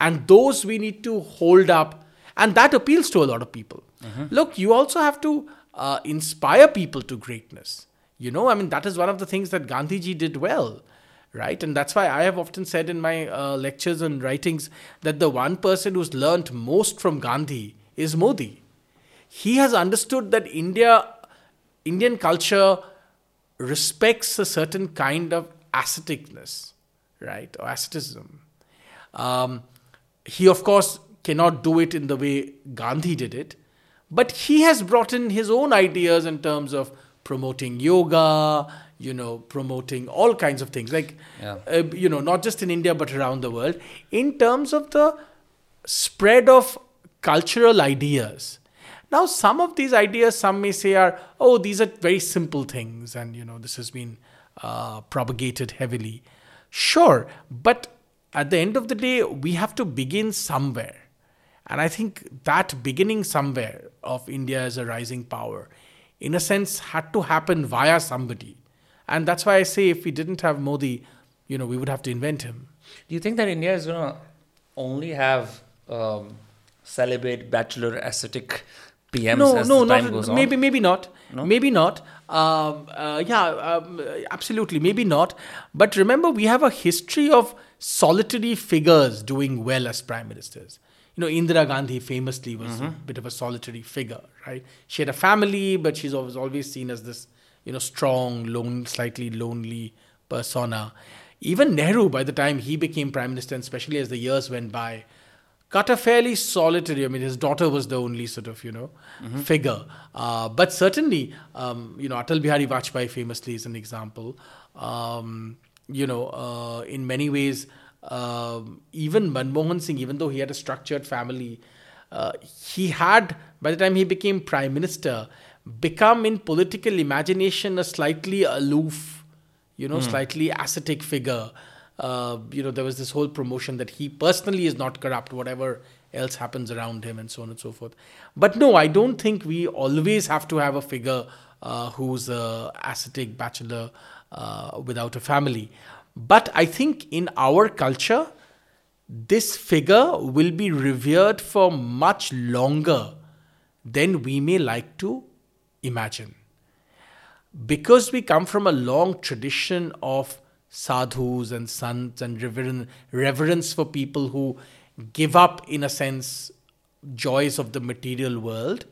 And those we need to hold up. And that appeals to a lot of people. Look, you also have to uh, inspire people to greatness. You know, I mean, that is one of the things that Gandhiji did well, right? And that's why I have often said in my uh, lectures and writings that the one person who's learnt most from Gandhi is Modi. He has understood that India, Indian culture respects a certain kind of asceticness, right, or asceticism. Um, he, of course, cannot do it in the way Gandhi did it, but he has brought in his own ideas in terms of promoting yoga, you know, promoting all kinds of things, like, Yeah. uh, you know, not just in India but around the world, in terms of the spread of cultural ideas. Now, some of these ideas, some may say, are, oh, these are very simple things, and, you know, this has been uh, propagated heavily. Sure, but at the end of the day, we have to begin somewhere. And I think that beginning somewhere of India as a rising power, in a sense, had to happen via somebody. And that's why I say if we didn't have Modi, you know, we would have to invent him. Do you think that India is going to only have um, celibate, bachelor, ascetic PMs no, as no, the time not goes on? maybe, maybe not, No? maybe not. Um, uh, yeah, um, absolutely, maybe not. But remember, we have a history of solitary figures doing well as prime ministers. You know, Indira Gandhi famously was Mm-hmm. a bit of a solitary figure, right? She had a family, but she's always always seen as this, you know, strong, lone, slightly lonely persona. Even Nehru, by the time he became prime minister, and especially as the years went by, cut a fairly solitary. I mean, his daughter was the only sort of you know figure. Uh, but certainly, um, you know, Atal Bihari Vajpayee famously is an example. Um, you know, uh, in many ways, um, even Manmohan Singh, even though he had a structured family, uh, he had by the time he became prime minister become in political imagination a slightly aloof you know, slightly ascetic figure. Uh, you know, there was this whole promotion that he personally is not corrupt, whatever else happens around him and so on and so forth. But no, I don't think we always have to have a figure uh, who's a ascetic bachelor uh, without a family. But I think in our culture, this figure will be revered for much longer than we may like to imagine. Because we come from a long tradition of sadhus and sants and reverence for people who give up, in a sense, joys of the material world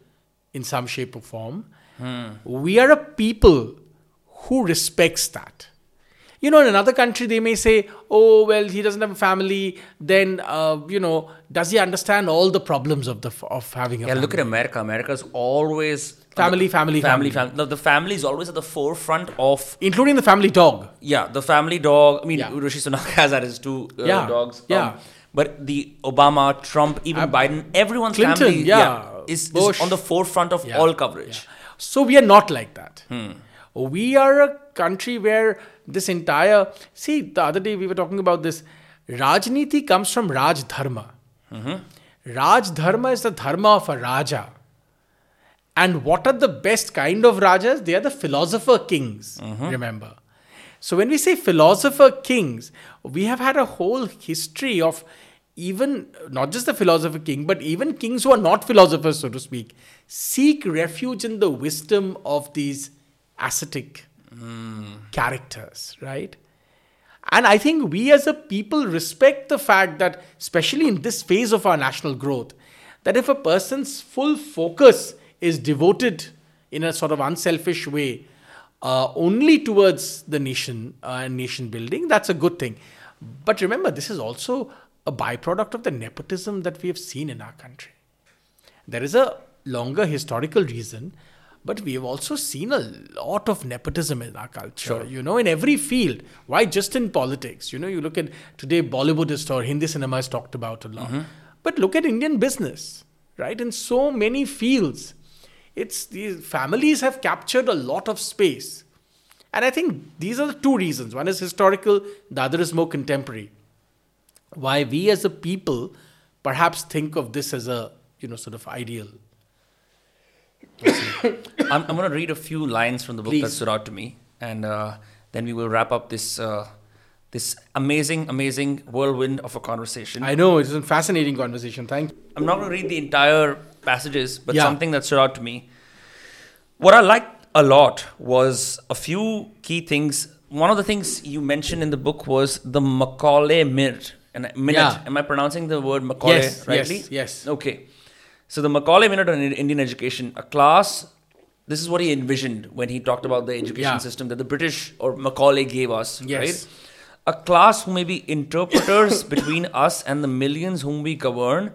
in some shape or form. Hmm. We are a people who respects that you know, in another country, they may say, oh, well, he doesn't have a family. Then, uh, you know, does he understand all the problems of the of having a yeah, family? look at America. America's always family, family, family, family. No, the family is always at the forefront of, including the family dog. Yeah, the family dog. I mean, yeah. Rishi Sunak [laughs] has that his two uh, yeah. dogs. Yeah. Um, but the Obama, Trump, even uh, Biden, everyone's Clinton, family, yeah, yeah is, is, on the forefront of all coverage. So we are not like that. Hmm. We are a country where this entire see the other day we were talking about this rajniti comes from raj dharma mm-hmm. raj dharma is the dharma of a raja and what are the best kind of rajas they are the philosopher kings mm-hmm. remember so when we say philosopher kings we have had a whole history of even not just the philosopher king but even kings who are not philosophers so to speak seek refuge in the wisdom of these ascetic mm. characters, right? And I think we as a people respect the fact that, especially in this phase of our national growth, that if a person's full focus is devoted in a sort of unselfish way uh, only towards the nation uh, and nation building, that's a good thing. But remember, this is also a byproduct of the nepotism that we have seen in our country. There is a longer historical reason but we have also seen a lot of nepotism in our culture, sure. you know, in every field. Why just in politics? You know, you look at today, Bollywood is or Hindi cinema is talked about a lot. Mm-hmm. But look at Indian business, right? In so many fields, it's these families have captured a lot of space. And I think these are the two reasons. One is historical, the other is more contemporary. Why we as a people perhaps think of this as a, you know, sort of ideal [coughs] I'm, I'm going to read a few lines from the book Please. that stood out to me, and uh, then we will wrap up this uh, this amazing, amazing whirlwind of a conversation. I know it's a fascinating conversation. Thank. you. I'm not going to read the entire passages, but Yeah. something that stood out to me. What I liked a lot was a few key things. One of the things you mentioned in the book was the Macaulay Minute. And minute. Yeah. Am I pronouncing the word Macaulay Yes, rightly? yes, yes. Okay. So the Macaulay Minute on Indian education, a class. This is what he envisioned when he talked about the education Yeah. system that the British or Macaulay gave us. Yes. Right? A class who may be interpreters [coughs] between us and the millions whom we govern.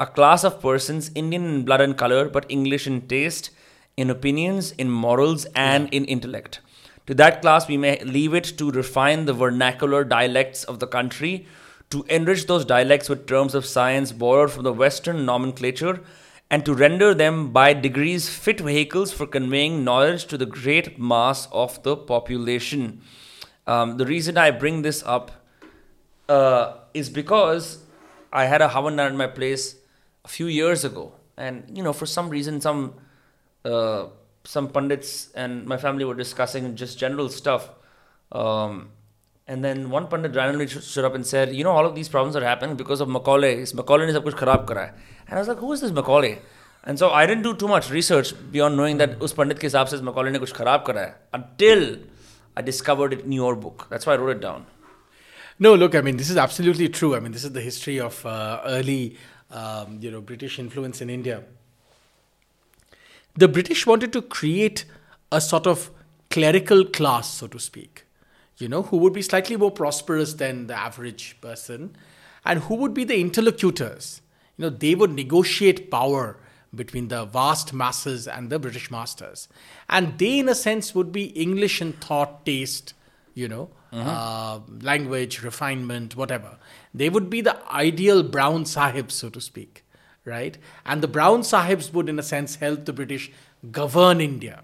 A class of persons, Indian in blood and color, but English in taste, in opinions, in morals, and in intellect. To that class, we may leave it to refine the vernacular dialects of the country to enrich those dialects with terms of science borrowed from the Western nomenclature, and to render them by degrees fit vehicles for conveying knowledge to the great mass of the population. Um, the reason I bring this up uh, is because I had a Havan at my place a few years ago, and you know, for some reason, some uh, some pundits and my family were discussing just general stuff. Um, and then one pundit randomly stood up and said, "You know, all of these problems are happening because of Macaulay. Is Macaulay ne sab kuch kharab kara hai." And I was like, "Who is this Macaulay?" And so I didn't do too much research beyond knowing that us pandit ke hisab se Macaulay ne kuch kharab kara hai until I discovered it in your book. That's why I wrote it down. No, look, I mean, this is absolutely true. I mean, this is the history of uh, early, um, you know, British influence in India. The British wanted to create a sort of clerical class, so to speak, you know, who would be slightly more prosperous than the average person and who would be the interlocutors. You know, they would negotiate power between the vast masses and the British masters. And they, in a sense, would be English in thought, taste, you know, uh, language, refinement, whatever. They would be the ideal brown sahibs, so to speak, right? And the brown sahibs would, in a sense, help the British govern India.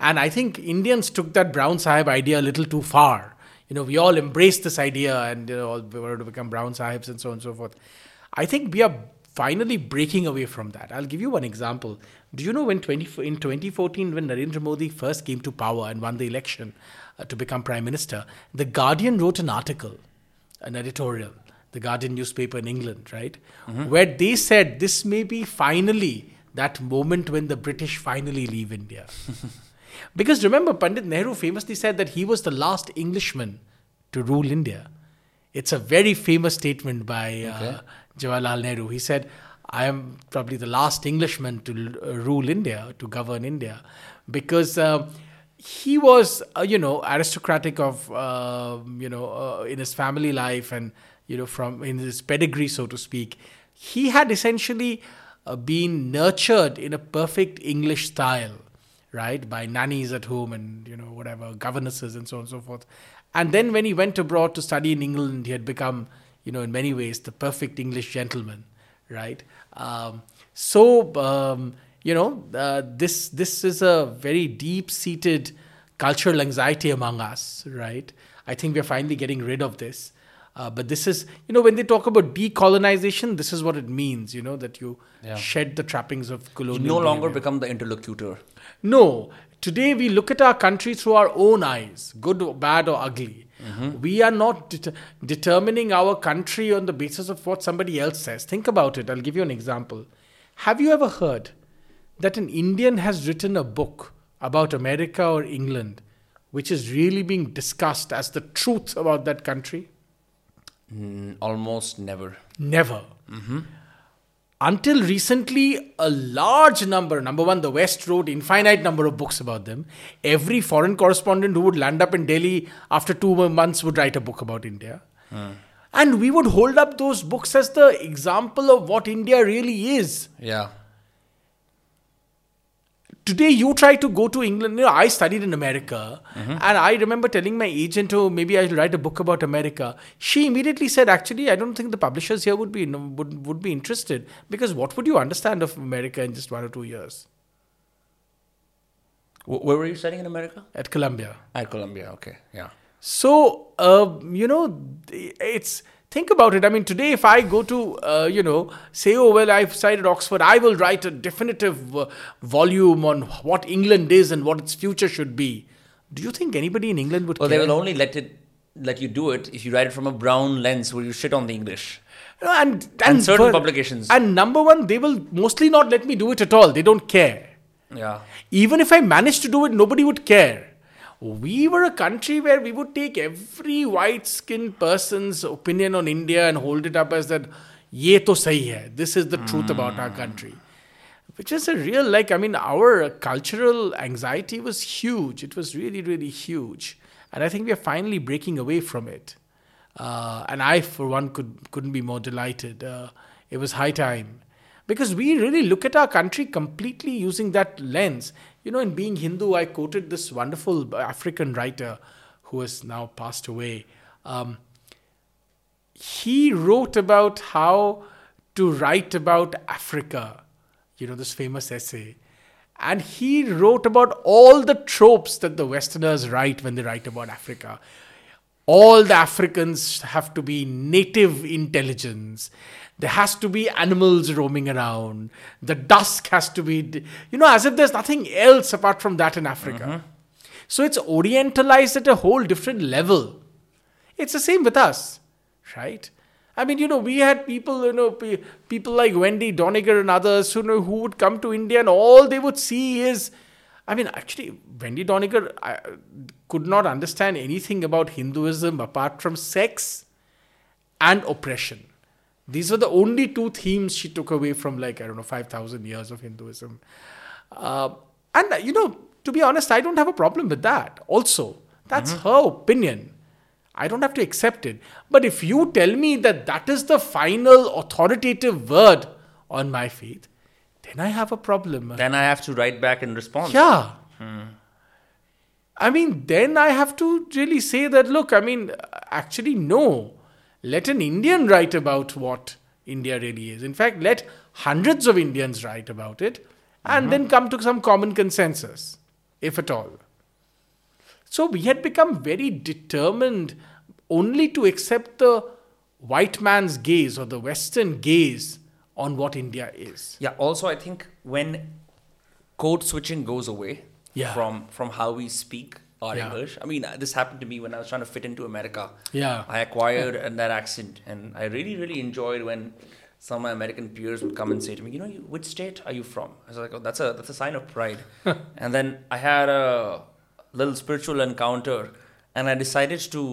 And I think Indians took that brown sahib idea a little too far. You know, we all embraced this idea and you know, all we wanted to become brown sahibs and so on and so forth. I think we are finally breaking away from that. I'll give you one example. Do you know when 20, in 2014, when Narendra Modi first came to power and won the election uh, to become prime minister, The Guardian wrote an article, an editorial, the Guardian newspaper in England, right, where they said this may be finally that moment when the British finally leave India. [laughs] because remember, Pandit Nehru famously said that he was the last Englishman to rule India. It's a very famous statement by uh, Jawaharlal Nehru. He said, I am probably the last Englishman to uh, rule India, to govern India, because uh, he was, uh, you know, aristocratic of, uh, you know, uh, in his family life and, you know, from in his pedigree, so to speak. He had essentially uh, been nurtured in a perfect English style, right, by nannies at home and, you know, whatever, governesses and so on and so forth. And then when he went abroad to study in England, he had become, you know, in many ways, the perfect English gentleman, right? Um, so, um, you know, uh, this this is a very deep-seated cultural anxiety among us, right? I think we're finally getting rid of this. Uh, but this is, you know, when they talk about decolonization, this is what it means, you know, that you Yeah. shed the trappings of You colonial. no longer become the interlocutor. No. Today we look at our country through our own eyes, good, or bad, or ugly. We are not det- determining our country on the basis of what somebody else says. Think about it. I'll give you an example. Have you ever heard that an Indian has written a book about America or England which is really being discussed as the truth about that country? Mm, almost never. Never. Until recently, a large number, number one, the West wrote infinite number of books about them. Every foreign correspondent who would land up in Delhi after two months would write a book about India. And we would hold up those books as the example of what India really is. Yeah. Today, you try to go to England. You know, I studied in America, and I remember telling my agent, "Oh, maybe I'll write a book about America." She immediately said, "Actually, I don't think the publishers here would be would, would be interested because what would you understand of America in just one or two years Where were you studying in America? at Columbia?" At Columbia. Okay. Yeah. So, uh, you know, it's think about it. I mean, today, if I go to, uh, you know, say, oh, well, I've studied Oxford, I will write a definitive uh, volume on what England is and what its future should be. Do you think anybody in England would Well, they will only let it let you do it if you write it from a brown lens where you shit on the English. and, And certain for- publications. And number one, they will mostly not let me do it at all. They don't care. Yeah. Even if I managed to do it, nobody would care. We were a country where we would take every white skinned person's opinion on India and hold it up as that, ye to sahi hai. This is the truth about our country. Which is a real, like, I mean, our cultural anxiety was huge. It was really, really huge. And I think we are finally breaking away from it. Uh, and I, for one, could, couldn't be more delighted. Uh, it was high time. Because we really look at our country completely using that lens. You know, in being Hindu, I quoted this wonderful African writer who has now passed away. Um, he wrote about how to write about Africa, you know, this famous essay. And he wrote about all the tropes that the Westerners write when they write about Africa. All the Africans have to be native intelligence. There has to be animals roaming around. The dusk has to be, you know, as if there's nothing else apart from that in Africa. Mm-hmm. So it's orientalized at a whole different level. It's the same with us, right? I mean, you know, we had people, you know, pe- people like Wendy Doniger and others, you know, who would come to India and all they would see is, I mean, actually, Wendy Doniger I, could not understand anything about Hinduism apart from sex and oppression. These were the only two themes she took away from, like, I don't know, 5,000 years of Hinduism. Uh, and, you know, to be honest, I don't have a problem with that. Also, that's her opinion. I don't have to accept it. But if you tell me that that is the final authoritative word on my faith, then I have a problem. Then I have to write back in response. Yeah. I mean, then I have to really say that, look, I mean, actually, no. Let an Indian write about what India really is. In fact, let hundreds of Indians write about it and mm-hmm. then come to some common consensus, if at all. So we had become very determined only to accept the white man's gaze or the Western gaze on what India is. Yeah. Also, I think when code switching goes away Yeah. from from how we speak our Yeah. English. I mean, uh, this happened to me when I was trying to fit into America. Yeah. I acquired and that accent, and I really, really enjoyed when some of my American peers would come and say to me, "You know, you, which state are you from?" I was like, "Oh, that's a that's a sign of pride." [laughs] and then I had a little spiritual encounter, and I decided to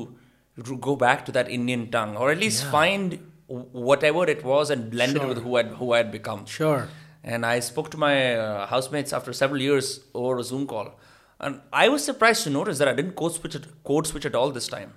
to go back to that Indian tongue, or at least find whatever it was and blend it with who I who I had become. Sure. And I spoke to my uh, housemates after several years over a Zoom call. And I was surprised to notice that I didn't code switch it, code switch at all this time.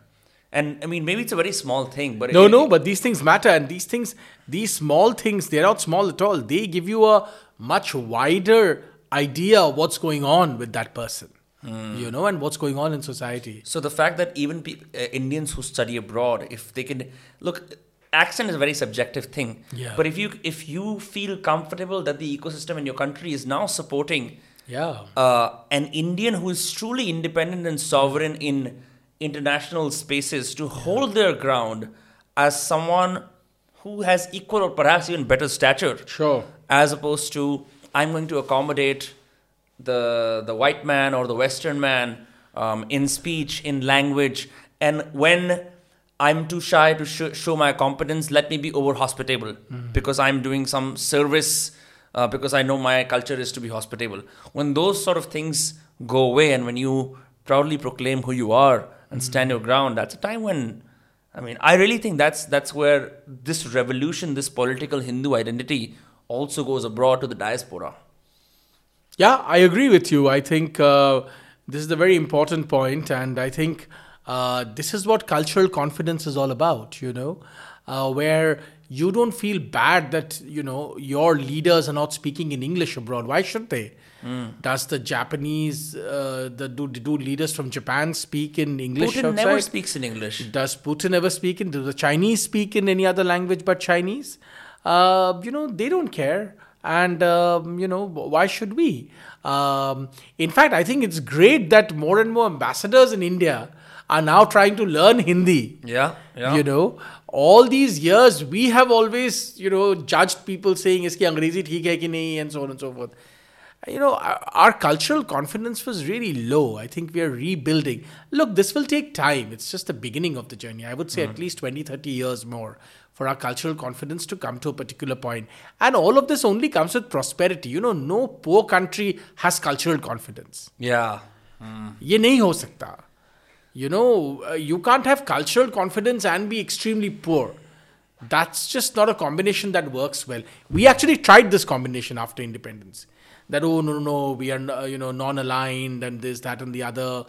And I mean, maybe it's a very small thing, but No, it, no, but these things matter, and these things, these small things, they're not small at all. They give you a much wider idea of what's going on with that person, you know, and what's going on in society. So the fact that even peop uh, Indians who study abroad, if they can look, accent is a very subjective thing. Yeah. But if you if you feel comfortable that the ecosystem in your country is now supporting Yeah. uh, an Indian who is truly independent and sovereign in international spaces to hold their ground as someone who has equal or perhaps even better stature, Sure. as opposed to I'm going to accommodate the the white man or the Western man um, in speech, in language, and when I'm too shy to sh- show my competence, let me be over hospitable because I'm doing some service uh, because I know my culture is to be hospitable. When those sort of things go away, and when you proudly proclaim who you are and stand your ground, that's a time when. I mean, I really think that's that's where this revolution, this political Hindu identity, also goes abroad to the diaspora. Yeah, I agree with you. I think uh, this is a very important point, and I think uh, this is what cultural confidence is all about. You know, uh, where you don't feel bad that you know your leaders are not speaking in English abroad. Why should they? Does the Japanese, uh, the do, do leaders from Japan speak in English Putin outside? never speaks in English. Does Putin ever speak in? Do the Chinese speak in any other language but Chinese? Uh, you know, they don't care. And, um, you know, why should we? Um, in fact, I think it's great that more and more ambassadors in India are now trying to learn Hindi. Yeah, yeah. You know, all these years we have always, you know, judged people saying, iski Angrezi theek hai ki nahi, and so on and so forth. You know, our, our cultural confidence was really low. I think we are rebuilding. Look, this will take time. It's just the beginning of the journey. I would say at least 20, 30 years more for our cultural confidence to come to a particular point. And all of this only comes with prosperity. You know, no poor country has cultural confidence. yeah. ये नहीं हो सकता you know uh, you can't have cultural confidence and be extremely poor that's just not a combination that works well we actually tried this combination after independence that oh no no no we are uh, you know non-aligned and this that and the other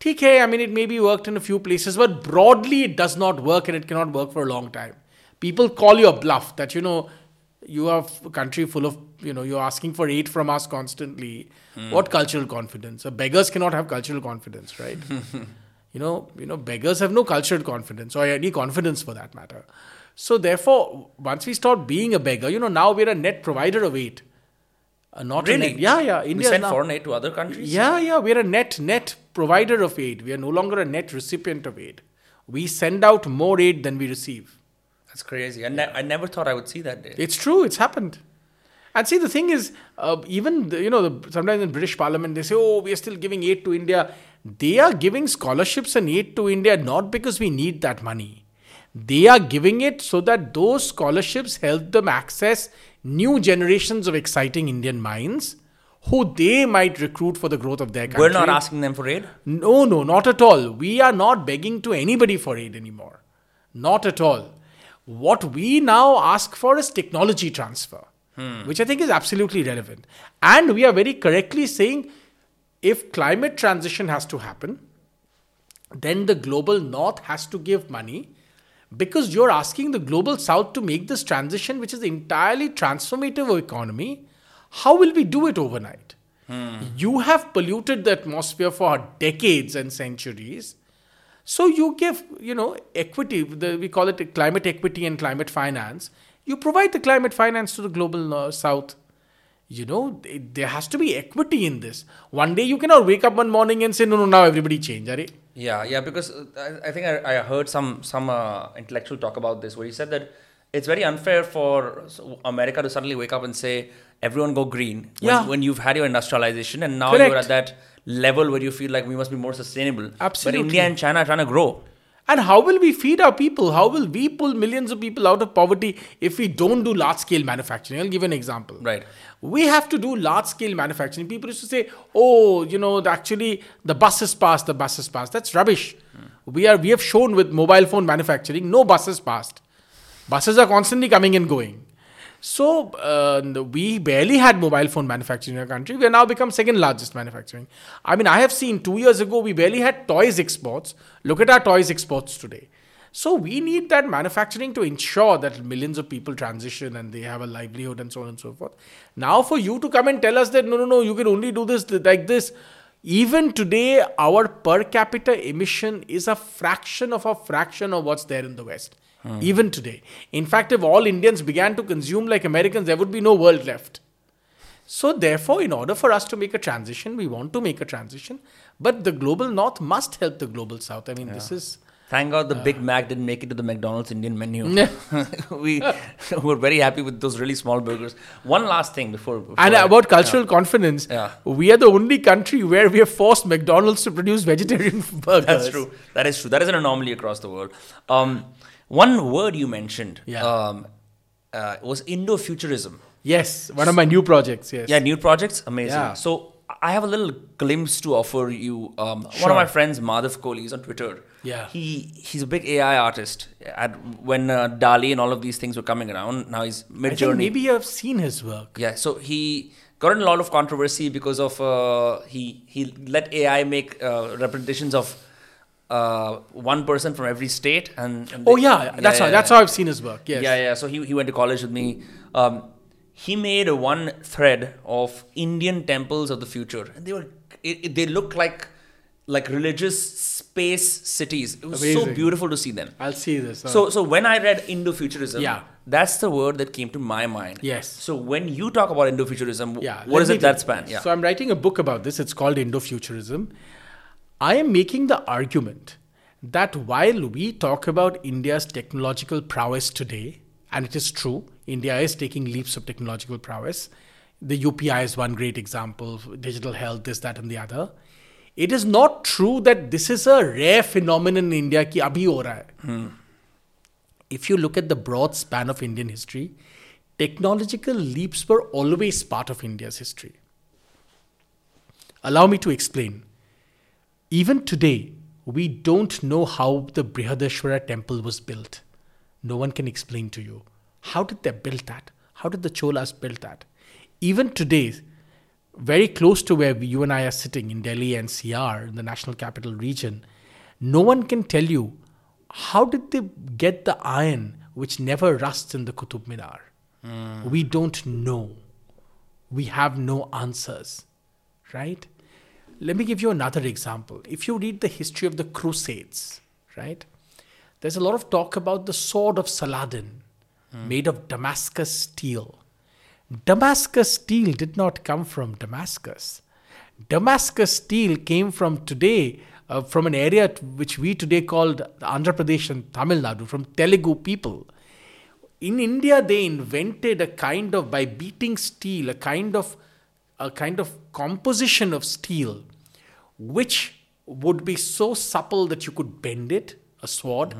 TK, I mean, it maybe worked in a few places, but broadly it does not work and it cannot work for a long time. People call you a bluff that, you know, you are a country full of, you know, you're asking for aid from us constantly. What cultural confidence? So beggars cannot have cultural confidence, right? [laughs] you know, you know, beggars have no cultural confidence or any confidence for that matter. So therefore, once we start being a beggar, you know, now we're a net provider of aid. Uh, not Really? net, yeah, yeah. We send now, foreign aid to other countries. yeah, yeah, we're a net net provider of aid. We are no longer a net recipient of aid. We send out more aid than we receive. That's crazy. I, ne- I never thought I would see that day. It's true. It's happened. And see, the thing is, uh, even the, you know, the, sometimes in British Parliament they say, "Oh, we are still giving aid to India." They are giving scholarships and aid to India not because we need that money. They are giving it so that those scholarships help them access new generations of exciting Indian minds, who they might recruit for the growth of their country. We're not asking them for aid. No, no, not at all. We are not begging to anybody for aid anymore. Not at all. What we now ask for is technology transfer, hmm. which I think is absolutely relevant. And we are very correctly saying if climate transition has to happen, then the global north has to give money because you're asking the global south to make this transition, which is entirely transformative of economy. How will we do it overnight? You have polluted the atmosphere for decades and centuries. So you give, you know, equity. The, we call it climate equity and climate finance. You provide the climate finance to the global uh, south. You know, th- there has to be equity in this. One day you cannot wake up one morning and say, no, no, now everybody change. Are Yeah, yeah, because uh, I, I think I, I heard some some uh, intellectual talk about this where he said that it's very unfair for America to suddenly wake up and say everyone go green when, Yeah. when you've had your industrialization and now Correct. you're at that level where you feel like we must be more sustainable. Absolutely. But India and China are trying to grow. And how will we feed our people? How will we pull millions of people out of poverty if we don't do large scale manufacturing? I'll give an example. Right. We have to do large scale manufacturing. People used to say, oh, you know, the- actually the buses passed, the buses passed. That's rubbish. We are we have shown with mobile phone manufacturing, no buses passed. Buses are constantly coming and going. So uh, we barely had mobile phone manufacturing in our country. We are now become second largest manufacturing. I mean, I have seen two years ago we barely had toys exports. Look at our toys exports today. So we need that manufacturing to ensure that millions of people transition and they have a livelihood and so on and so forth. Now, for you to come and tell us that no, no, no, you can only do this like this. Even today, our per capita emission is a fraction of a fraction of what's there in the West. Even today. In fact, if all Indians began to consume like Americans, there would be no world left. So, therefore, in order for us to make a transition, we want to make a transition, but the global north must help the global south. I mean, this is. Thank God the Big Mac didn't make it to the McDonald's Indian menu. [laughs] [laughs] we [laughs] were very happy with those really small burgers. One last thing before. before And I- about cultural confidence, Yeah. we are the only country where we have forced McDonald's to produce vegetarian burgers. That's true. That is true. That is an anomaly across the world. Um, one word you mentioned Yeah. um, uh, was Indo-futurism. Yes, one of my new projects. Yes. Yeah, new projects, amazing. Yeah. So I have a little glimpse to offer you. Um, One of my friends, Madhav Kohli, is on Twitter. Yeah. He he's a big AI artist. At, when uh, DALL-E and all of these things were coming around, now he's Midjourney. maybe you have seen his work. Yeah, so he got in a lot of controversy because of uh, he he let AI make uh, representations of uh, one person from every state and, and Oh they- yeah, that's how yeah, that's how I've seen his work. Yes. Yeah, yeah. So he, he went to college with me. Um, he made a one thread of Indian temples of the future, and they were it, it- they look like like religious space cities. It was so beautiful to see them. I'll see this. So so when I read Indo-futurism, Yeah. that's the word that came to my mind. Yes. So when you talk about Indo-futurism, yeah, what let is it that tell- span? Yeah. So I'm writing a book about this. It's called Indo-futurism. I am making the argument that while we talk about India's technological prowess today, and it is true, India is taking leaps of technological prowess. The UPI is one great example, digital health, this, that, and the other. It is not true that this is a rare phenomenon in India ki abhi ho raha hai. Hmm. If you look at the broad span of Indian history, technological leaps were always part of India's history. Allow me to explain. Even today, we don't know how the Brihadeshwara temple was built. No one can explain to you. How did they build that? How did the Cholas build that? Even today, very close to where you and I are sitting in Delhi NCR, in the national capital region, no one can tell you how did they get the iron which never rusts in the Qutub Minar. Hmm. We don't know. We have no answers, right? Let me give you another example. If you read the history of the Crusades, right, there's a lot of talk about the sword of Saladin, made of Damascus steel. Damascus steel did not come from Damascus. Damascus steel came from today, uh, from an area which we today called Andhra Pradesh and Tamil Nadu, from Telugu people. In India, they invented a kind of by beating steel, a kind of a kind of composition of steel, which would be so supple that you could bend it, a sword,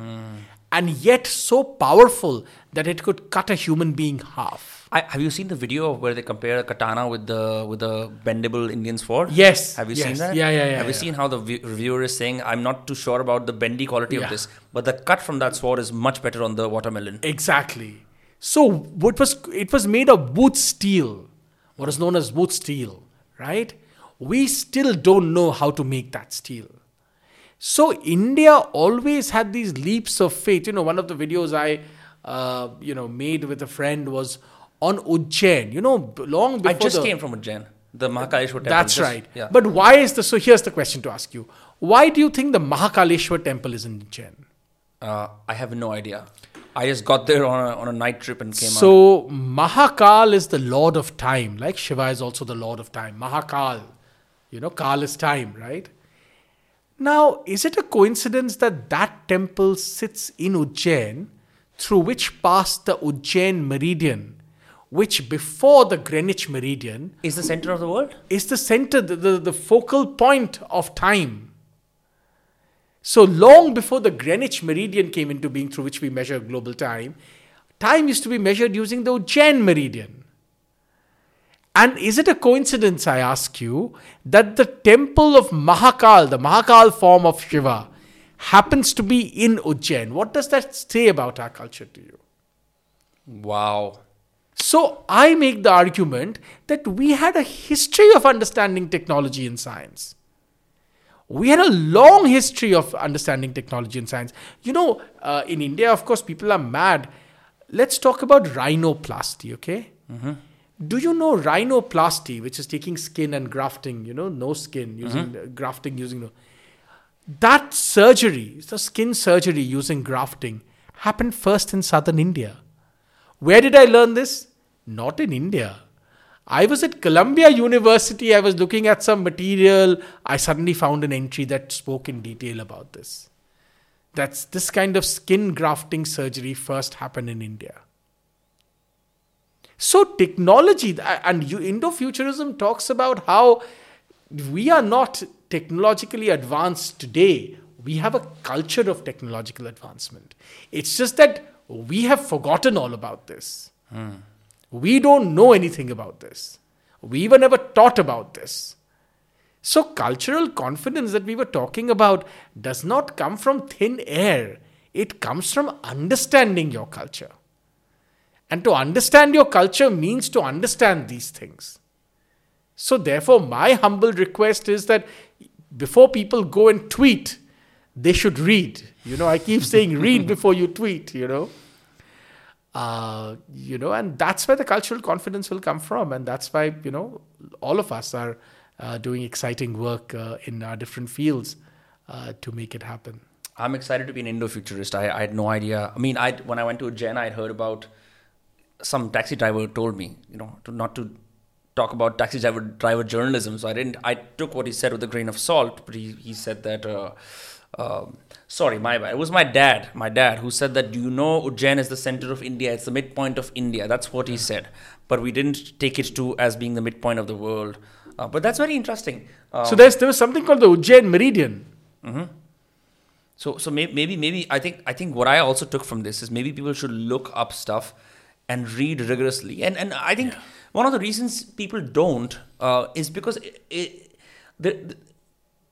and yet so powerful that it could cut a human being half. I, have you seen the video of where they compare a katana with the with the bendable Indian sword? Yes, Have you yes. seen that? Yeah, yeah, yeah, Have you yeah. seen how the vi- reviewer is saying, "I'm not too sure about the bendy quality Yeah. of this, but the cut from that sword is much better on the watermelon." Exactly. So what was it was made of wootz steel, what is known as wootz steel, right? We still don't know how to make that steel. So India always had these leaps of faith. You know, one of the videos I, uh, you know, made with a friend was on Ujjain. You know, long before I just the, came from Ujjain, the Mahakaleshwar temple. That's just- right. Yeah. But why is the so? Here's the question to ask you: Why do you think the Mahakaleshwar temple is in Ujjain? uh, I have no idea. I just got there on a, on a night trip and came out. So Mahakal is the lord of time, like Shiva is also the lord of time. Mahakal, you know, Kal is time, right? Now, is it a coincidence that that temple sits in Ujjain, through which passed the Ujjain meridian, which before the Greenwich meridian Is the center of the world? is the center, the, the, the focal point of time? So long before the Greenwich meridian came into being, through which we measure global time, time used to be measured using the Ujjain meridian. And is it a coincidence, I ask you, that the temple of Mahakal, the Mahakal form of Shiva, happens to be in Ujjain? What does that say about our culture to you? Wow. So I make the argument that we had a history of understanding technology and science. We had a long history of understanding technology and science. You know, uh, in India, of course, people are mad. Let's talk about rhinoplasty, okay? Do you know rhinoplasty, which is taking skin and grafting, you know, no skin, using uh, grafting using no. That surgery, the skin surgery using grafting, happened first in southern India. Where did I learn this? Not in India. I was at Columbia University. I was looking at some material. I suddenly found an entry that spoke in detail about this. That's this kind of skin grafting surgery first happened in India. So, technology and Indo-futurism talks about how we are not technologically advanced today. We have a culture of technological advancement. It's just that we have forgotten all about this. Hmm. We don't know anything about this. We were never taught about this. So, cultural confidence that we were talking about does not come from thin air, it comes from understanding your culture. And to understand your culture means to understand these things. So, therefore, my humble request is that before people go and tweet, they should read. You know, I keep saying read before you tweet, you know. Uh, you know, and that's where the cultural confidence will come from. And that's why, you know, all of us are uh, doing exciting work uh, in our different fields uh, to make it happen. I'm excited to be an Indo-futurist. I, I had no idea. I mean, I when I went to Ujjain, I'd heard about some taxi driver told me, you know, to not to talk about taxi driver driver journalism. So I didn't. I took what he said with a grain of salt. But he, he said that. Um, sorry, my bad. It was my dad. My dad who said that. Do you know Ujjain is the center of India? It's the midpoint of India. That's what he said. But we didn't take it to as being the midpoint of the world. Uh, but that's very interesting. Um, so there's there was something called the Ujjain Meridian. Hmm. So so may, maybe maybe I think I think what I also took from this is maybe people should look up stuff and read rigorously. And and I think one of the reasons people don't uh, is because it, it, the,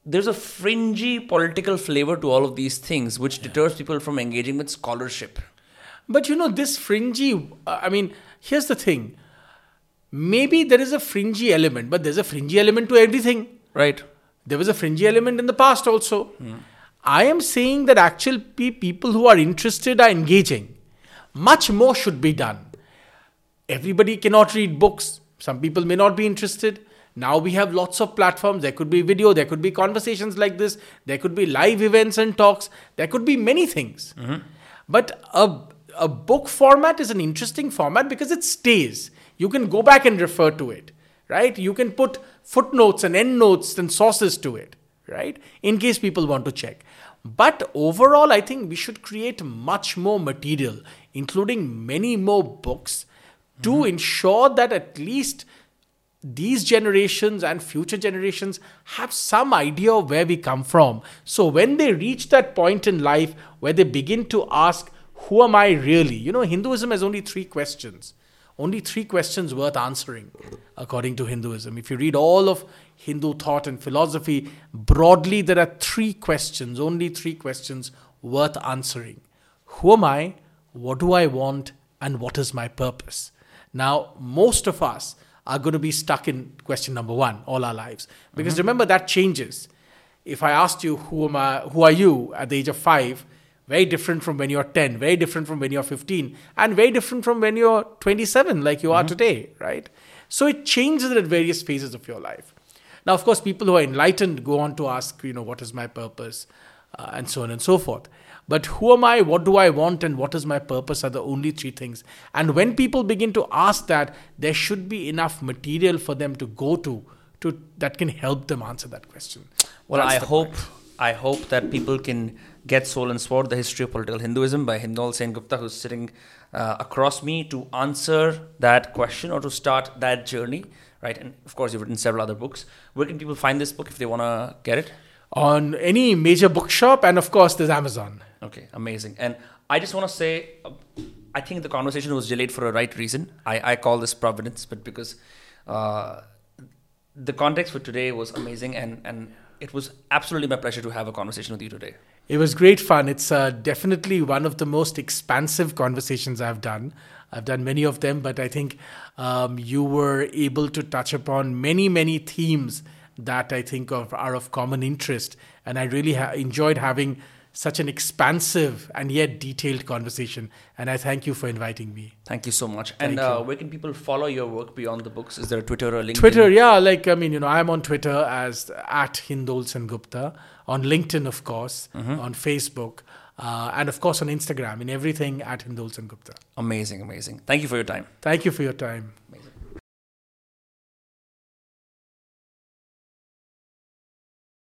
there's a fringy political flavor to all of these things, which deters people from engaging with scholarship. But you know, this fringy, I mean, here's the thing. Maybe there is a fringy element, but there's a fringy element to everything. Right. There was a fringy element in the past also. Hmm. I am saying that actual people who are interested are engaging. Much more should be done. Everybody cannot read books. Some people may not be interested. Now we have lots of platforms. There could be video, there could be conversations like this, there could be live events and talks, there could be many things. Mm-hmm. But a, a book format is an interesting format because it stays. You can go back and refer to it, right? You can put footnotes and endnotes and sources to it, right? In case people want to check. But overall, I think we should create much more material, including many more books, to mm-hmm. ensure that at least these generations and future generations have some idea of where we come from. So when they reach that point in life where they begin to ask, Who am I really? You know, Hinduism has only three questions. Only three questions worth answering, according to Hinduism. If you read all of Hindu thought and philosophy, broadly, there are three questions, only three questions worth answering Who am I? What do I want? And what is my purpose? Now, most of us are going to be stuck in question number one all our lives. Because remember, that changes. If I asked you, who, am I, who are you at the age of five, very different from when you're 10, very different from when you're 15, and very different from when you're 27, like you are today, right? So it changes at various phases of your life. Now, of course, people who are enlightened go on to ask, you know, what is my purpose, uh, and so on and so forth. But who am I? What do I want? And what is my purpose are the only three things. And when people begin to ask that, there should be enough material for them to go to, to that can help them answer that question. Well, That's I hope point. I hope that people can get Soul and Sword, The History of Political Hinduism by Hindol Sengupta, who's sitting uh, across me to answer that question or to start that journey, right? And of course, you've written several other books. Where can people find this book if they want to get it? On any major bookshop, and of course, there's Amazon. Okay, amazing. And I just want to say, I think the conversation was delayed for a right reason. I, I call this providence, but because uh, the context for today was amazing, and, and it was absolutely my pleasure to have a conversation with you today. It was great fun. It's uh, definitely one of the most expansive conversations I've done. I've done many of them, but I think um, you were able to touch upon many, many themes that I think of are of common interest. And I really ha- enjoyed having such an expansive and yet detailed conversation. And I thank you for inviting me. Thank you so much. and uh, where can people follow your work beyond the books? Is there a Twitter or LinkedIn? Twitter, yeah. Like, I mean, you know, I'm on Twitter as at Hindol Gupta, on LinkedIn, of course, mm-hmm. on Facebook. Uh, and of course on Instagram, in everything at Hindol Gupta. Amazing, amazing. Thank you for your time. Thank you for your time.